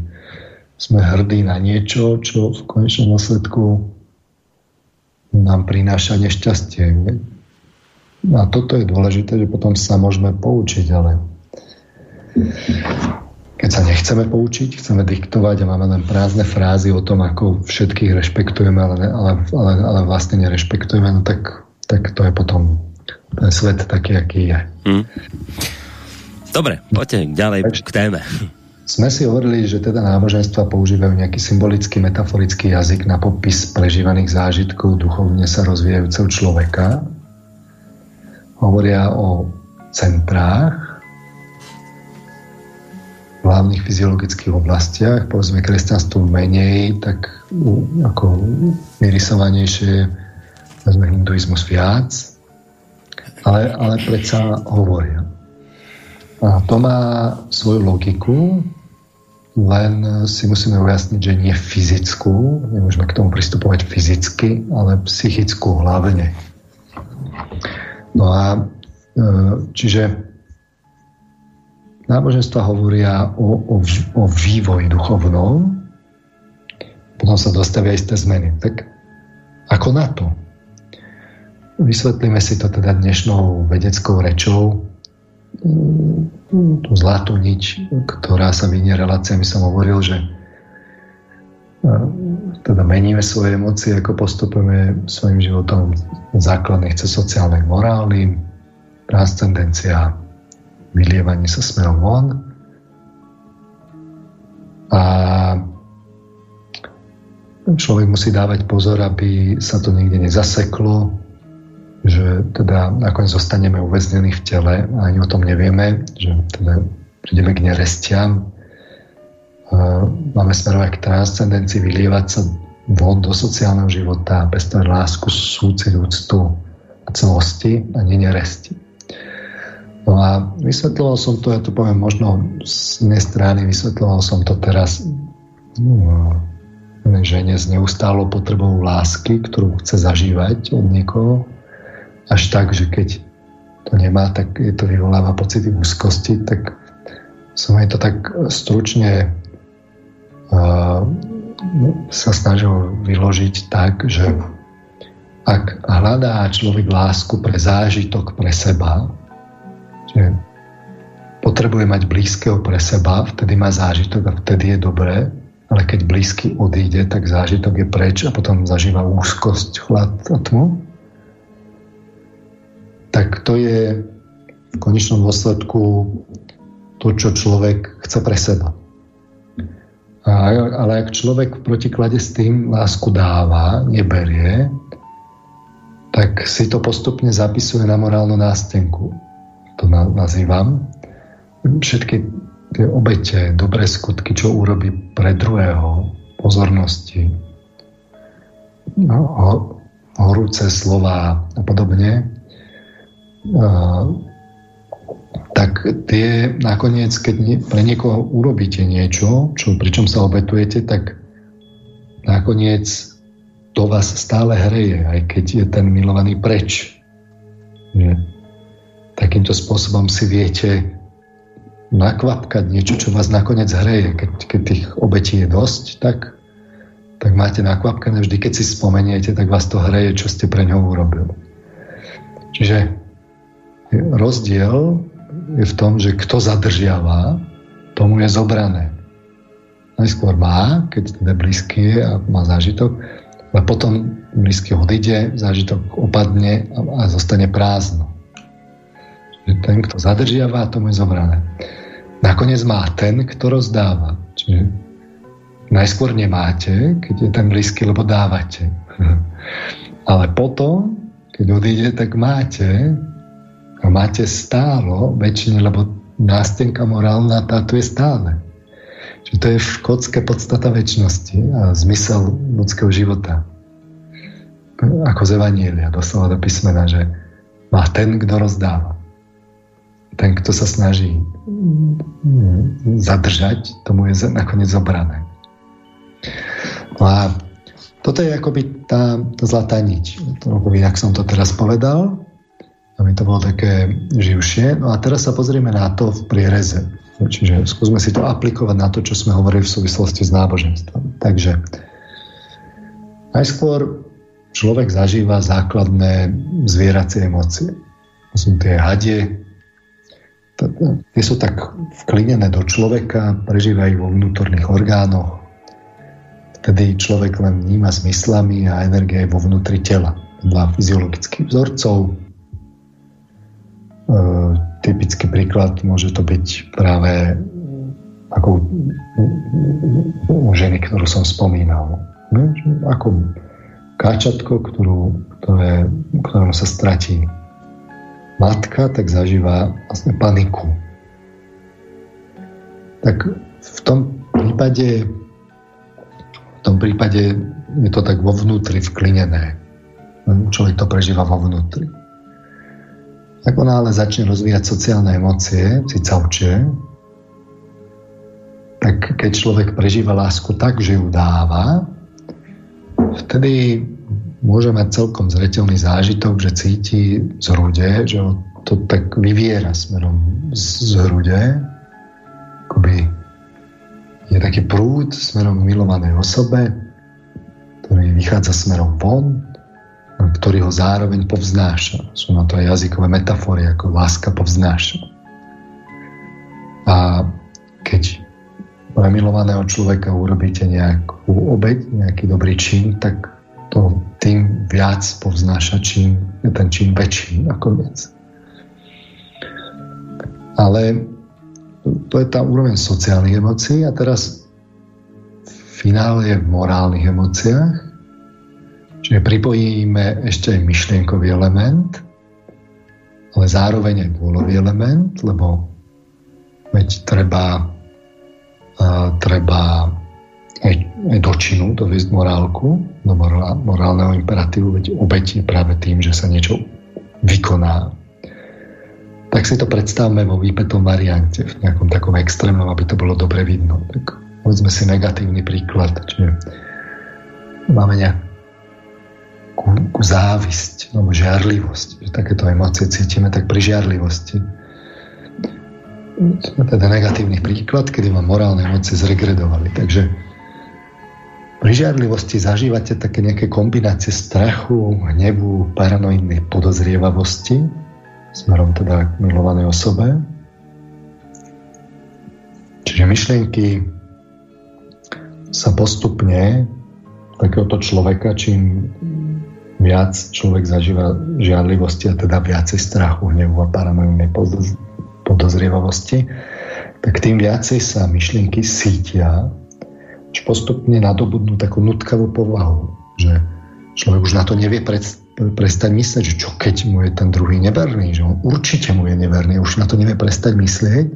B: Sme hrdí na niečo, čo v konečnom dôsledku nám prináša nešťastie. A toto je dôležité, že potom sa môžeme poučiť, ale keď sa nechceme poučiť, chceme diktovať a máme len prázdne frázy o tom, ako všetkých rešpektujeme, ale, ale, ale, ale vlastne nerešpektujeme, no tak, tak to je potom ten svet taký, aký je. Hmm.
A: Dobre, poďte ďalej k téme.
B: Sme si hovorili, že teda náboženstva používajú nejaký symbolický, metaforický jazyk na popis prežívaných zážitkov duchovne sa rozvíjajúceho človeka. Hovoria o centrách, hlavných fyziologických oblastiach, povedzme kresťanstvo menej, tak ako vyrysovanejšie, povedzme hinduizmus viac ale, ale predsa hovoria. A to má svoju logiku, len si musíme ujasniť, že nie fyzickú, nemôžeme k tomu pristupovať fyzicky, ale psychickú hlavne. No a e, čiže náboženstva hovoria o, o, o vývoji duchovnom, potom sa dostavia isté zmeny. Tak ako na to? Vysvetlíme si to teda dnešnou vedeckou rečou. Tú zlatú niť, ktorá sa vynie reláciami, som hovoril, že e, teda meníme svoje emócie, ako postupujeme svojim životom základných cez sociálnych, morálnym, transcendencia, vylievanie sa smerom von. A človek musí dávať pozor, aby sa to niekde nezaseklo, že teda nakoniec zostaneme uväznení v tele a ani o tom nevieme, že teda prídeme k nerestiam, máme smerovať k transcendencii, vylievať sa von do sociálneho života, pestovať lásku, súcit, úctu a celosti a nie neresti. No a vysvetloval som to, ja to poviem možno z jednej strany, vysvetloval som to teraz no, žene s neustálou potrebou lásky, ktorú chce zažívať od niekoho, až tak, že keď to nemá, tak je to vyvoláva pocity úzkosti, tak som aj to tak stručne uh, sa snažil vyložiť tak, že ak hľadá človek lásku pre zážitok pre seba, že potrebuje mať blízkeho pre seba, vtedy má zážitok a vtedy je dobré, ale keď blízky odíde, tak zážitok je preč a potom zažíva úzkosť, chlad a tmu. Tak to je v konečnom dôsledku to, čo človek chce pre seba. A, ale ak človek v protiklade s tým lásku dáva, neberie, tak si to postupne zapisuje na morálnu nástenku. To nazývam. Všetky tie obete, dobré skutky, čo urobí pre druhého, pozornosti, no, horúce slova a podobne, tak tie nakoniec, keď pre niekoho urobíte niečo, čo, pričom sa obetujete, tak nakoniec to vás stále hreje, aj keď je ten milovaný preč. Nie? Takýmto spôsobom si viete nakvapkať niečo, čo vás nakoniec hreje. Keď, keď tých obetí je dosť, tak, tak máte nakvapkané vždy, keď si spomeniete, tak vás to hreje, čo ste pre ňou urobili. Čiže rozdiel je v tom, že kto zadržiava, tomu je zobrané. Najskôr má, keď teda blízky je a má zážitok, a potom blízky odíde, zážitok opadne a, a zostane prázdno. Čiže ten, kto zadržiava, tomu je zobrané. Nakoniec má ten, kto rozdáva. Čiže najskôr nemáte, keď je ten blízky, lebo dávate. Ale potom, keď odíde, tak máte, a máte stálo väčšine, lebo nástenka morálna táto je stále. Čiže to je škótska podstata väčšnosti a zmysel ľudského života. Ako z Evanielia, doslova do písmena, že má ten, kto rozdáva. Ten, kto sa snaží zadržať, tomu je nakoniec zobrané. No a toto je akoby tá, tá zlatá niť. To, jak som to teraz povedal, aby to bolo také živšie. No a teraz sa pozrieme na to v priereze. Čiže skúsme si to aplikovať na to, čo sme hovorili v súvislosti s náboženstvom. Takže najskôr človek zažíva základné zvieracie emócie. To sú tie hadie, tie sú tak vklinené do človeka, prežívajú vo vnútorných orgánoch. Vtedy človek len vníma zmyslami a energia je vo vnútri tela. Dva fyziologických vzorcov, E, typický príklad môže to byť práve ako u ženy, ktorú som spomínal. Ako káčatko, ktorú, ktoré, ktorom sa stratí matka, tak zažíva vlastne paniku. Tak v tom prípade v tom prípade je to tak vo vnútri vklinené. Človek to prežíva vo vnútri. Ako náhle začne rozvíjať sociálne emócie, cicavčie, tak keď človek prežíva lásku tak, že ju dáva, vtedy môže mať celkom zretelný zážitok, že cíti z hrude, že to tak vyviera smerom z hrude, akoby je taký prúd smerom k milovanej osobe, ktorý vychádza smerom von ktorý ho zároveň povznáša. Sú na to aj jazykové metafory, ako láska povznáša. A keď pre milovaného človeka urobíte nejakú obeď, nejaký dobrý čin, tak to tým viac povznáša je ten čin väčší nakoniec. Ale to je tá úroveň sociálnych emócií a teraz finále je v morálnych emóciách Čiže pripojíme ešte aj myšlienkový element, ale zároveň aj vôľový element, lebo veď treba, uh, treba aj, aj do činu doviesť morálku, do morál, morálneho imperatívu, veď obeť je práve tým, že sa niečo vykoná. Tak si to predstavme vo výpetom variante, v nejakom takom extrémnom, aby to bolo dobre vidno. Tak povedzme si negatívny príklad, čiže máme nejak, ku, ku závisť alebo žiarlivosť. Že takéto emócie cítime tak pri žiarlivosti. teda negatívny príklad, kedy vám morálne emócie zregredovali. Takže pri žiarlivosti zažívate také nejaké kombinácie strachu, hnevu, paranoidnej podozrievavosti smerom teda k milovanej osobe. Čiže myšlienky sa postupne takéhoto človeka, čím viac človek zažíva žiadlivosti a teda viacej strachu, hnevu a paranoidnej podozrievavosti, tak tým viacej sa myšlienky sítia že postupne nadobudnú takú nutkavú povahu, že človek už na to nevie pred, prestať myslieť, že čo keď mu je ten druhý neverný, že on určite mu je neverný, už na to nevie prestať myslieť.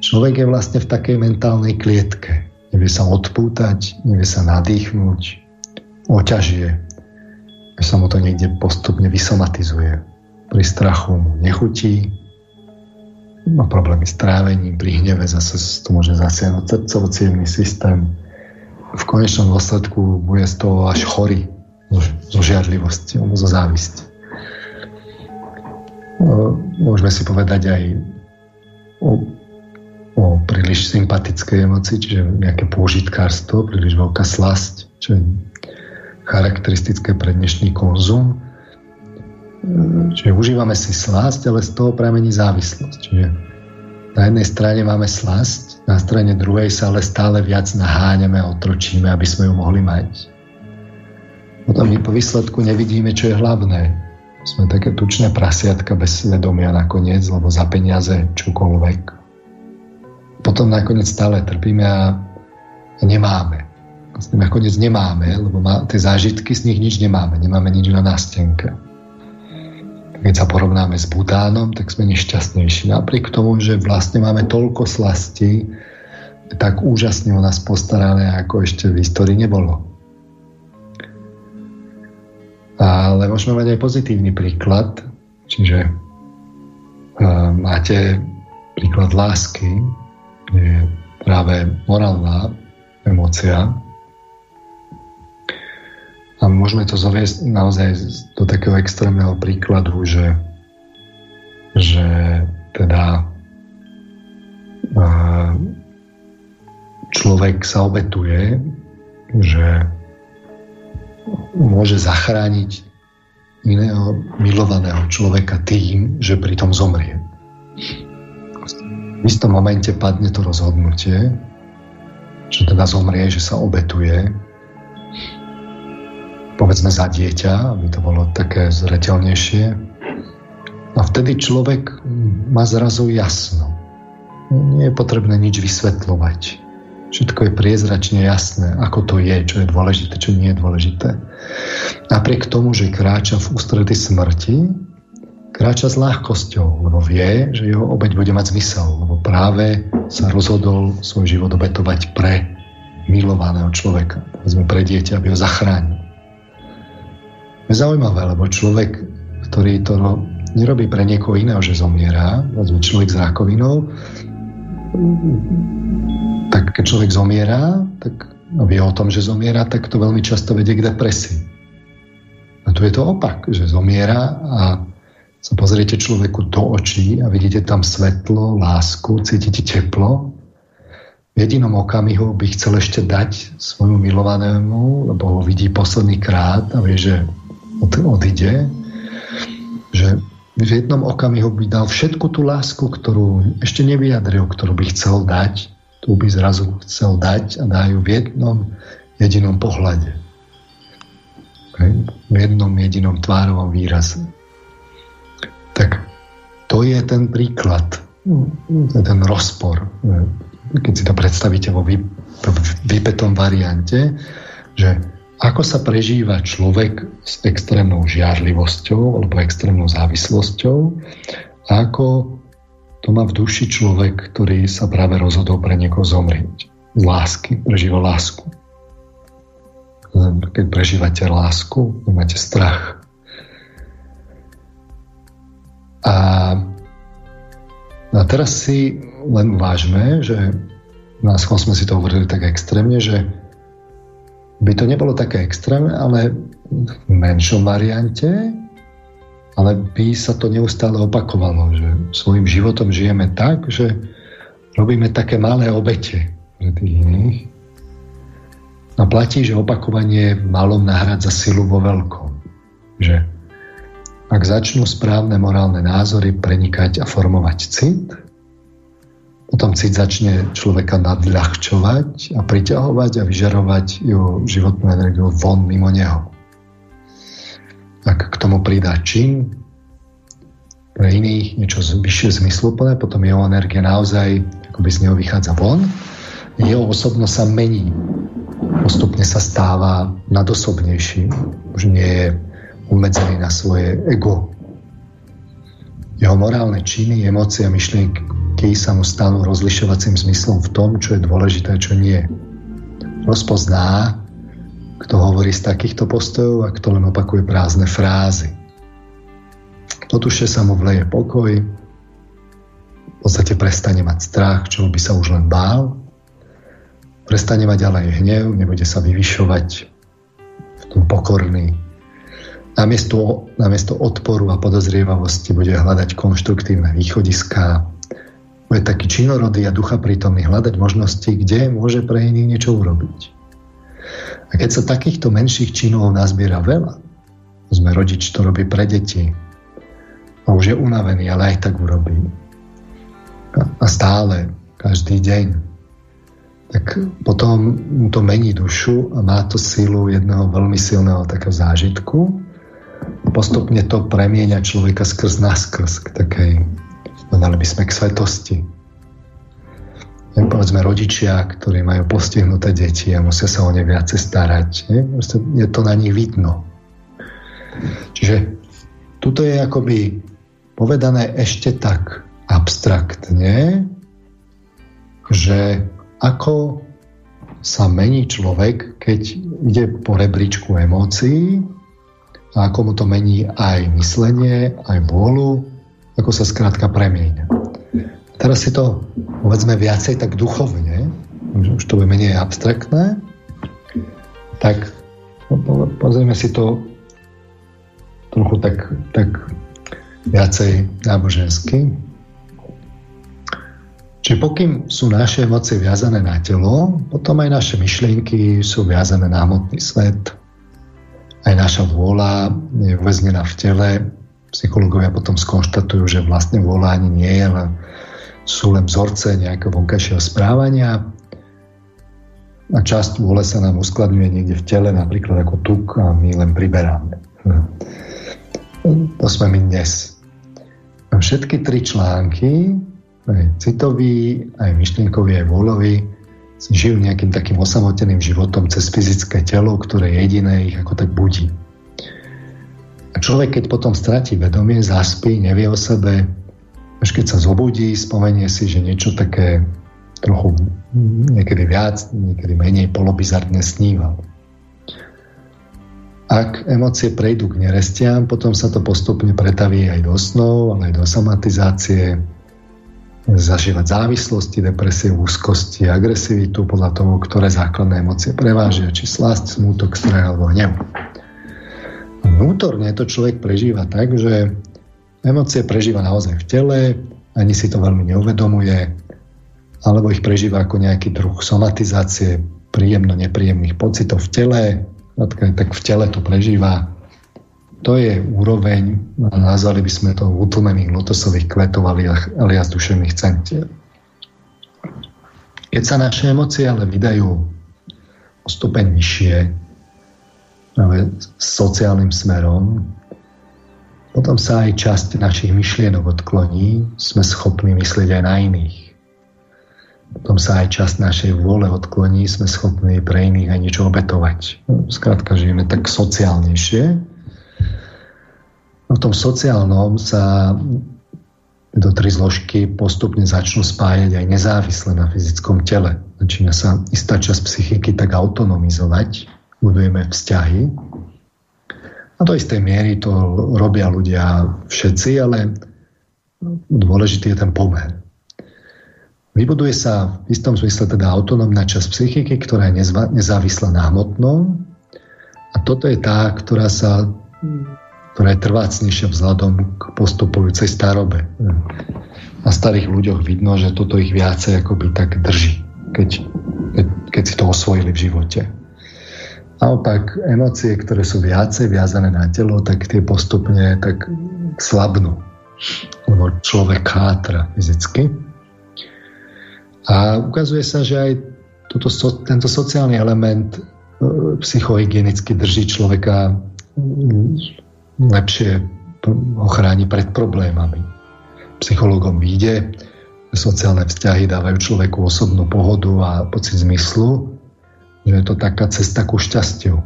B: Človek je vlastne v takej mentálnej klietke. Nevie sa odpútať, nevie sa nadýchnuť, oťažie, že sa mu to niekde postupne vysomatizuje. Pri strachu mu nechutí, má problémy s trávením, pri hneve zase to môže zasiahnuť srdcovo systém. V konečnom dôsledku bude z toho až chorý zo, žiadlivosti zo závisti. Môžeme si povedať aj o, o príliš sympatickej emocii, čiže nejaké pôžitkárstvo, príliš veľká slasť, čo je charakteristické pre dnešný konzum Čiže užívame si slasť, ale z toho pramení závislosť. Čiže na jednej strane máme slasť, na strane druhej sa ale stále viac naháňame a otročíme, aby sme ju mohli mať. Potom my po výsledku nevidíme, čo je hlavné. Sme také tučné prasiatka bez svedomia nakoniec, lebo za peniaze čokoľvek. Potom nakoniec stále trpíme a nemáme. Vlastne nakoniec nemáme, lebo má, tie zážitky z nich nič nemáme. Nemáme nič na nástenke keď sa porovnáme s Budánom, tak sme nešťastnejší. Napriek tomu, že vlastne máme toľko slastí, tak úžasne o nás postarané, ako ešte v histórii nebolo. Ale môžeme mať aj pozitívny príklad, čiže uh, máte príklad lásky, je práve morálna emócia, a môžeme to zaviesť naozaj do takého extrémneho príkladu, že, že teda človek sa obetuje, že môže zachrániť iného milovaného človeka tým, že pritom zomrie. V istom momente padne to rozhodnutie, že teda zomrie, že sa obetuje povedzme za dieťa, aby to bolo také zretelnejšie. A vtedy človek má zrazu jasno. Nie je potrebné nič vysvetľovať. Všetko je priezračne jasné, ako to je, čo je dôležité, čo nie je dôležité. Napriek tomu, že kráča v ústredy smrti, kráča s ľahkosťou, lebo vie, že jeho obeď bude mať zmysel, lebo práve sa rozhodol svoj život obetovať pre milovaného človeka, povedzme pre dieťa, aby ho zachránil zaujímavé, lebo človek, ktorý to no, nerobí pre niekoho iného, že zomiera, človek s rakovinou, tak keď človek zomiera, tak no, vie o tom, že zomiera, tak to veľmi často vedie k depresii. A tu je to opak, že zomiera a sa pozriete človeku do očí a vidíte tam svetlo, lásku, cítite teplo. V jedinom okamihu by chcel ešte dať svojmu milovanému, lebo ho vidí posledný krát a vie, že odíde, že v jednom okamihu by dal všetku tú lásku, ktorú ešte nevyjadril, ktorú by chcel dať, tu by zrazu chcel dať a dá ju v jednom jedinom pohľade. V jednom jedinom tvárovom výraze. Tak to je ten príklad, ten rozpor. Keď si to predstavíte vo vypetom variante, že ako sa prežíva človek s extrémnou žiarlivosťou alebo extrémnou závislosťou a ako to má v duši človek, ktorý sa práve rozhodol pre niekoho zomrieť. Z lásky, prežíva lásku. Keď prežívate lásku, máte strach. A, a teraz si len uvážme, že nás sme si to hovorili tak extrémne, že by to nebolo také extrémne, ale v menšom variante, ale by sa to neustále opakovalo, že svojim životom žijeme tak, že robíme také malé obete pre tých iných. No platí, že opakovanie v malom nahrádza silu vo veľkom. Že ak začnú správne morálne názory prenikať a formovať cit, potom cit začne človeka nadľahčovať a priťahovať a vyžarovať jeho životnú energiu von mimo neho. Ak k tomu pridá čin, pre iných niečo vyššie zmysluplné, potom jeho energia naozaj akoby z neho vychádza von, jeho osobnosť sa mení. Postupne sa stáva nadosobnejší. Už nie je umedzený na svoje ego. Jeho morálne činy, emócie a myšlienky sa mu stanú rozlišovacím zmyslom v tom, čo je dôležité a čo nie. Rozpozná, kto hovorí z takýchto postojov a kto len opakuje prázdne frázy. Do sa mu vleje pokoj, v podstate prestane mať strach, čo by sa už len bál, prestane mať ale aj hnev, nebude sa vyvyšovať v tom pokorný. Namiesto, namiesto odporu a podozrievavosti bude hľadať konštruktívne východiská, bude taký činorodý a ducha prítomný hľadať možnosti, kde môže pre iných niečo urobiť. A keď sa takýchto menších činov nazbiera veľa, sme rodič, to robí pre deti, a už je unavený, ale aj tak urobí. A stále, každý deň. Tak potom to mení dušu a má to silu jedného veľmi silného takého zážitku. Postupne to premieňa človeka skrz naskrz k takej, povedali by sme, k svetosti povedzme rodičia, ktorí majú postihnuté deti a musia sa o ne viacej starať. Je, je to na nich vidno. Čiže tuto je akoby povedané ešte tak abstraktne, že ako sa mení človek, keď ide po rebríčku emócií a ako mu to mení aj myslenie, aj vôľu, ako sa skrátka premieňa. Teraz si to povedzme viacej tak duchovne, už to bude menej abstraktné, tak pozrieme si to trochu tak, tak viacej nábožensky. Čiže pokým sú naše emócie viazané na telo, potom aj naše myšlienky sú viazané na hmotný svet, aj naša vôľa je uväznená v tele. Psychológovia potom skonštatujú, že vlastne vôľa ani nie je, ale sú len vzorce nejakého vonkajšieho správania a časť vôle sa nám uskladňuje niekde v tele, napríklad ako tuk a my len priberáme. To sme my dnes. Všetky tri články, aj citový, aj myšlienkový, aj vôľový, žijú nejakým takým osamoteným životom cez fyzické telo, ktoré jediné ich ako tak budí. A človek, keď potom stratí vedomie, zaspí, nevie o sebe, až keď sa zobudí, spomenie si, že niečo také trochu niekedy viac, niekedy menej polobizarne sníval. Ak emócie prejdú k nerestiam, potom sa to postupne pretaví aj do snov, ale aj do somatizácie, zažívať závislosti, depresie, úzkosti, agresivitu podľa toho, ktoré základné emócie prevážia, či slasť, smútok, strach alebo hnev. Vnútorne to človek prežíva tak, že Emócie prežíva naozaj v tele, ani si to veľmi neuvedomuje, alebo ich prežíva ako nejaký druh somatizácie príjemno-nepríjemných pocitov v tele, tak v tele to prežíva. To je úroveň, nazvali by sme to utlmených lotosových kvetov alias duševných centier. Keď sa naše emócie ale vydajú o stupeň vyššie, sociálnym smerom, potom sa aj časť našich myšlienok odkloní, sme schopní myslieť aj na iných. Potom sa aj časť našej vôle odkloní, sme schopní pre iných aj niečo obetovať. Skrátka, žijeme tak sociálnejšie. V tom sociálnom sa do tri zložky postupne začnú spájať aj nezávisle na fyzickom tele. Začína sa istá časť psychiky tak autonomizovať, budujeme vzťahy, a do istej miery to robia ľudia všetci, ale dôležitý je ten pomer. Vybuduje sa v istom zmysle teda autonómna časť psychiky, ktorá je nezávislá na hmotnom a toto je tá, ktorá sa ktorá je trvácnejšia vzhľadom k postupujúcej starobe. Na starých ľuďoch vidno, že toto ich viacej akoby tak drží, keď, keď, si to osvojili v živote. Naopak emócie, ktoré sú viacej viazané na telo, tak tie postupne tak slabnú. Lebo človek chátra fyzicky. A ukazuje sa, že aj toto, tento sociálny element e, psychohygienicky drží človeka lepšie ho chráni pred problémami. Psychologom vyjde, sociálne vzťahy dávajú človeku osobnú pohodu a pocit zmyslu, že je to taká cesta ku šťastiu.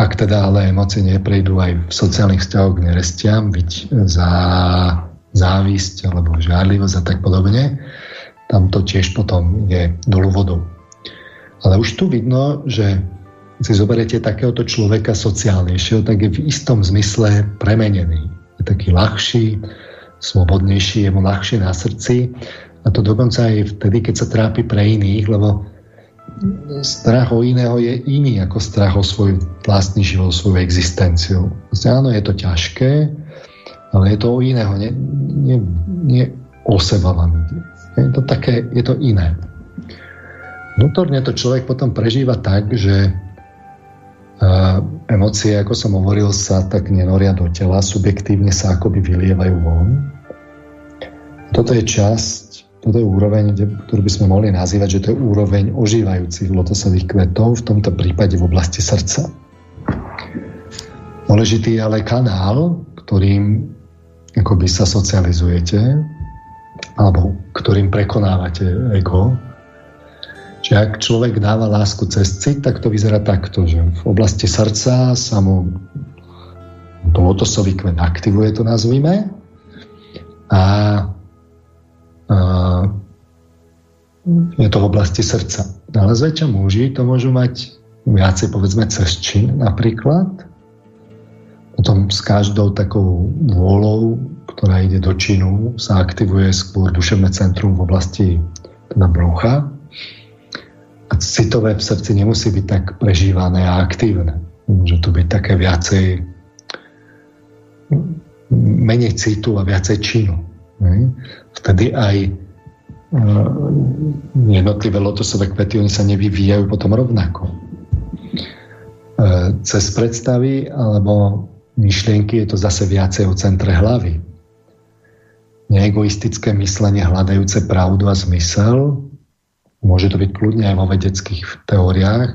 B: Ak teda ale emócie neprejdú aj v sociálnych vzťahoch k nerestiam, byť za závisť alebo žárlivosť a tak podobne, tam to tiež potom je dolu vodou. Ale už tu vidno, že si zoberiete takéhoto človeka sociálnejšieho, tak je v istom zmysle premenený. Je taký ľahší, slobodnejší, je mu ľahšie na srdci a to dokonca aj vtedy, keď sa trápi pre iných, lebo strach o iného je iný ako strach o svoj vlastný život, svoju existenciu. Áno, je to ťažké, ale je to o iného, nie, nie, nie o seba vám Je to také, je to iné. Vnútorne to človek potom prežíva tak, že emócie, ako som hovoril, sa tak nenoria do tela, subjektívne sa akoby vylievajú von. Toto je časť, toto je úroveň, ktorú by sme mohli nazývať, že to je úroveň ožívajúcich lotosových kvetov, v tomto prípade v oblasti srdca. Dôležitý je ale kanál, ktorým akoby sa socializujete, alebo ktorým prekonávate ego, Čiže ak človek dáva lásku cez cit, tak to vyzerá takto, že v oblasti srdca sa mu to lotosový kvet aktivuje, to nazvime. A, a je to v oblasti srdca. Ale zväčša muži to môžu mať viacej povedzme cez čin napríklad. Potom s každou takou vôľou, ktorá ide do činu, sa aktivuje skôr duševné centrum v oblasti teda brucha citové v srdci nemusí byť tak prežívané a aktívne. Môže to byť také viacej menej citu a viacej činu. Vtedy aj e, jednotlivé lotosové kvety, oni sa nevyvíjajú potom rovnako. E, cez predstavy alebo myšlienky je to zase viacej o centre hlavy. Neegoistické myslenie hľadajúce pravdu a zmysel môže to byť kľudne aj vo vedeckých teóriách,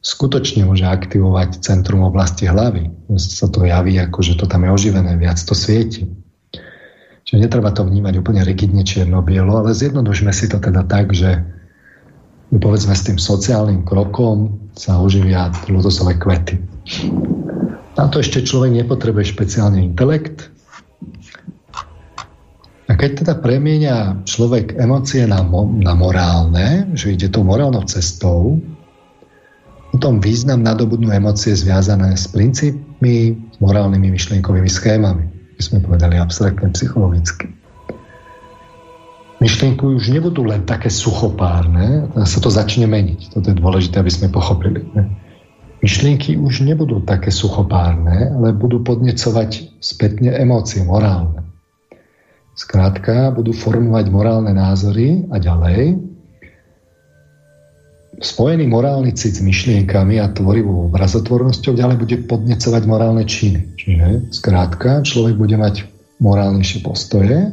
B: skutočne môže aktivovať centrum oblasti hlavy. Sa to javí ako, že to tam je oživené, viac to svieti. Čiže netreba to vnímať úplne rigidne čierno-bielo, ale zjednodušme si to teda tak, že povedzme s tým sociálnym krokom sa oživia lotosové kvety. Na to ešte človek nepotrebuje špeciálny intelekt, keď teda premieňa človek emócie na, mo- na morálne, že ide tou morálnou cestou, potom význam nadobudnú emócie zviazané s princípmi, s morálnymi myšlienkovými schémami. My sme povedali abstraktne psychologicky. Myšlienky už nebudú len také suchopárne, sa to začne meniť. Toto je dôležité, aby sme pochopili. Myšlienky už nebudú také suchopárne, ale budú podnecovať spätne emócie morálne. Skrátka, budú formovať morálne názory a ďalej. Spojený morálny cit s myšlienkami a tvorivou obrazotvornosťou ďalej bude podnecovať morálne činy. Čiže, skrátka, človek bude mať morálnejšie postoje,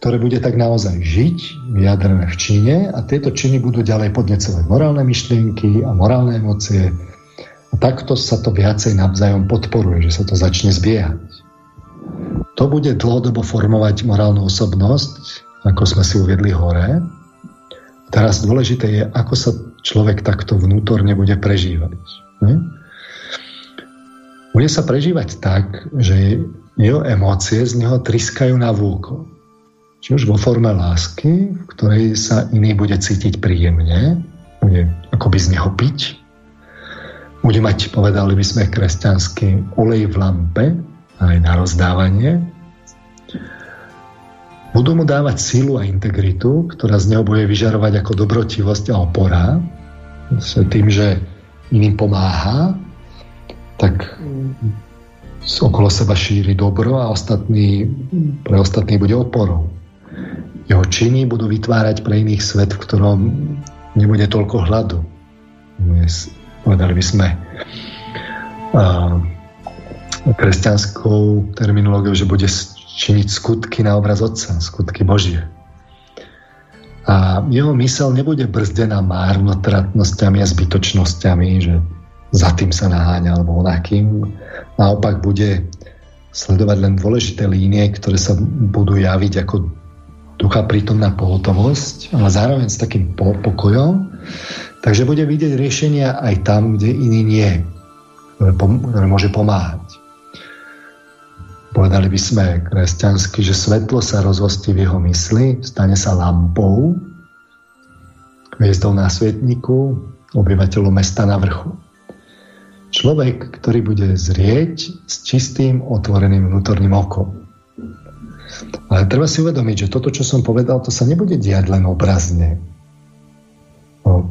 B: ktoré bude tak naozaj žiť, vyjadrené v čine a tieto činy budú ďalej podnecovať morálne myšlienky a morálne emócie. A takto sa to viacej navzájom podporuje, že sa to začne zbiehať. To bude dlhodobo formovať morálnu osobnosť, ako sme si uviedli hore. Teraz dôležité je, ako sa človek takto vnútorne bude prežívať. Hm? Bude sa prežívať tak, že jeho emócie z neho triskajú na vúko. Či už vo forme lásky, v ktorej sa iný bude cítiť príjemne, bude akoby z neho piť, bude mať, povedali by sme kresťansky, olej v lampe, aj na rozdávanie. Budú mu dávať sílu a integritu, ktorá z neho bude vyžarovať ako dobrotivosť a opora. Tým, že iným pomáha, tak okolo seba šíri dobro a ostatný, pre ostatný bude oporou. Jeho činy budú vytvárať pre iných svet, v ktorom nebude toľko hladu. Povedali by sme a, kresťanskou terminológiou, že bude činiť skutky na obraz Otca, skutky Božie. A jeho mysel nebude brzdená márnotratnosťami a zbytočnosťami, že za tým sa naháňa alebo onakým. Naopak bude sledovať len dôležité línie, ktoré sa budú javiť ako ducha prítomná pohotovosť, ale zároveň s takým pokojom. Takže bude vidieť riešenia aj tam, kde iný nie, ktoré, môže pomáhať. Povedali by sme kresťansky, že svetlo sa rozhostí v jeho mysli, stane sa lampou, hviezdou na svetníku, obyvateľom mesta na vrchu. Človek, ktorý bude zrieť s čistým, otvoreným vnútorným okom. Ale treba si uvedomiť, že toto, čo som povedal, to sa nebude diať len obrazne. No,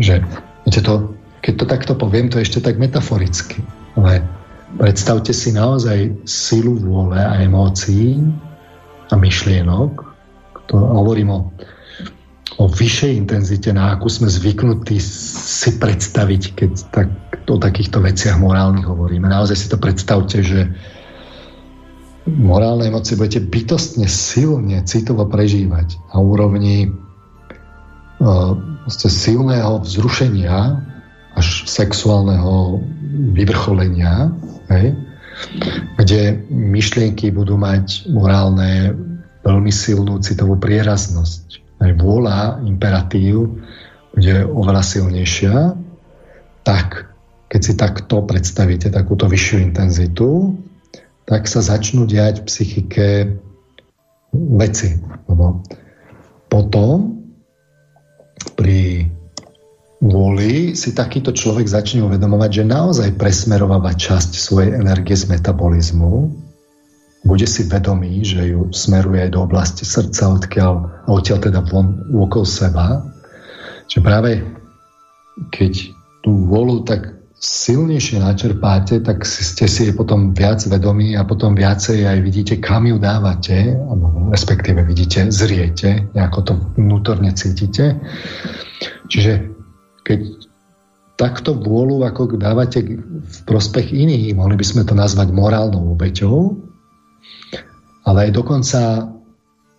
B: že, viete to, keď to takto poviem, to je ešte tak metaforicky. Ale Predstavte si naozaj silu vôle a emócií a myšlienok. To hovorím o, o vyššej intenzite, na akú sme zvyknutí si predstaviť, keď tak, o takýchto veciach morálnych hovoríme. Naozaj si to predstavte, že morálne emócie budete bytostne silne, citovo prežívať na úrovni uh, silného vzrušenia až sexuálneho vyvrcholenia hej, kde myšlienky budú mať morálne veľmi silnú citovú prieraznosť. Aj vôľa, imperatív bude oveľa silnejšia, tak keď si takto predstavíte takúto vyššiu intenzitu, tak sa začnú diať v psychike veci. Lebo potom pri vôli si takýto človek začne uvedomovať, že naozaj presmerováva časť svojej energie z metabolizmu, bude si vedomý, že ju smeruje aj do oblasti srdca, odkiaľ, a odtiaľ teda von okolo seba. Že práve keď tú vôľu tak silnejšie načerpáte, tak ste si je potom viac vedomí a potom viacej aj vidíte, kam ju dávate, respektíve vidíte, zriete, ako to vnútorne cítite. Čiže keď takto vôľu ako dávate v prospech iných, mohli by sme to nazvať morálnou obeťou, ale aj dokonca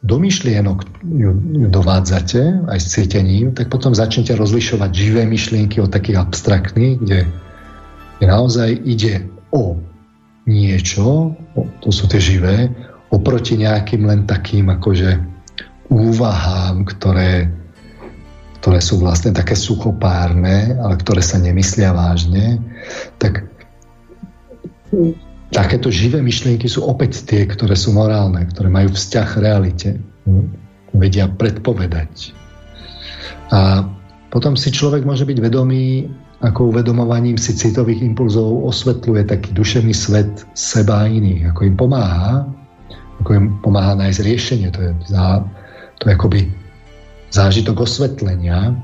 B: do myšlienok dovádzate aj s cítením, tak potom začnete rozlišovať živé myšlienky od takých abstraktných, kde naozaj ide o niečo, to sú tie živé, oproti nejakým len takým akože úvahám, ktoré ktoré sú vlastne také suchopárne, ale ktoré sa nemyslia vážne, tak takéto živé myšlienky sú opäť tie, ktoré sú morálne, ktoré majú vzťah k realite, vedia predpovedať. A potom si človek môže byť vedomý, ako uvedomovaním si citových impulzov osvetľuje taký duševný svet seba a iných, ako im pomáha, ako im pomáha nájsť riešenie. To je, za, to je akoby zážitok osvetlenia.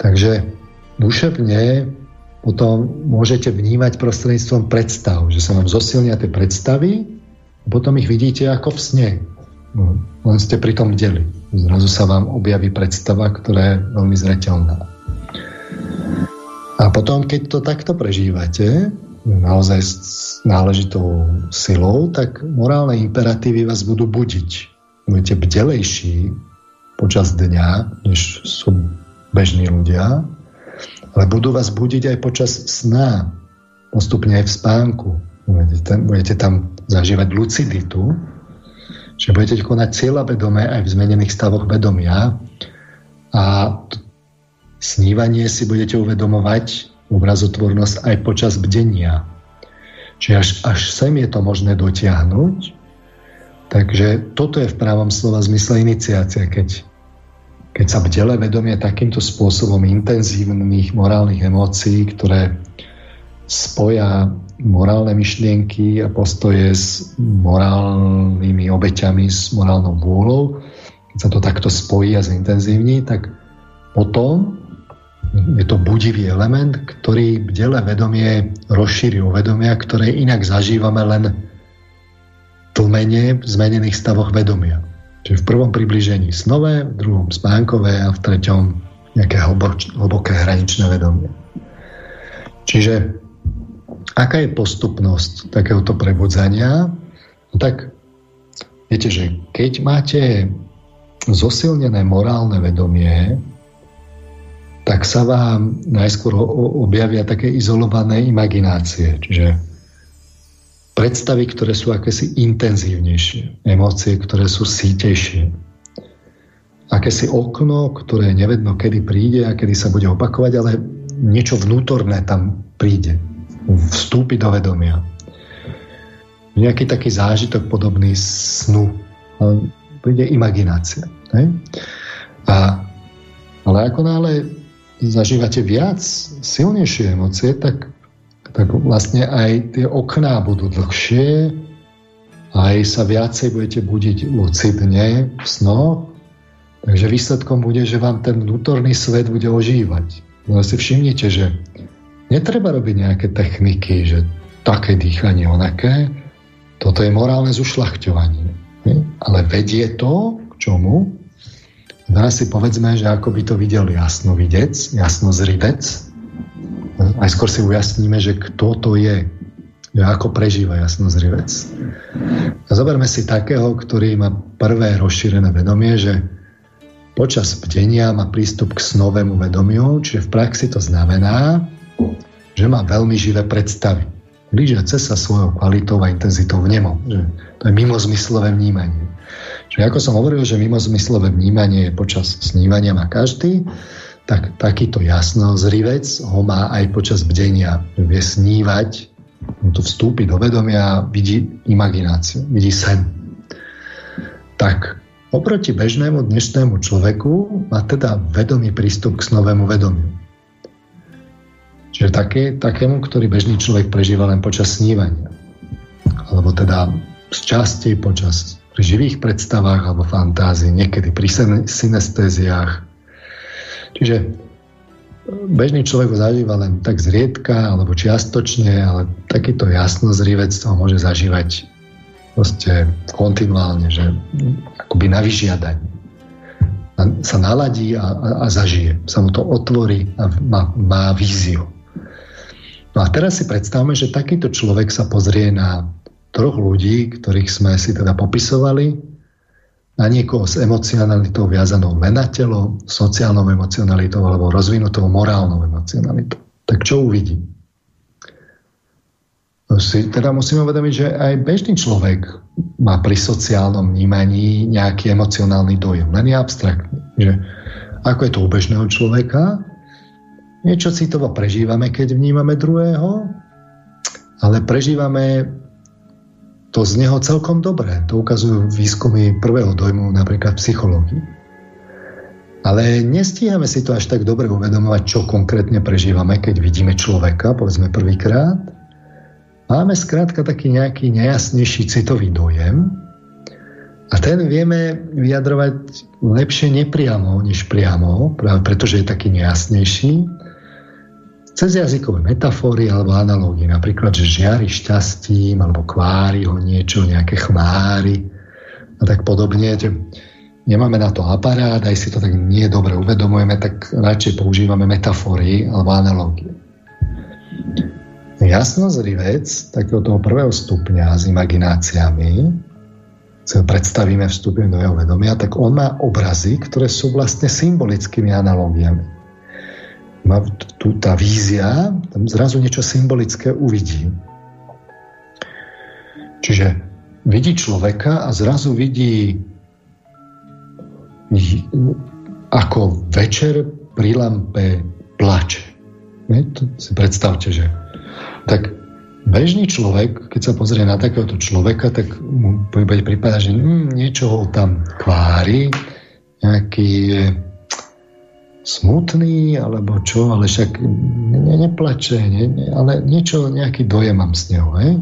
B: Takže duševne potom môžete vnímať prostredníctvom predstav, že sa vám zosilnia tie predstavy a potom ich vidíte ako v sne. No, len ste pri tom deli. Zrazu sa vám objaví predstava, ktorá je veľmi zreteľná. A potom, keď to takto prežívate, naozaj s náležitou silou, tak morálne imperatívy vás budú budiť. Budete bdelejší, počas dňa, než sú bežní ľudia, ale budú vás budiť aj počas sna, postupne aj v spánku. Budete budete tam zažívať luciditu, že budete konať cieľa vedomé aj v zmenených stavoch vedomia a snívanie si budete uvedomovať obrazotvornosť aj počas bdenia. Čiže až, až sem je to možné dotiahnuť. Takže toto je v právom slova zmysle iniciácia, keď keď sa bdele vedomie takýmto spôsobom intenzívnych morálnych emócií, ktoré spoja morálne myšlienky a postoje s morálnymi obeťami, s morálnou vôľou, keď sa to takto spojí a zintenzívni, tak potom je to budivý element, ktorý bdele vedomie rozšíri vedomia, ktoré inak zažívame len tlmenie v zmenených stavoch vedomia. Čiže v prvom približení snové, v druhom spánkové a v treťom nejaké hlboč, hlboké hraničné vedomie. Čiže aká je postupnosť takéhoto prebudzania? No tak viete, že keď máte zosilnené morálne vedomie, tak sa vám najskôr objavia také izolované imaginácie, čiže predstavy, ktoré sú akési intenzívnejšie, emócie, ktoré sú sítejšie, akési okno, ktoré nevedno, kedy príde a kedy sa bude opakovať, ale niečo vnútorné tam príde, vstúpi do vedomia. Nejaký taký zážitok podobný snu, príde imaginácia. Ne? A, ale ako náhle zažívate viac, silnejšie emócie, tak, tak vlastne aj tie okná budú dlhšie, aj sa viacej budete budiť lucidne v snoch, takže výsledkom bude, že vám ten vnútorný svet bude ožívať. No si všimnite, že netreba robiť nejaké techniky, že také dýchanie, onaké, toto je morálne zušľachťovanie. Ale vedie to k čomu? Teraz si povedzme, že ako by to videl jasnovidec, jasnozrivec. Aj skôr si ujasníme, že kto to je, že ako prežíva jasnozrivec. A zoberme si takého, ktorý má prvé rozšírené vedomie, že počas bdenia má prístup k snovému vedomiu, čiže v praxi to znamená, že má veľmi živé predstavy. Blížiace sa svojou kvalitou a intenzitou v nemom. Že to je mimozmyslové vnímanie. Čiže ako som hovoril, že mimozmyslové vnímanie počas snívania má každý, tak takýto jasnozrivec ho má aj počas bdenia. Vie snívať, mu to vstúpi do vedomia, vidí imagináciu, vidí sen. Tak oproti bežnému dnešnému človeku má teda vedomý prístup k snovému vedomiu. Čiže také, takému, ktorý bežný človek prežíva len počas snívania. Alebo teda z časti počas pri živých predstavách alebo fantázii, niekedy pri synestéziách. Čiže e, bežný človek ho zažíva len tak zriedka alebo čiastočne, ale takýto jasnozrivec toho môže zažívať proste kontinuálne, že akoby na vyžiadanie. Sa naladí a, a, a zažije. Sa mu to otvorí a má, má víziu. No a teraz si predstavme, že takýto človek sa pozrie na troch ľudí, ktorých sme si teda popisovali, na niekoho s emocionalitou viazanou len na telo, sociálnou emocionalitou alebo rozvinutou morálnou emocionalitou. Tak čo uvidí? Si teda musíme uvedomiť, že aj bežný človek má pri sociálnom vnímaní nejaký emocionálny dojem, len je abstraktný. Že ako je to u bežného človeka, niečo citovo prežívame, keď vnímame druhého, ale prežívame to z neho celkom dobré. To ukazujú výskumy prvého dojmu napríklad v psychológii. Ale nestíhame si to až tak dobre uvedomovať, čo konkrétne prežívame, keď vidíme človeka, povedzme prvýkrát. Máme skrátka taký nejaký nejasnejší citový dojem a ten vieme vyjadrovať lepšie nepriamo než priamo, pretože je taký nejasnejší cez jazykové metafory alebo analógie, napríklad, že žiari šťastím alebo kvári ho niečo, nejaké chmáry a tak podobne. Nemáme na to aparát, aj si to tak nie dobre uvedomujeme, tak radšej používame metafory alebo analógie. Jasnozrivec takého toho prvého stupňa s imagináciami, sa predstavíme, vstupujeme do jeho vedomia, tak on má obrazy, ktoré sú vlastne symbolickými analógiami má tu tá vízia, tam zrazu niečo symbolické uvidí. Čiže vidí človeka a zrazu vidí ako večer pri lampe plače. To si predstavte, že tak bežný človek, keď sa pozrie na takéhoto človeka, tak mu bude prípadať, že hm, niečo ho tam kvári, nejaký smutný, alebo čo, ale však ne, neplače, ne, ne, ale niečo, nejaký dojem mám z neho. Hej?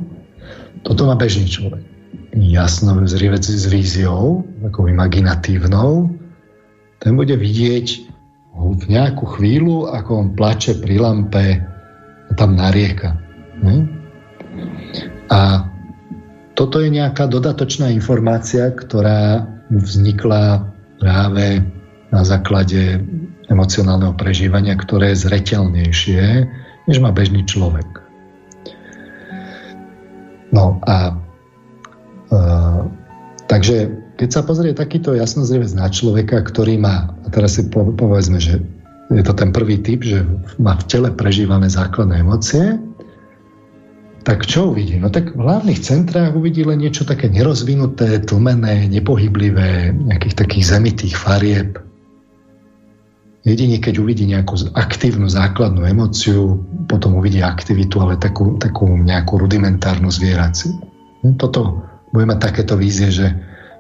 B: Toto má bežný človek. Jasno, zrivec s víziou, takou imaginatívnou, ten bude vidieť v nejakú chvíľu, ako on plače pri lampe, tam narieka. Ne? A toto je nejaká dodatočná informácia, ktorá vznikla práve na základe emocionálneho prežívania, ktoré je zretelnejšie, než má bežný človek. No a e, takže keď sa pozrie takýto jasnozrivec na človeka, ktorý má, a teraz si povedzme, že je to ten prvý typ, že má v tele prežívané základné emócie, tak čo uvidí? No tak v hlavných centrách uvidí len niečo také nerozvinuté, tlmené, nepohyblivé, nejakých takých zemitých farieb. Jedine keď uvidí nejakú aktívnu základnú emóciu, potom uvidí aktivitu, ale takú, takú nejakú rudimentárnu zvieraciu. Hm, toto bude mať takéto vízie, že,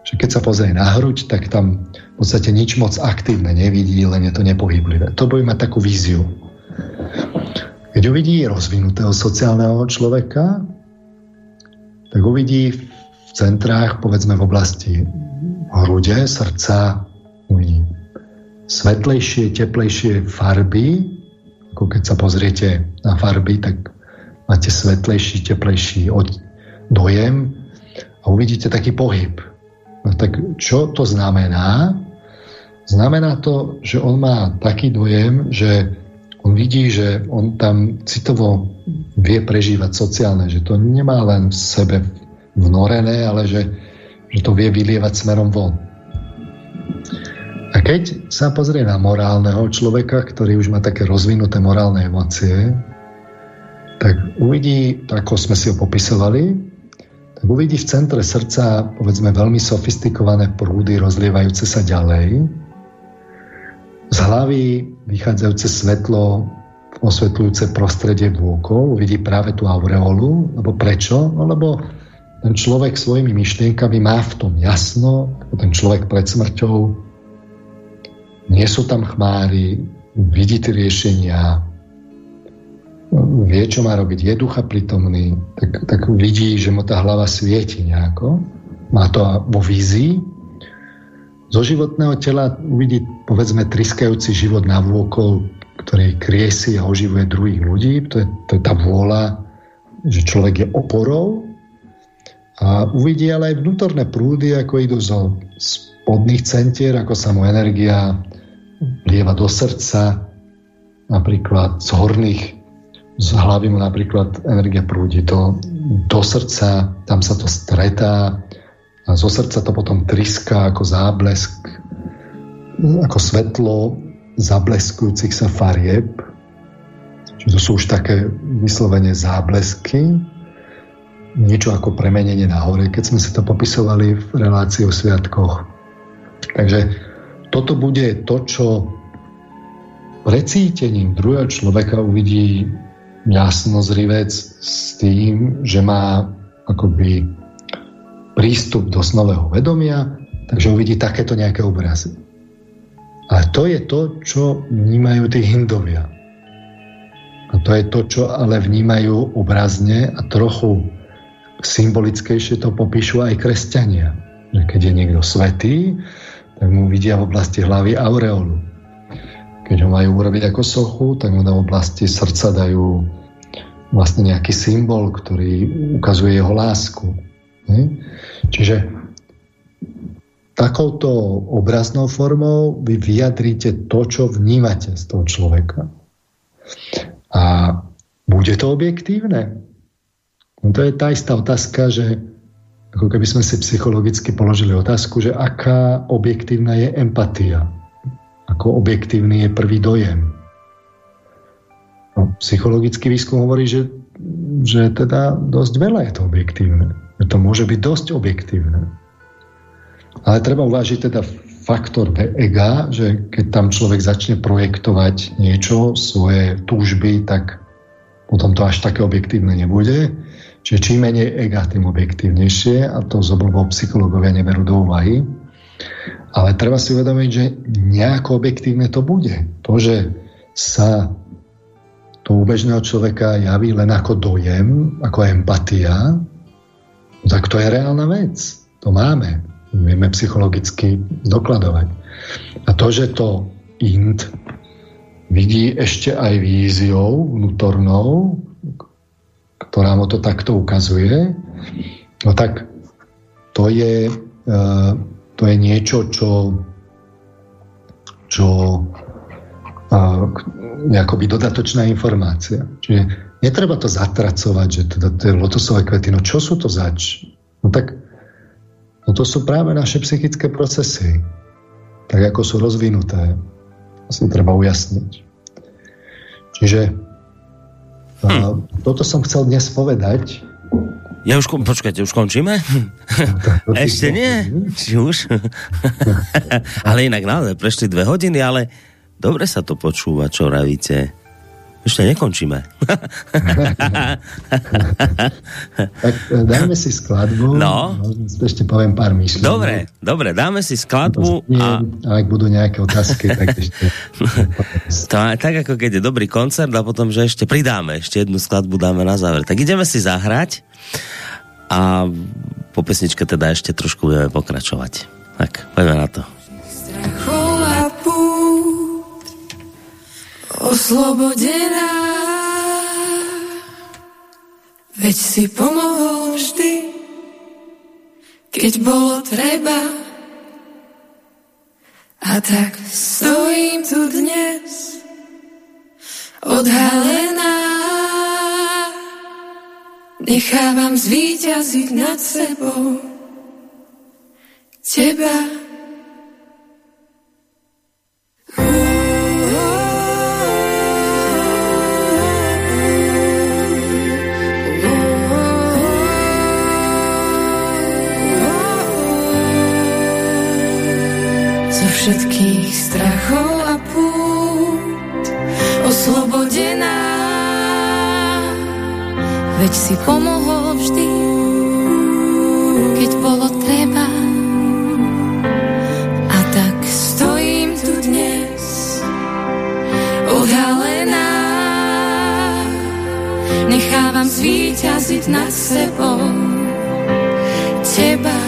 B: že keď sa pozrie na hruď, tak tam v podstate nič moc aktívne nevidí, len je to nepohyblivé. To bude mať takú víziu. Keď uvidí rozvinutého sociálneho človeka, tak uvidí v centrách, povedzme v oblasti hrude, srdca, uvidí svetlejšie, teplejšie farby, ako keď sa pozriete na farby, tak máte svetlejší, teplejší dojem a uvidíte taký pohyb. No tak čo to znamená? Znamená to, že on má taký dojem, že on vidí, že on tam citovo vie prežívať sociálne, že to nemá len v sebe vnorené, ale že, že to vie vylievať smerom von. A keď sa pozrie na morálneho človeka, ktorý už má také rozvinuté morálne emócie, tak uvidí, ako sme si ho popisovali, tak uvidí v centre srdca, povedzme, veľmi sofistikované prúdy rozlievajúce sa ďalej, z hlavy vychádzajúce svetlo osvetľujúce prostredie vôkol, uvidí práve tú aureolu, lebo prečo? No lebo ten človek svojimi myšlienkami má v tom jasno, ako ten človek pred smrťou, nie sú tam chmáry, vidí tie riešenia, vie, čo má robiť, je ducha prítomný, tak, tak vidí, že mu tá hlava svieti nejako, má to vo vízii zo životného tela uvidí, povedzme, triskajúci život na vôkol, ktorý kriesi a oživuje druhých ľudí. To je, to je tá vôľa, že človek je oporou. A uvidí ale aj vnútorné prúdy, ako idú zo spodných centier, ako sa mu energia lieva do srdca, napríklad z horných, z hlavy mu napríklad energia prúdi do, do srdca, tam sa to stretá, a zo srdca to potom triská ako záblesk, ako svetlo zableskujúcich sa farieb. Čiže to sú už také vyslovene záblesky, niečo ako premenenie na hore, keď sme si to popisovali v relácii o sviatkoch. Takže toto bude to, čo precítením druhého človeka uvidí jasnozrivec s tým, že má akoby prístup do snového vedomia, takže uvidí takéto nejaké obrazy. A to je to, čo vnímajú tí hindovia. A to je to, čo ale vnímajú obrazne a trochu symbolickejšie to popíšu aj kresťania. Že keď je niekto svetý, tak mu vidia v oblasti hlavy aureolu. Keď ho majú urobiť ako sochu, tak mu na oblasti srdca dajú vlastne nejaký symbol, ktorý ukazuje jeho lásku. Čiže takouto obraznou formou vy vyjadríte to, čo vnímate z toho človeka. A bude to objektívne? No to je tá istá otázka, že ako keby sme si psychologicky položili otázku, že aká objektívna je empatia. Ako objektívny je prvý dojem. No, psychologický výskum hovorí, že, že teda dosť veľa je to objektívne. To môže byť dosť objektívne. Ale treba uvážiť teda faktor ega, že keď tam človek začne projektovať niečo, svoje túžby, tak potom to až také objektívne nebude. Čiže čím menej ega, tým objektívnejšie a to z oblobov psychológovia neberú do úvahy. Ale treba si uvedomiť, že nejako objektívne to bude. To, že sa to u bežného človeka javí len ako dojem, ako empatia, No tak to je reálna vec. To máme. Vieme psychologicky dokladovať. A to, že to int vidí ešte aj víziou vnútornou, ktorá mu to takto ukazuje, no tak to je, uh, to je niečo, čo, čo uh, akoby dodatočná informácia. Čiže netreba to zatracovať, že teda tie lotosové kvety, no čo sú to zač? No tak no to sú práve naše psychické procesy, tak ako sú rozvinuté si treba ujasniť. Čiže hm. toto som chcel dnes povedať.
A: Ja už, počkajte, už končíme? No, Ešte nie? Či už? ale inak naozaj prešli dve hodiny, ale dobre sa to počúva, čo ravíte. Ešte nekončíme.
B: tak e, dáme si skladbu. No. Ešte poviem pár myšlienok.
A: Dobre, dobre, dáme si skladbu.
B: A... a ak budú nejaké otázky, tak ešte...
A: to, tak ako keď je dobrý koncert a potom, že ešte pridáme, ešte jednu skladbu dáme na záver. Tak ideme si zahrať a po pesničke teda ešte trošku budeme pokračovať. Tak, poďme na to.
C: Oslobodená. Veď si pomohol vždy, keď bolo treba. A tak stojím tu dnes, odhalená. Nechávam zvíťaziť nad sebou teba. Všetkých strachov a pút oslobodená. Veď si pomohol vždy, keď bolo treba. A tak stojím tu dnes, odhalená. Nechávam zvíťaziť nad sebou teba.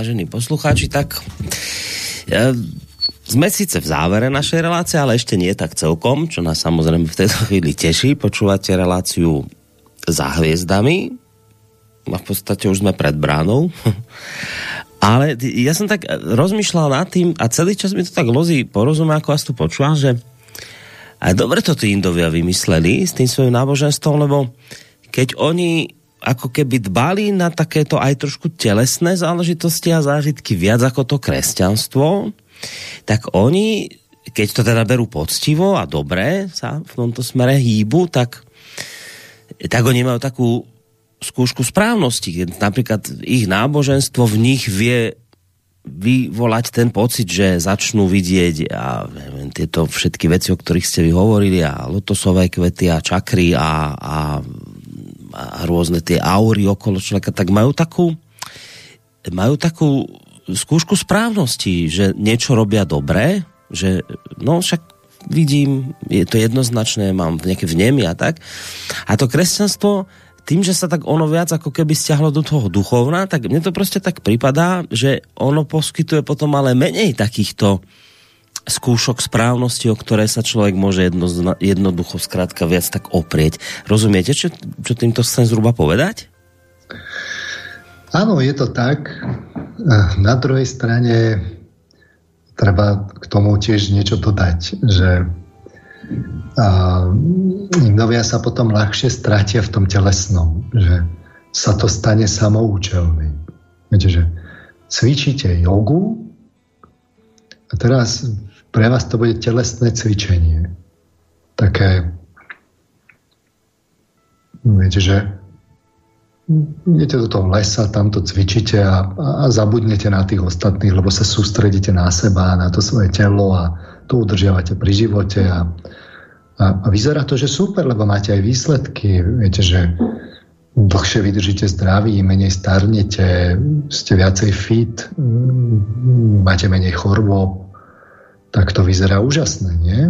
A: vážení poslucháči, tak ja, sme síce v závere našej relácie, ale ešte nie tak celkom, čo nás samozrejme v tejto chvíli teší. Počúvate reláciu za hviezdami a v podstate už sme pred bránou. ale ja som tak rozmýšľal nad tým a celý čas mi to tak lozí porozumie, ako vás tu počúvam, že aj dobre to tí Indovia vymysleli s tým svojím náboženstvom, lebo keď oni ako keby dbali na takéto aj trošku telesné záležitosti a zážitky viac ako to kresťanstvo, tak oni, keď to teda berú poctivo a dobre sa v tomto smere hýbu, tak, tak oni majú takú skúšku správnosti. Napríklad ich náboženstvo v nich vie vyvolať ten pocit, že začnú vidieť a neviem, tieto všetky veci, o ktorých ste vy hovorili a lotosové kvety a čakry a, a a rôzne tie aury okolo človeka, tak majú takú majú takú skúšku správnosti, že niečo robia dobre, že no však vidím, je to jednoznačné, mám nejaké vnemy a tak. A to kresťanstvo tým, že sa tak ono viac ako keby stiahlo do toho duchovna, tak mne to proste tak pripadá, že ono poskytuje potom ale menej takýchto skúšok správnosti, o ktoré sa človek môže jedno, jednoducho skrátka viac tak oprieť. Rozumiete, čo, čo týmto chcem zhruba povedať?
B: Áno, je to tak. Na druhej strane treba k tomu tiež niečo dodať, že a, Indovia sa potom ľahšie stratia v tom telesnom, že sa to stane samoučelným. Viete, že cvičíte jogu a teraz pre vás to bude telesné cvičenie. Také, viete, že idete do toho lesa, tam to cvičíte a, a zabudnete na tých ostatných, lebo sa sústredíte na seba, na to svoje telo a to udržiavate pri živote a, a, a vyzerá to, že super, lebo máte aj výsledky. Viete, že dlhšie vydržíte zdraví, menej starnete, ste viacej fit, máte menej chorôb, tak to vyzerá úžasné, nie?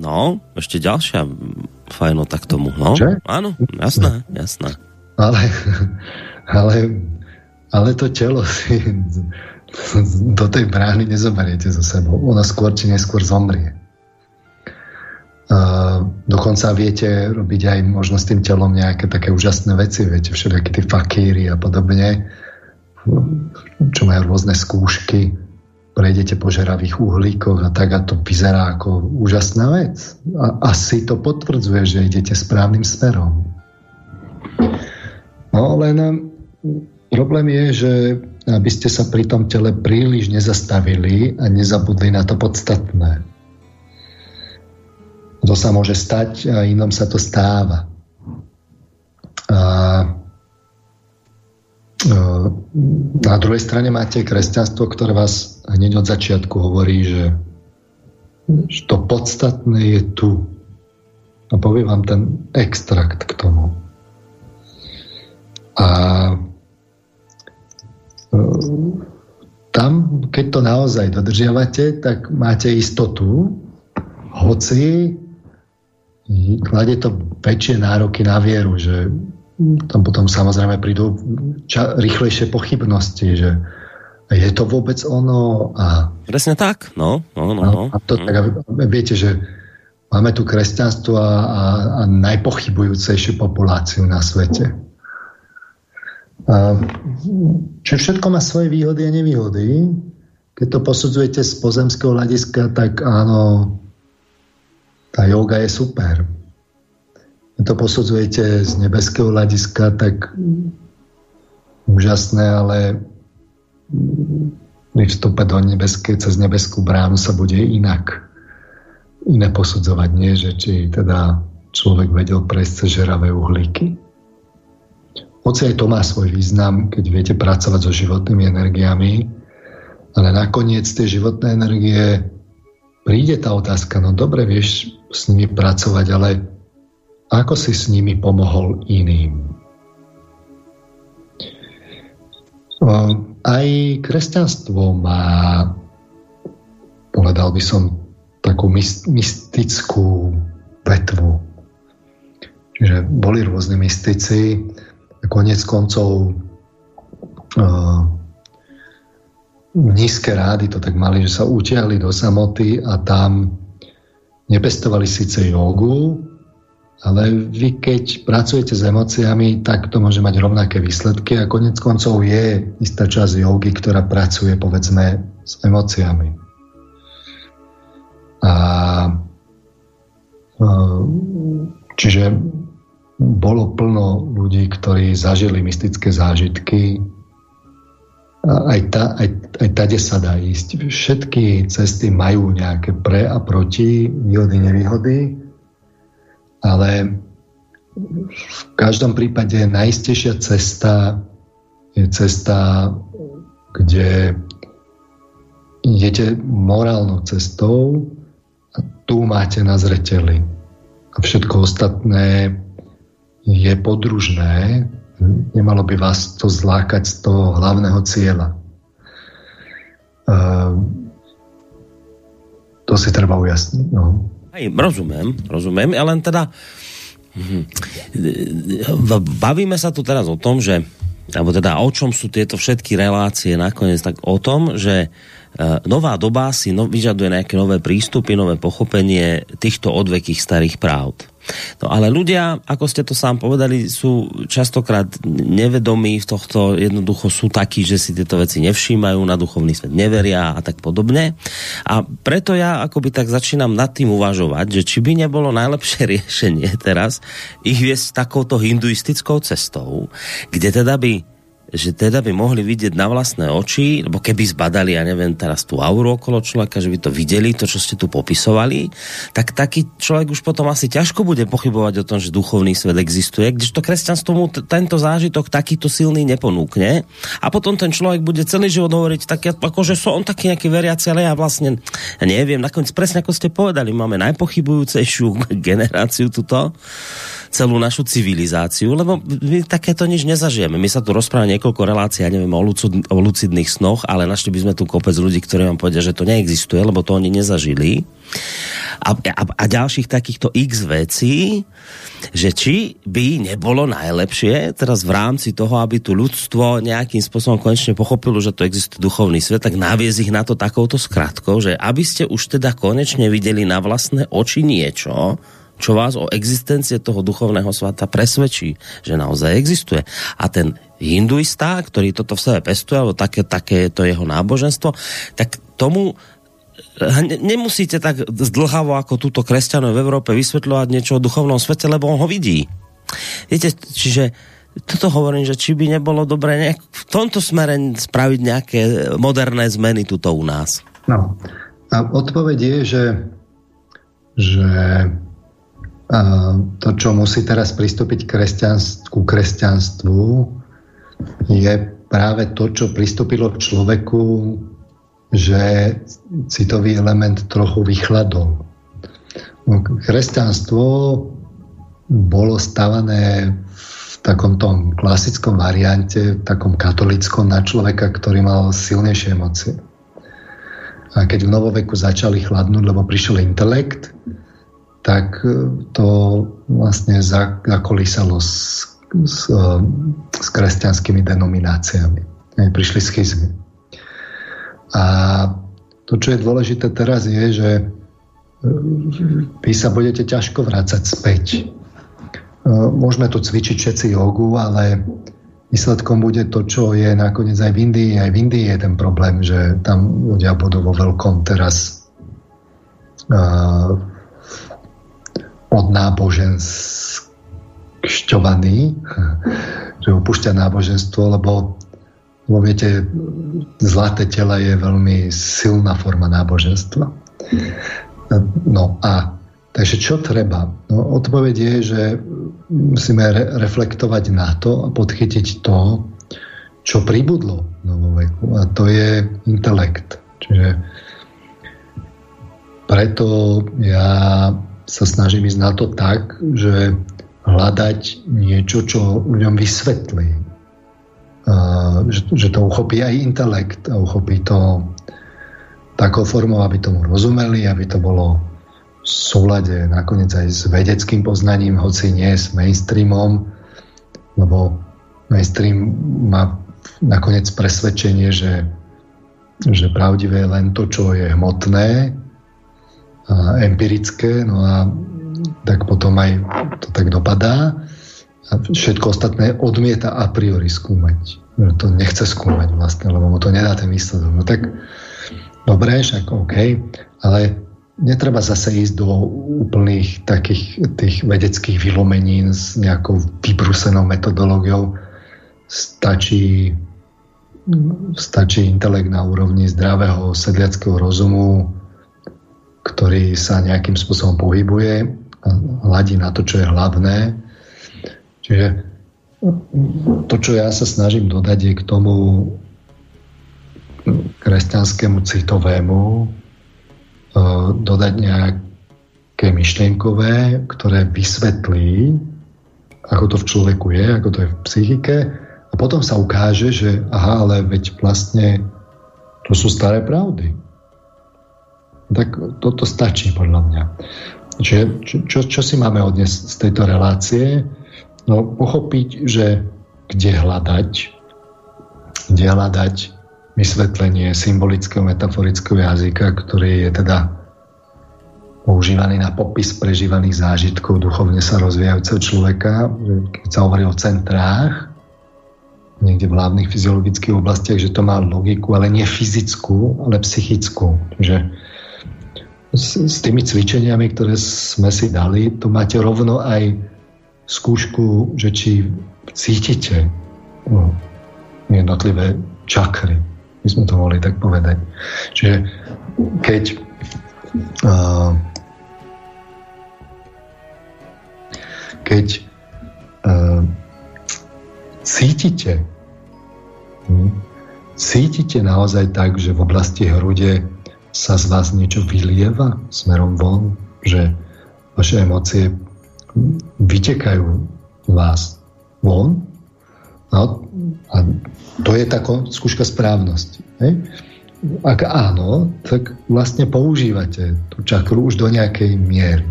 A: No, ešte ďalšia fajnota k tomu. No, Že? áno, jasné, no. jasné.
B: Ale, ale, ale to telo si do tej brány nezoberiete so sebou. Ona skôr či neskôr zomrie. Dokonca viete robiť aj možno s tým telom nejaké také úžasné veci, viete, všetky tie fakíry a podobne, čo majú rôzne skúšky prejdete po žeravých uhlíkoch a tak a to vyzerá ako úžasná vec. A asi to potvrdzuje, že idete správnym smerom. No len problém je, že aby ste sa pri tom tele príliš nezastavili a nezabudli na to podstatné. To sa môže stať a inom sa to stáva. A na druhej strane máte kresťanstvo, ktoré vás hneď od začiatku hovorí, že, to podstatné je tu. A poviem vám ten extrakt k tomu. A e, tam, keď to naozaj dodržiavate, tak máte istotu, hoci kladie to väčšie nároky na vieru, že tam potom samozrejme prídu ča- rýchlejšie pochybnosti, že je to vôbec ono a...
A: Presne tak, no. no, no, no.
B: A to, tak, viete, že máme tu kresťanstvo a, a, a najpochybujúcejšiu populáciu na svete. A, čo všetko má svoje výhody a nevýhody. Keď to posudzujete z pozemského hľadiska, tak áno, tá yoga je super to posudzujete z nebeského hľadiska, tak úžasné, ale pri vstupe do nebeské, cez nebeskú bránu sa bude inak iné posudzovať, nie? že či teda človek vedel prejsť cez žeravé uhlíky. Hoci aj to má svoj význam, keď viete pracovať so životnými energiami, ale nakoniec tie životné energie príde tá otázka, no dobre, vieš s nimi pracovať, ale ako si s nimi pomohol iným. Aj kresťanstvo má, povedal by som, takú mystickú vetvu. Čiže boli rôzne mystici konec koncov nízke rády to tak mali, že sa utiahli do samoty a tam nepestovali síce jogu, ale vy keď pracujete s emóciami, tak to môže mať rovnaké výsledky a konec koncov je istá časť jogy, ktorá pracuje povedzme s emóciami. A e, čiže bolo plno ľudí, ktorí zažili mystické zážitky. Aj, ta, aj, aj tade sa dá ísť. Všetky cesty majú nejaké pre a proti, výhody, nevýhody ale v každom prípade najistejšia cesta je cesta, kde idete morálnou cestou a tu máte na zreteli. A všetko ostatné je podružné, nemalo by vás to zlákať z toho hlavného cieľa. Uh, to si treba ujasniť. No.
A: Aj, rozumiem, rozumiem, ale len teda hm, bavíme sa tu teraz o tom, že alebo teda o čom sú tieto všetky relácie nakoniec, tak o tom, že e, nová doba si no, vyžaduje nejaké nové prístupy, nové pochopenie týchto odvekých starých pravd. No ale ľudia, ako ste to sám povedali, sú častokrát nevedomí v tohto, jednoducho sú takí, že si tieto veci nevšímajú, na duchovný svet neveria a tak podobne. A preto ja akoby tak začínam nad tým uvažovať, že či by nebolo najlepšie riešenie teraz ich viesť takouto hinduistickou cestou, kde teda by že teda by mohli vidieť na vlastné oči, lebo keby zbadali, ja neviem, teraz tú auru okolo človeka, že by to videli, to, čo ste tu popisovali, tak taký človek už potom asi ťažko bude pochybovať o tom, že duchovný svet existuje, kdežto kresťanstvo mu tento zážitok takýto silný neponúkne. A potom ten človek bude celý život hovoriť tak, ako že som taký nejaký veriaci, ale ja vlastne ja neviem, nakoniec presne ako ste povedali, máme najpochybujúcejšiu generáciu tuto celú našu civilizáciu, lebo my takéto nič nezažijeme. My sa tu rozprávame niekoľko relácií, ja neviem, o, lucid, o lucidných snoch, ale našli by sme tu kopec ľudí, ktorí vám povedia, že to neexistuje, lebo to oni nezažili. A, a, a ďalších takýchto x vecí, že či by nebolo najlepšie teraz v rámci toho, aby tu ľudstvo nejakým spôsobom konečne pochopilo, že to existuje duchovný svet, tak naviez ich na to takouto skratkou, že aby ste už teda konečne videli na vlastné oči niečo, čo vás o existencie toho duchovného svata presvedčí, že naozaj existuje. A ten hinduista, ktorý toto v sebe pestuje, alebo také, také je to jeho náboženstvo, tak tomu eh, nemusíte tak zdlhavo ako túto kresťanov v Európe vysvetľovať niečo o duchovnom svete, lebo on ho vidí. Viete, čiže toto hovorím, že či by nebolo dobré nejak v tomto smere spraviť nejaké moderné zmeny tuto u nás.
B: No. A odpoveď je, že, že to, čo musí teraz pristúpiť kresťanstvu, ku kresťanstvu, je práve to, čo pristúpilo k človeku, že citový element trochu vychladol. No, kresťanstvo bolo stavané v takom tom klasickom variante, v takom katolickom na človeka, ktorý mal silnejšie emócie. A keď v novoveku začali chladnúť, lebo prišiel intelekt, tak e, to vlastne zakolísalo s, s, e, s kresťanskými denomináciami. Prišli schizmy. A to, čo je dôležité teraz, je, že e, vy sa budete ťažko vrácať späť. Môžeme tu cvičiť všetci jogu, ale výsledkom bude to, čo je nakoniec aj v Indii. Aj v Indii je ten problém, že tam ľudia budú vo veľkom teraz od náboženskšťovaný, že opúšťa náboženstvo, lebo, lebo viete, zlaté tela je veľmi silná forma náboženstva. No a takže čo treba? No, odpoveď je, že musíme re- reflektovať na to a podchytiť to, čo pribudlo vo veku. A to je intelekt. Čiže preto ja sa snažím ísť na to tak, že hľadať niečo, čo ľuďom vysvetlí. Že, že to uchopí aj intelekt a uchopí to takou formou, aby tomu rozumeli, aby to bolo v súlade nakoniec aj s vedeckým poznaním, hoci nie s mainstreamom, lebo mainstream má nakoniec presvedčenie, že že pravdivé je len to, čo je hmotné, empirické, no a tak potom aj to tak dopadá a všetko ostatné odmieta a priori skúmať. Že to nechce skúmať vlastne, lebo mu to nedá ten výsledok. No tak dobre, však OK, ale netreba zase ísť do úplných takých tých vedeckých vylomenín s nejakou vybrusenou metodológiou. Stačí, stačí intelekt na úrovni zdravého sedliackého rozumu, ktorý sa nejakým spôsobom pohybuje, hladí na to, čo je hlavné. Čiže to, čo ja sa snažím dodať, je k tomu kresťanskému citovému, Eh, dodať nejaké myšlienkové, ktoré vysvetlí, ako to v človeku je, ako to je v psychike a potom sa ukáže, že aha, ale veď vlastne to sú staré pravdy. Tak toto stačí podľa mňa. Čiže čo, čo, si máme odniesť z tejto relácie? No pochopiť, že kde hľadať, kde hľadať vysvetlenie symbolického metaforického jazyka, ktorý je teda používaný na popis prežívaných zážitkov duchovne sa rozvíjajúceho človeka. Keď sa hovorí o centrách, niekde v hlavných fyziologických oblastiach, že to má logiku, ale nie fyzickú, ale psychickú. Že s, s tými cvičeniami, ktoré sme si dali, to máte rovno aj skúšku, že či cítite no, jednotlivé čakry by sme to mohli tak povedať. Čiže keď uh, keď uh, cítite hm, cítite naozaj tak, že v oblasti hrude sa z vás niečo vylieva smerom von, že vaše emócie vytekajú vás von No, a to je taká skúška správnosti. Hej? Ak áno, tak vlastne používate tú čakru už do nejakej miery.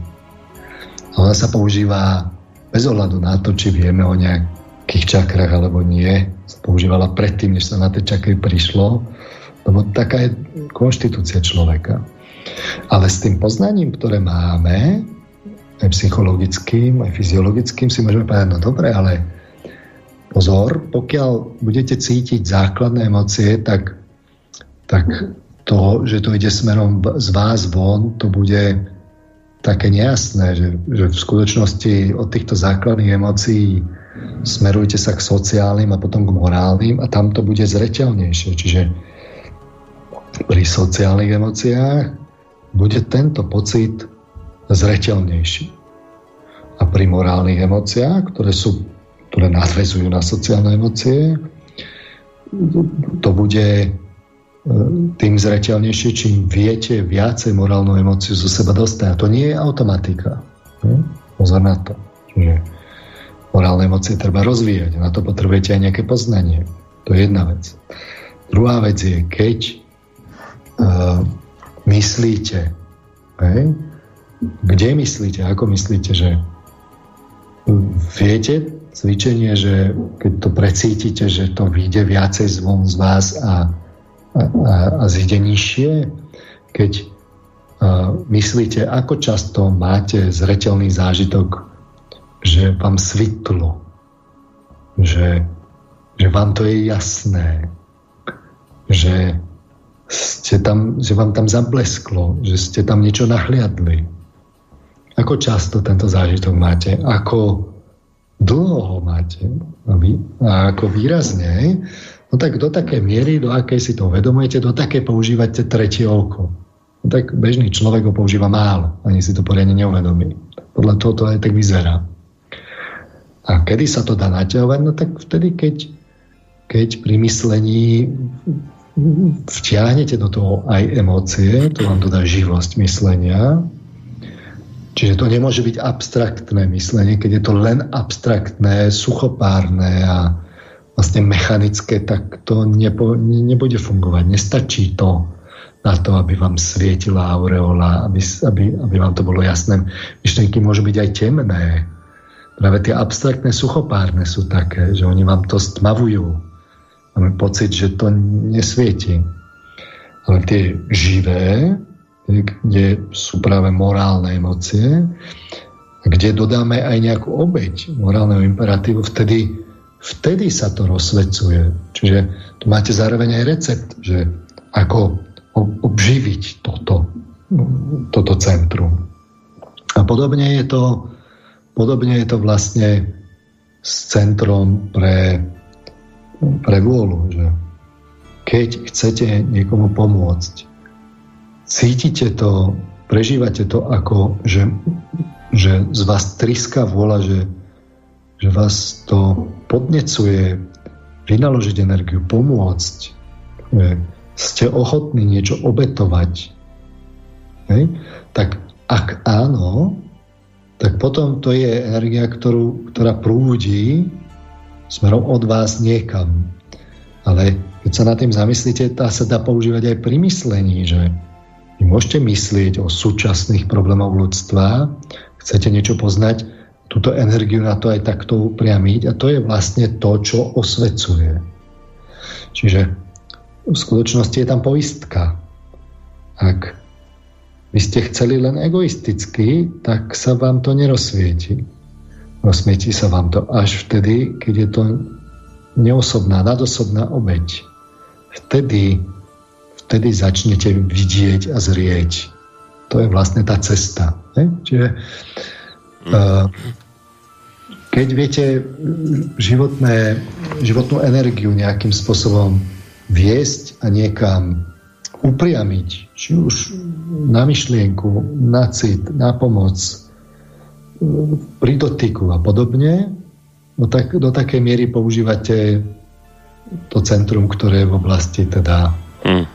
B: A ona sa používa bez ohľadu na to, či vieme o nejakých čakrach alebo nie. Sa používala predtým, než sa na tie čakry prišlo, lebo taká je konštitúcia človeka. Ale s tým poznaním, ktoré máme, aj psychologickým, aj fyziologickým, si môžeme povedať, no dobre, ale pozor, pokiaľ budete cítiť základné emócie, tak, tak to, že to ide smerom z vás von, to bude také nejasné, že, že v skutočnosti od týchto základných emócií smerujte sa k sociálnym a potom k morálnym a tam to bude zreteľnejšie. Čiže pri sociálnych emóciách bude tento pocit zreteľnejší. A pri morálnych emóciách, ktoré sú ktoré nadvezujú na sociálne emócie, to bude e, tým zreteľnejšie, čím viete viacej morálnu emóciu zo seba dostať. A to nie je automatika. Hm? Pozor na to. Že morálne emócie treba rozvíjať. Na to potrebujete aj nejaké poznanie. To je jedna vec. Druhá vec je, keď uh, myslíte, hej? kde myslíte, ako myslíte, že viete cvičenie, že keď to precítite, že to vyjde viacej zvon z vás a, a, a, a nižšie, keď a, myslíte, ako často máte zretelný zážitok, že vám svitlo, že, že vám to je jasné, že, ste tam, že vám tam zablesklo, že ste tam niečo nahliadli. Ako často tento zážitok máte? Ako dlho ho máte a, ako výrazne, no tak do také miery, do akej si to uvedomujete, do také používate tretie oko. No tak bežný človek ho používa málo, ani si to poriadne neuvedomí. Podľa toho to aj tak vyzerá. A kedy sa to dá naťahovať? No tak vtedy, keď, keď pri myslení vtiahnete do toho aj emócie, to vám dodá živosť myslenia, Čiže to nemôže byť abstraktné myslenie, keď je to len abstraktné, suchopárne a vlastne mechanické, tak to nepo, nebude fungovať. Nestačí to na to, aby vám svietila aureola, aby, aby, aby vám to bolo jasné. Myšlenky môžu byť aj temné. Práve tie abstraktné, suchopárne sú také, že oni vám to stmavujú. Máme pocit, že to nesvieti. ale tie živé, kde sú práve morálne emócie, kde dodáme aj nejakú obeď morálneho imperatívu, vtedy, vtedy sa to rozsvecuje. Čiže tu máte zároveň aj recept, že ako obživiť toto, toto centrum. A podobne je to, podobne je to vlastne s centrom pre, pre že keď chcete niekomu pomôcť, cítite to, prežívate to ako, že, že z vás triská vôľa, že, že vás to podnecuje vynaložiť energiu, pomôcť, že ste ochotní niečo obetovať, hej? tak ak áno, tak potom to je energia, ktorú, ktorá prúdi smerom od vás niekam. Ale keď sa nad tým zamyslíte, tá sa dá používať aj pri myslení, že vy môžete myslieť o súčasných problémoch ľudstva, chcete niečo poznať, túto energiu na to aj takto upriamiť a to je vlastne to, čo osvecuje. Čiže v skutočnosti je tam poistka. Ak vy ste chceli len egoisticky, tak sa vám to nerozsvieti. Rozsvieti sa vám to až vtedy, keď je to neosobná, nadosobná obeď. Vtedy, vtedy začnete vidieť a zrieť. To je vlastne tá cesta. Ne? Čiže uh, keď viete životné, životnú energiu nejakým spôsobom viesť a niekam upriamiť, či už na myšlienku, na cit, na pomoc, pri dotyku a podobne, no tak, do takej miery používate to centrum, ktoré je v oblasti teda mm. e,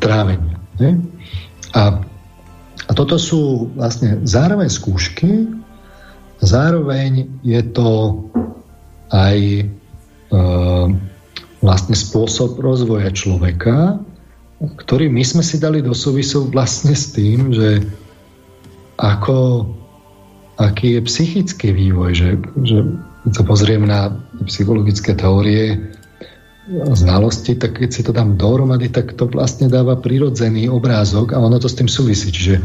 B: trávenia. Ne? A, a toto sú vlastne zároveň skúšky, zároveň je to aj e, vlastne spôsob rozvoja človeka, ktorý my sme si dali do súvisu vlastne s tým, že ako, aký je psychický vývoj, že, že keď pozriem na psychologické teórie znalosti, tak keď si to dám dohromady, tak to vlastne dáva prirodzený obrázok a ono to s tým súvisí. Čiže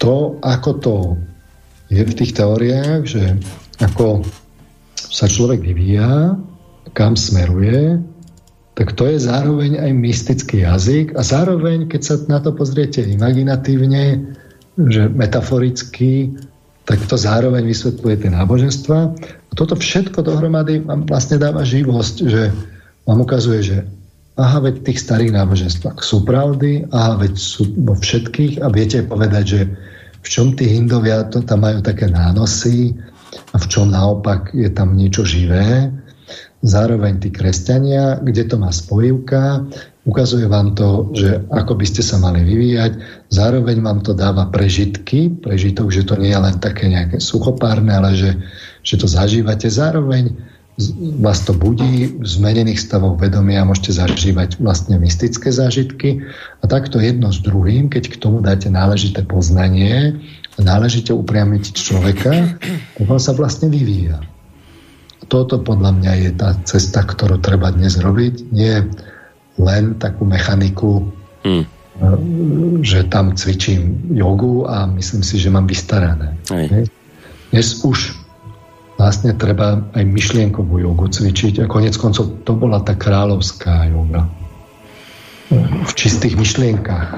B: to, ako to je v tých teóriách, že ako sa človek vyvíja, kam smeruje, tak to je zároveň aj mystický jazyk a zároveň, keď sa na to pozriete imaginatívne, že metaforicky, tak to zároveň vysvetľuje tie náboženstva. A toto všetko dohromady vám vlastne dáva živosť, že vám ukazuje, že aha, veď tých starých náboženstvách sú pravdy, aha, veď sú vo všetkých a viete povedať, že v čom tí hindovia to tam majú také nánosy a v čom naopak je tam niečo živé zároveň tí kresťania, kde to má spojivka, ukazuje vám to, že ako by ste sa mali vyvíjať, zároveň vám to dáva prežitky, prežitok, že to nie je len také nejaké suchopárne, ale že, že to zažívate, zároveň vás to budí v zmenených stavoch vedomia môžete zažívať vlastne mystické zážitky. A takto jedno s druhým, keď k tomu dáte náležité poznanie, náležite upriamiť človeka, tak on sa vlastne vyvíja toto podľa mňa je tá cesta, ktorú treba dnes robiť. Nie len takú mechaniku, hmm. že tam cvičím jogu a myslím si, že mám vystarané. Dnes už vlastne treba aj myšlienkovú jogu cvičiť a konec koncov to bola tá kráľovská joga. V čistých myšlienkach.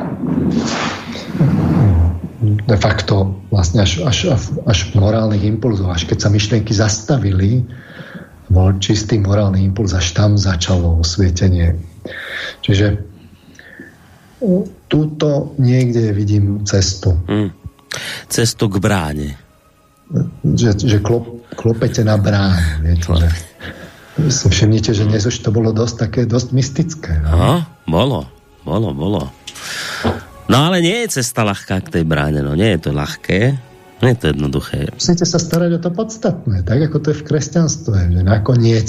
B: De facto vlastne až, až, až morálnych impulzov, až keď sa myšlienky zastavili, bol čistý morálny impuls, až tam začalo osvietenie. Čiže túto niekde vidím cestu. Mm.
A: Cestu k bráne.
B: Že, že klop, klopete na bránu. Viete, že, si všimnite, že dnes už to bolo dosť také, dosť mystické. No?
A: Aha, bolo, bolo, bolo. No ale nie je cesta ľahká k tej bráne, no nie je to ľahké. Nie je to jednoduché.
B: Musíte sa starať o to podstatné, tak ako to je v kresťanstve, že nakoniec,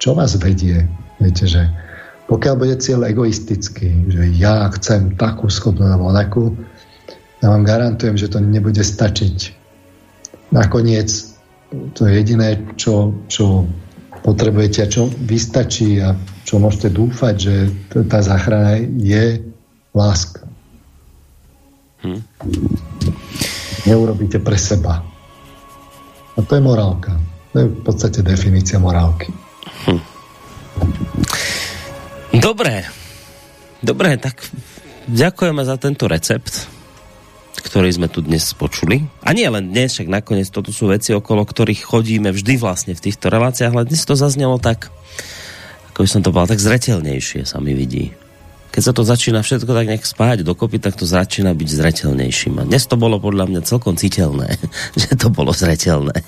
B: čo vás vedie? Viete, že pokiaľ bude cieľ egoistický, že ja chcem takú schopnú alebo onakú, ja vám garantujem, že to nebude stačiť. Nakoniec to je jediné, čo, čo potrebujete a čo vystačí a čo môžete dúfať, že tá záchrana je láska. Hm. Neurobíte pre seba. A to je morálka. To je v podstate definícia morálky. Hm.
A: Dobre. Dobre, tak ďakujeme za tento recept ktorý sme tu dnes počuli. A nie len dnes, však nakoniec toto sú veci, okolo ktorých chodíme vždy vlastne v týchto reláciách, ale dnes to zaznelo tak, ako by som to povedal, tak zretelnejšie sa mi vidí. Keď sa to začína všetko tak nejak spájať dokopy, tak to začína byť zretelnejším. A dnes to bolo podľa mňa celkom citeľné, že to bolo zretelné.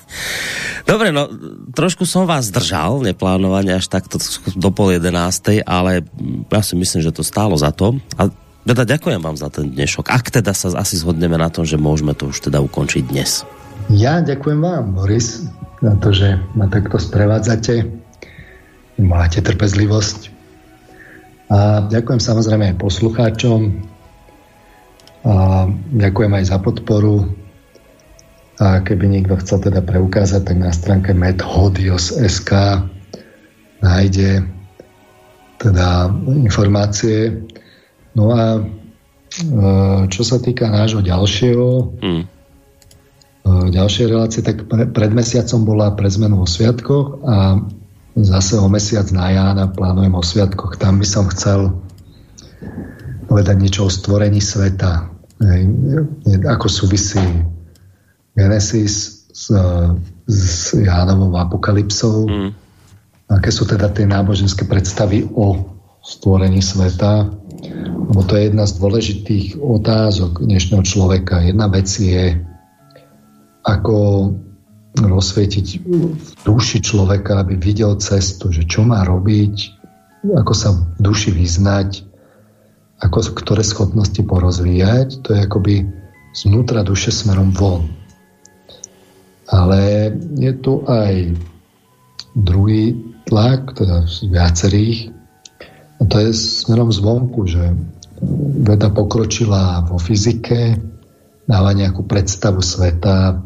A: Dobre, no trošku som vás držal, neplánovane až takto do pol jedenástej, ale ja si myslím, že to stálo za to. A teda ďakujem vám za ten dnešok. Ak teda sa asi zhodneme na tom, že môžeme to už teda ukončiť dnes.
B: Ja ďakujem vám, Boris, za to, že ma takto sprevádzate. Máte trpezlivosť. A ďakujem samozrejme aj poslucháčom. A ďakujem aj za podporu. A keby niekto chcel teda preukázať, tak na stránke medhodios.sk nájde teda informácie No a e, čo sa týka nášho ďalšieho hmm. ďalšie relácie, tak pred mesiacom bola pre zmenu o sviatkoch a zase o mesiac na Jána plánujem o sviatkoch. Tam by som chcel povedať niečo o stvorení sveta. Ako súvisí Genesis s, s Jánovou apokalypsou. Hmm. Aké sú teda tie náboženské predstavy o stvorení sveta lebo to je jedna z dôležitých otázok dnešného človeka. Jedna vec je, ako rozsvietiť v duši človeka, aby videl cestu, že čo má robiť, ako sa v duši vyznať, ako, ktoré schopnosti porozvíjať. To je akoby znútra duše smerom von. Ale je tu aj druhý tlak, teda viacerých, a to je smerom zvonku, že veda pokročila vo fyzike, dáva nejakú predstavu sveta.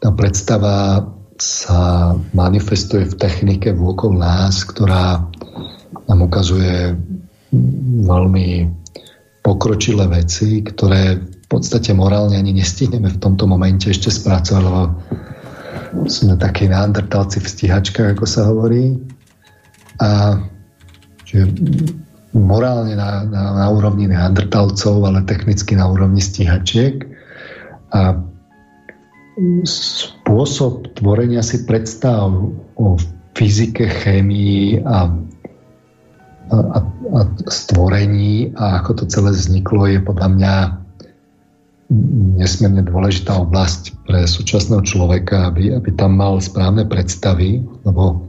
B: Tá predstava sa manifestuje v technike vôkol nás, ktorá nám ukazuje veľmi pokročilé veci, ktoré v podstate morálne ani nestihneme v tomto momente ešte spracovať, lebo sme takí neandertalci v stíhačkách, ako sa hovorí. A že morálne na, na, na úrovni neandertalcov, ale technicky na úrovni stíhačiek. A spôsob tvorenia si predstav o fyzike, chémii a, a, a stvorení a ako to celé vzniklo je podľa mňa nesmierne dôležitá oblasť pre súčasného človeka, aby, aby tam mal správne predstavy, lebo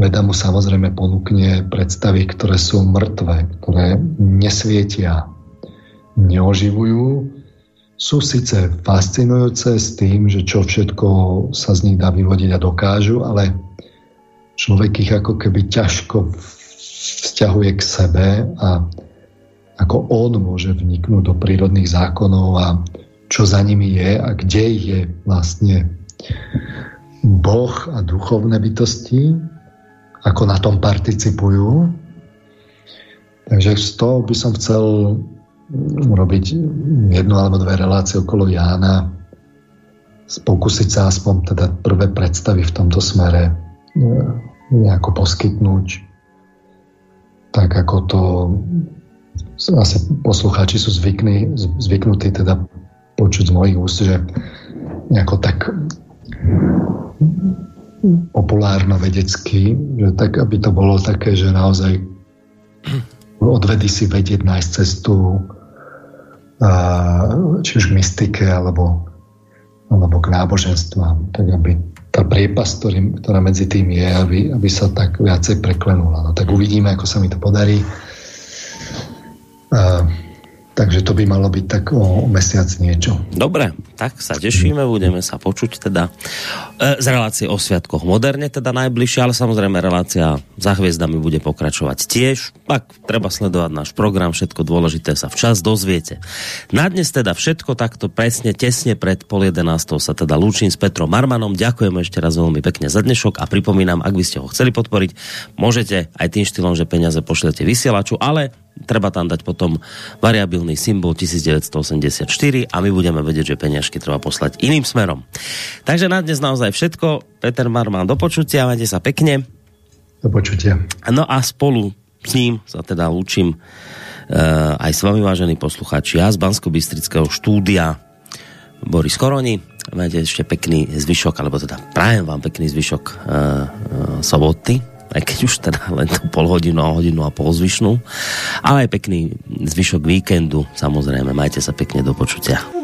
B: Veda mu samozrejme ponúkne predstavy, ktoré sú mŕtve, ktoré nesvietia, neoživujú. Sú síce fascinujúce s tým, že čo všetko sa z nich dá vyvodiť a dokážu, ale človek ich ako keby ťažko vzťahuje k sebe a ako on môže vniknúť do prírodných zákonov a čo za nimi je a kde je vlastne Boh a duchovné bytosti ako na tom participujú. Takže z toho by som chcel urobiť jednu alebo dve relácie okolo Jána, pokúsiť sa aspoň teda prvé predstavy v tomto smere e, nejako poskytnúť, tak ako to asi poslucháči sú zvykní, zvyknutí teda počuť z mojich úst, že nejako tak populárno-vedecky, že tak, aby to bolo také, že naozaj odvedy si vedieť nájsť cestu či už k mystike alebo, alebo k náboženstvám, tak aby tá priepas, ktorý, ktorá medzi tým je, aby, aby sa tak viacej preklenula. No tak uvidíme, ako sa mi to podarí. A, takže to by malo byť tak o mesiac niečo.
A: Dobre, tak sa tešíme, budeme sa počuť teda e, z relácie o sviatkoch moderne, teda najbližšie, ale samozrejme relácia za hviezdami bude pokračovať tiež. Ak treba sledovať náš program, všetko dôležité sa včas dozviete. Na dnes teda všetko takto presne, tesne pred pol 11 sa teda lúčim s Petrom Marmanom. Ďakujem ešte raz veľmi pekne za dnešok a pripomínam, ak by ste ho chceli podporiť, môžete aj tým štýlom, že peniaze pošlete vysielaču, ale treba tam dať potom variabilný symbol 1984 a my budeme vedieť, že peniažky treba poslať iným smerom. Takže na dnes naozaj všetko. Peter Marman, do počutia, majte sa pekne.
B: Do počutia.
A: No a spolu s ním sa teda lúčim uh, aj s vami, vážení poslucháči, ja z bansko bystrického štúdia Boris Koroni. Majte ešte pekný zvyšok, alebo teda prajem vám pekný zvyšok uh, uh, soboty, aj keď už teda len tú pol hodinu a hodinu a pol zvyšnú. Ale aj pekný zvyšok víkendu, samozrejme, majte sa pekne do počutia.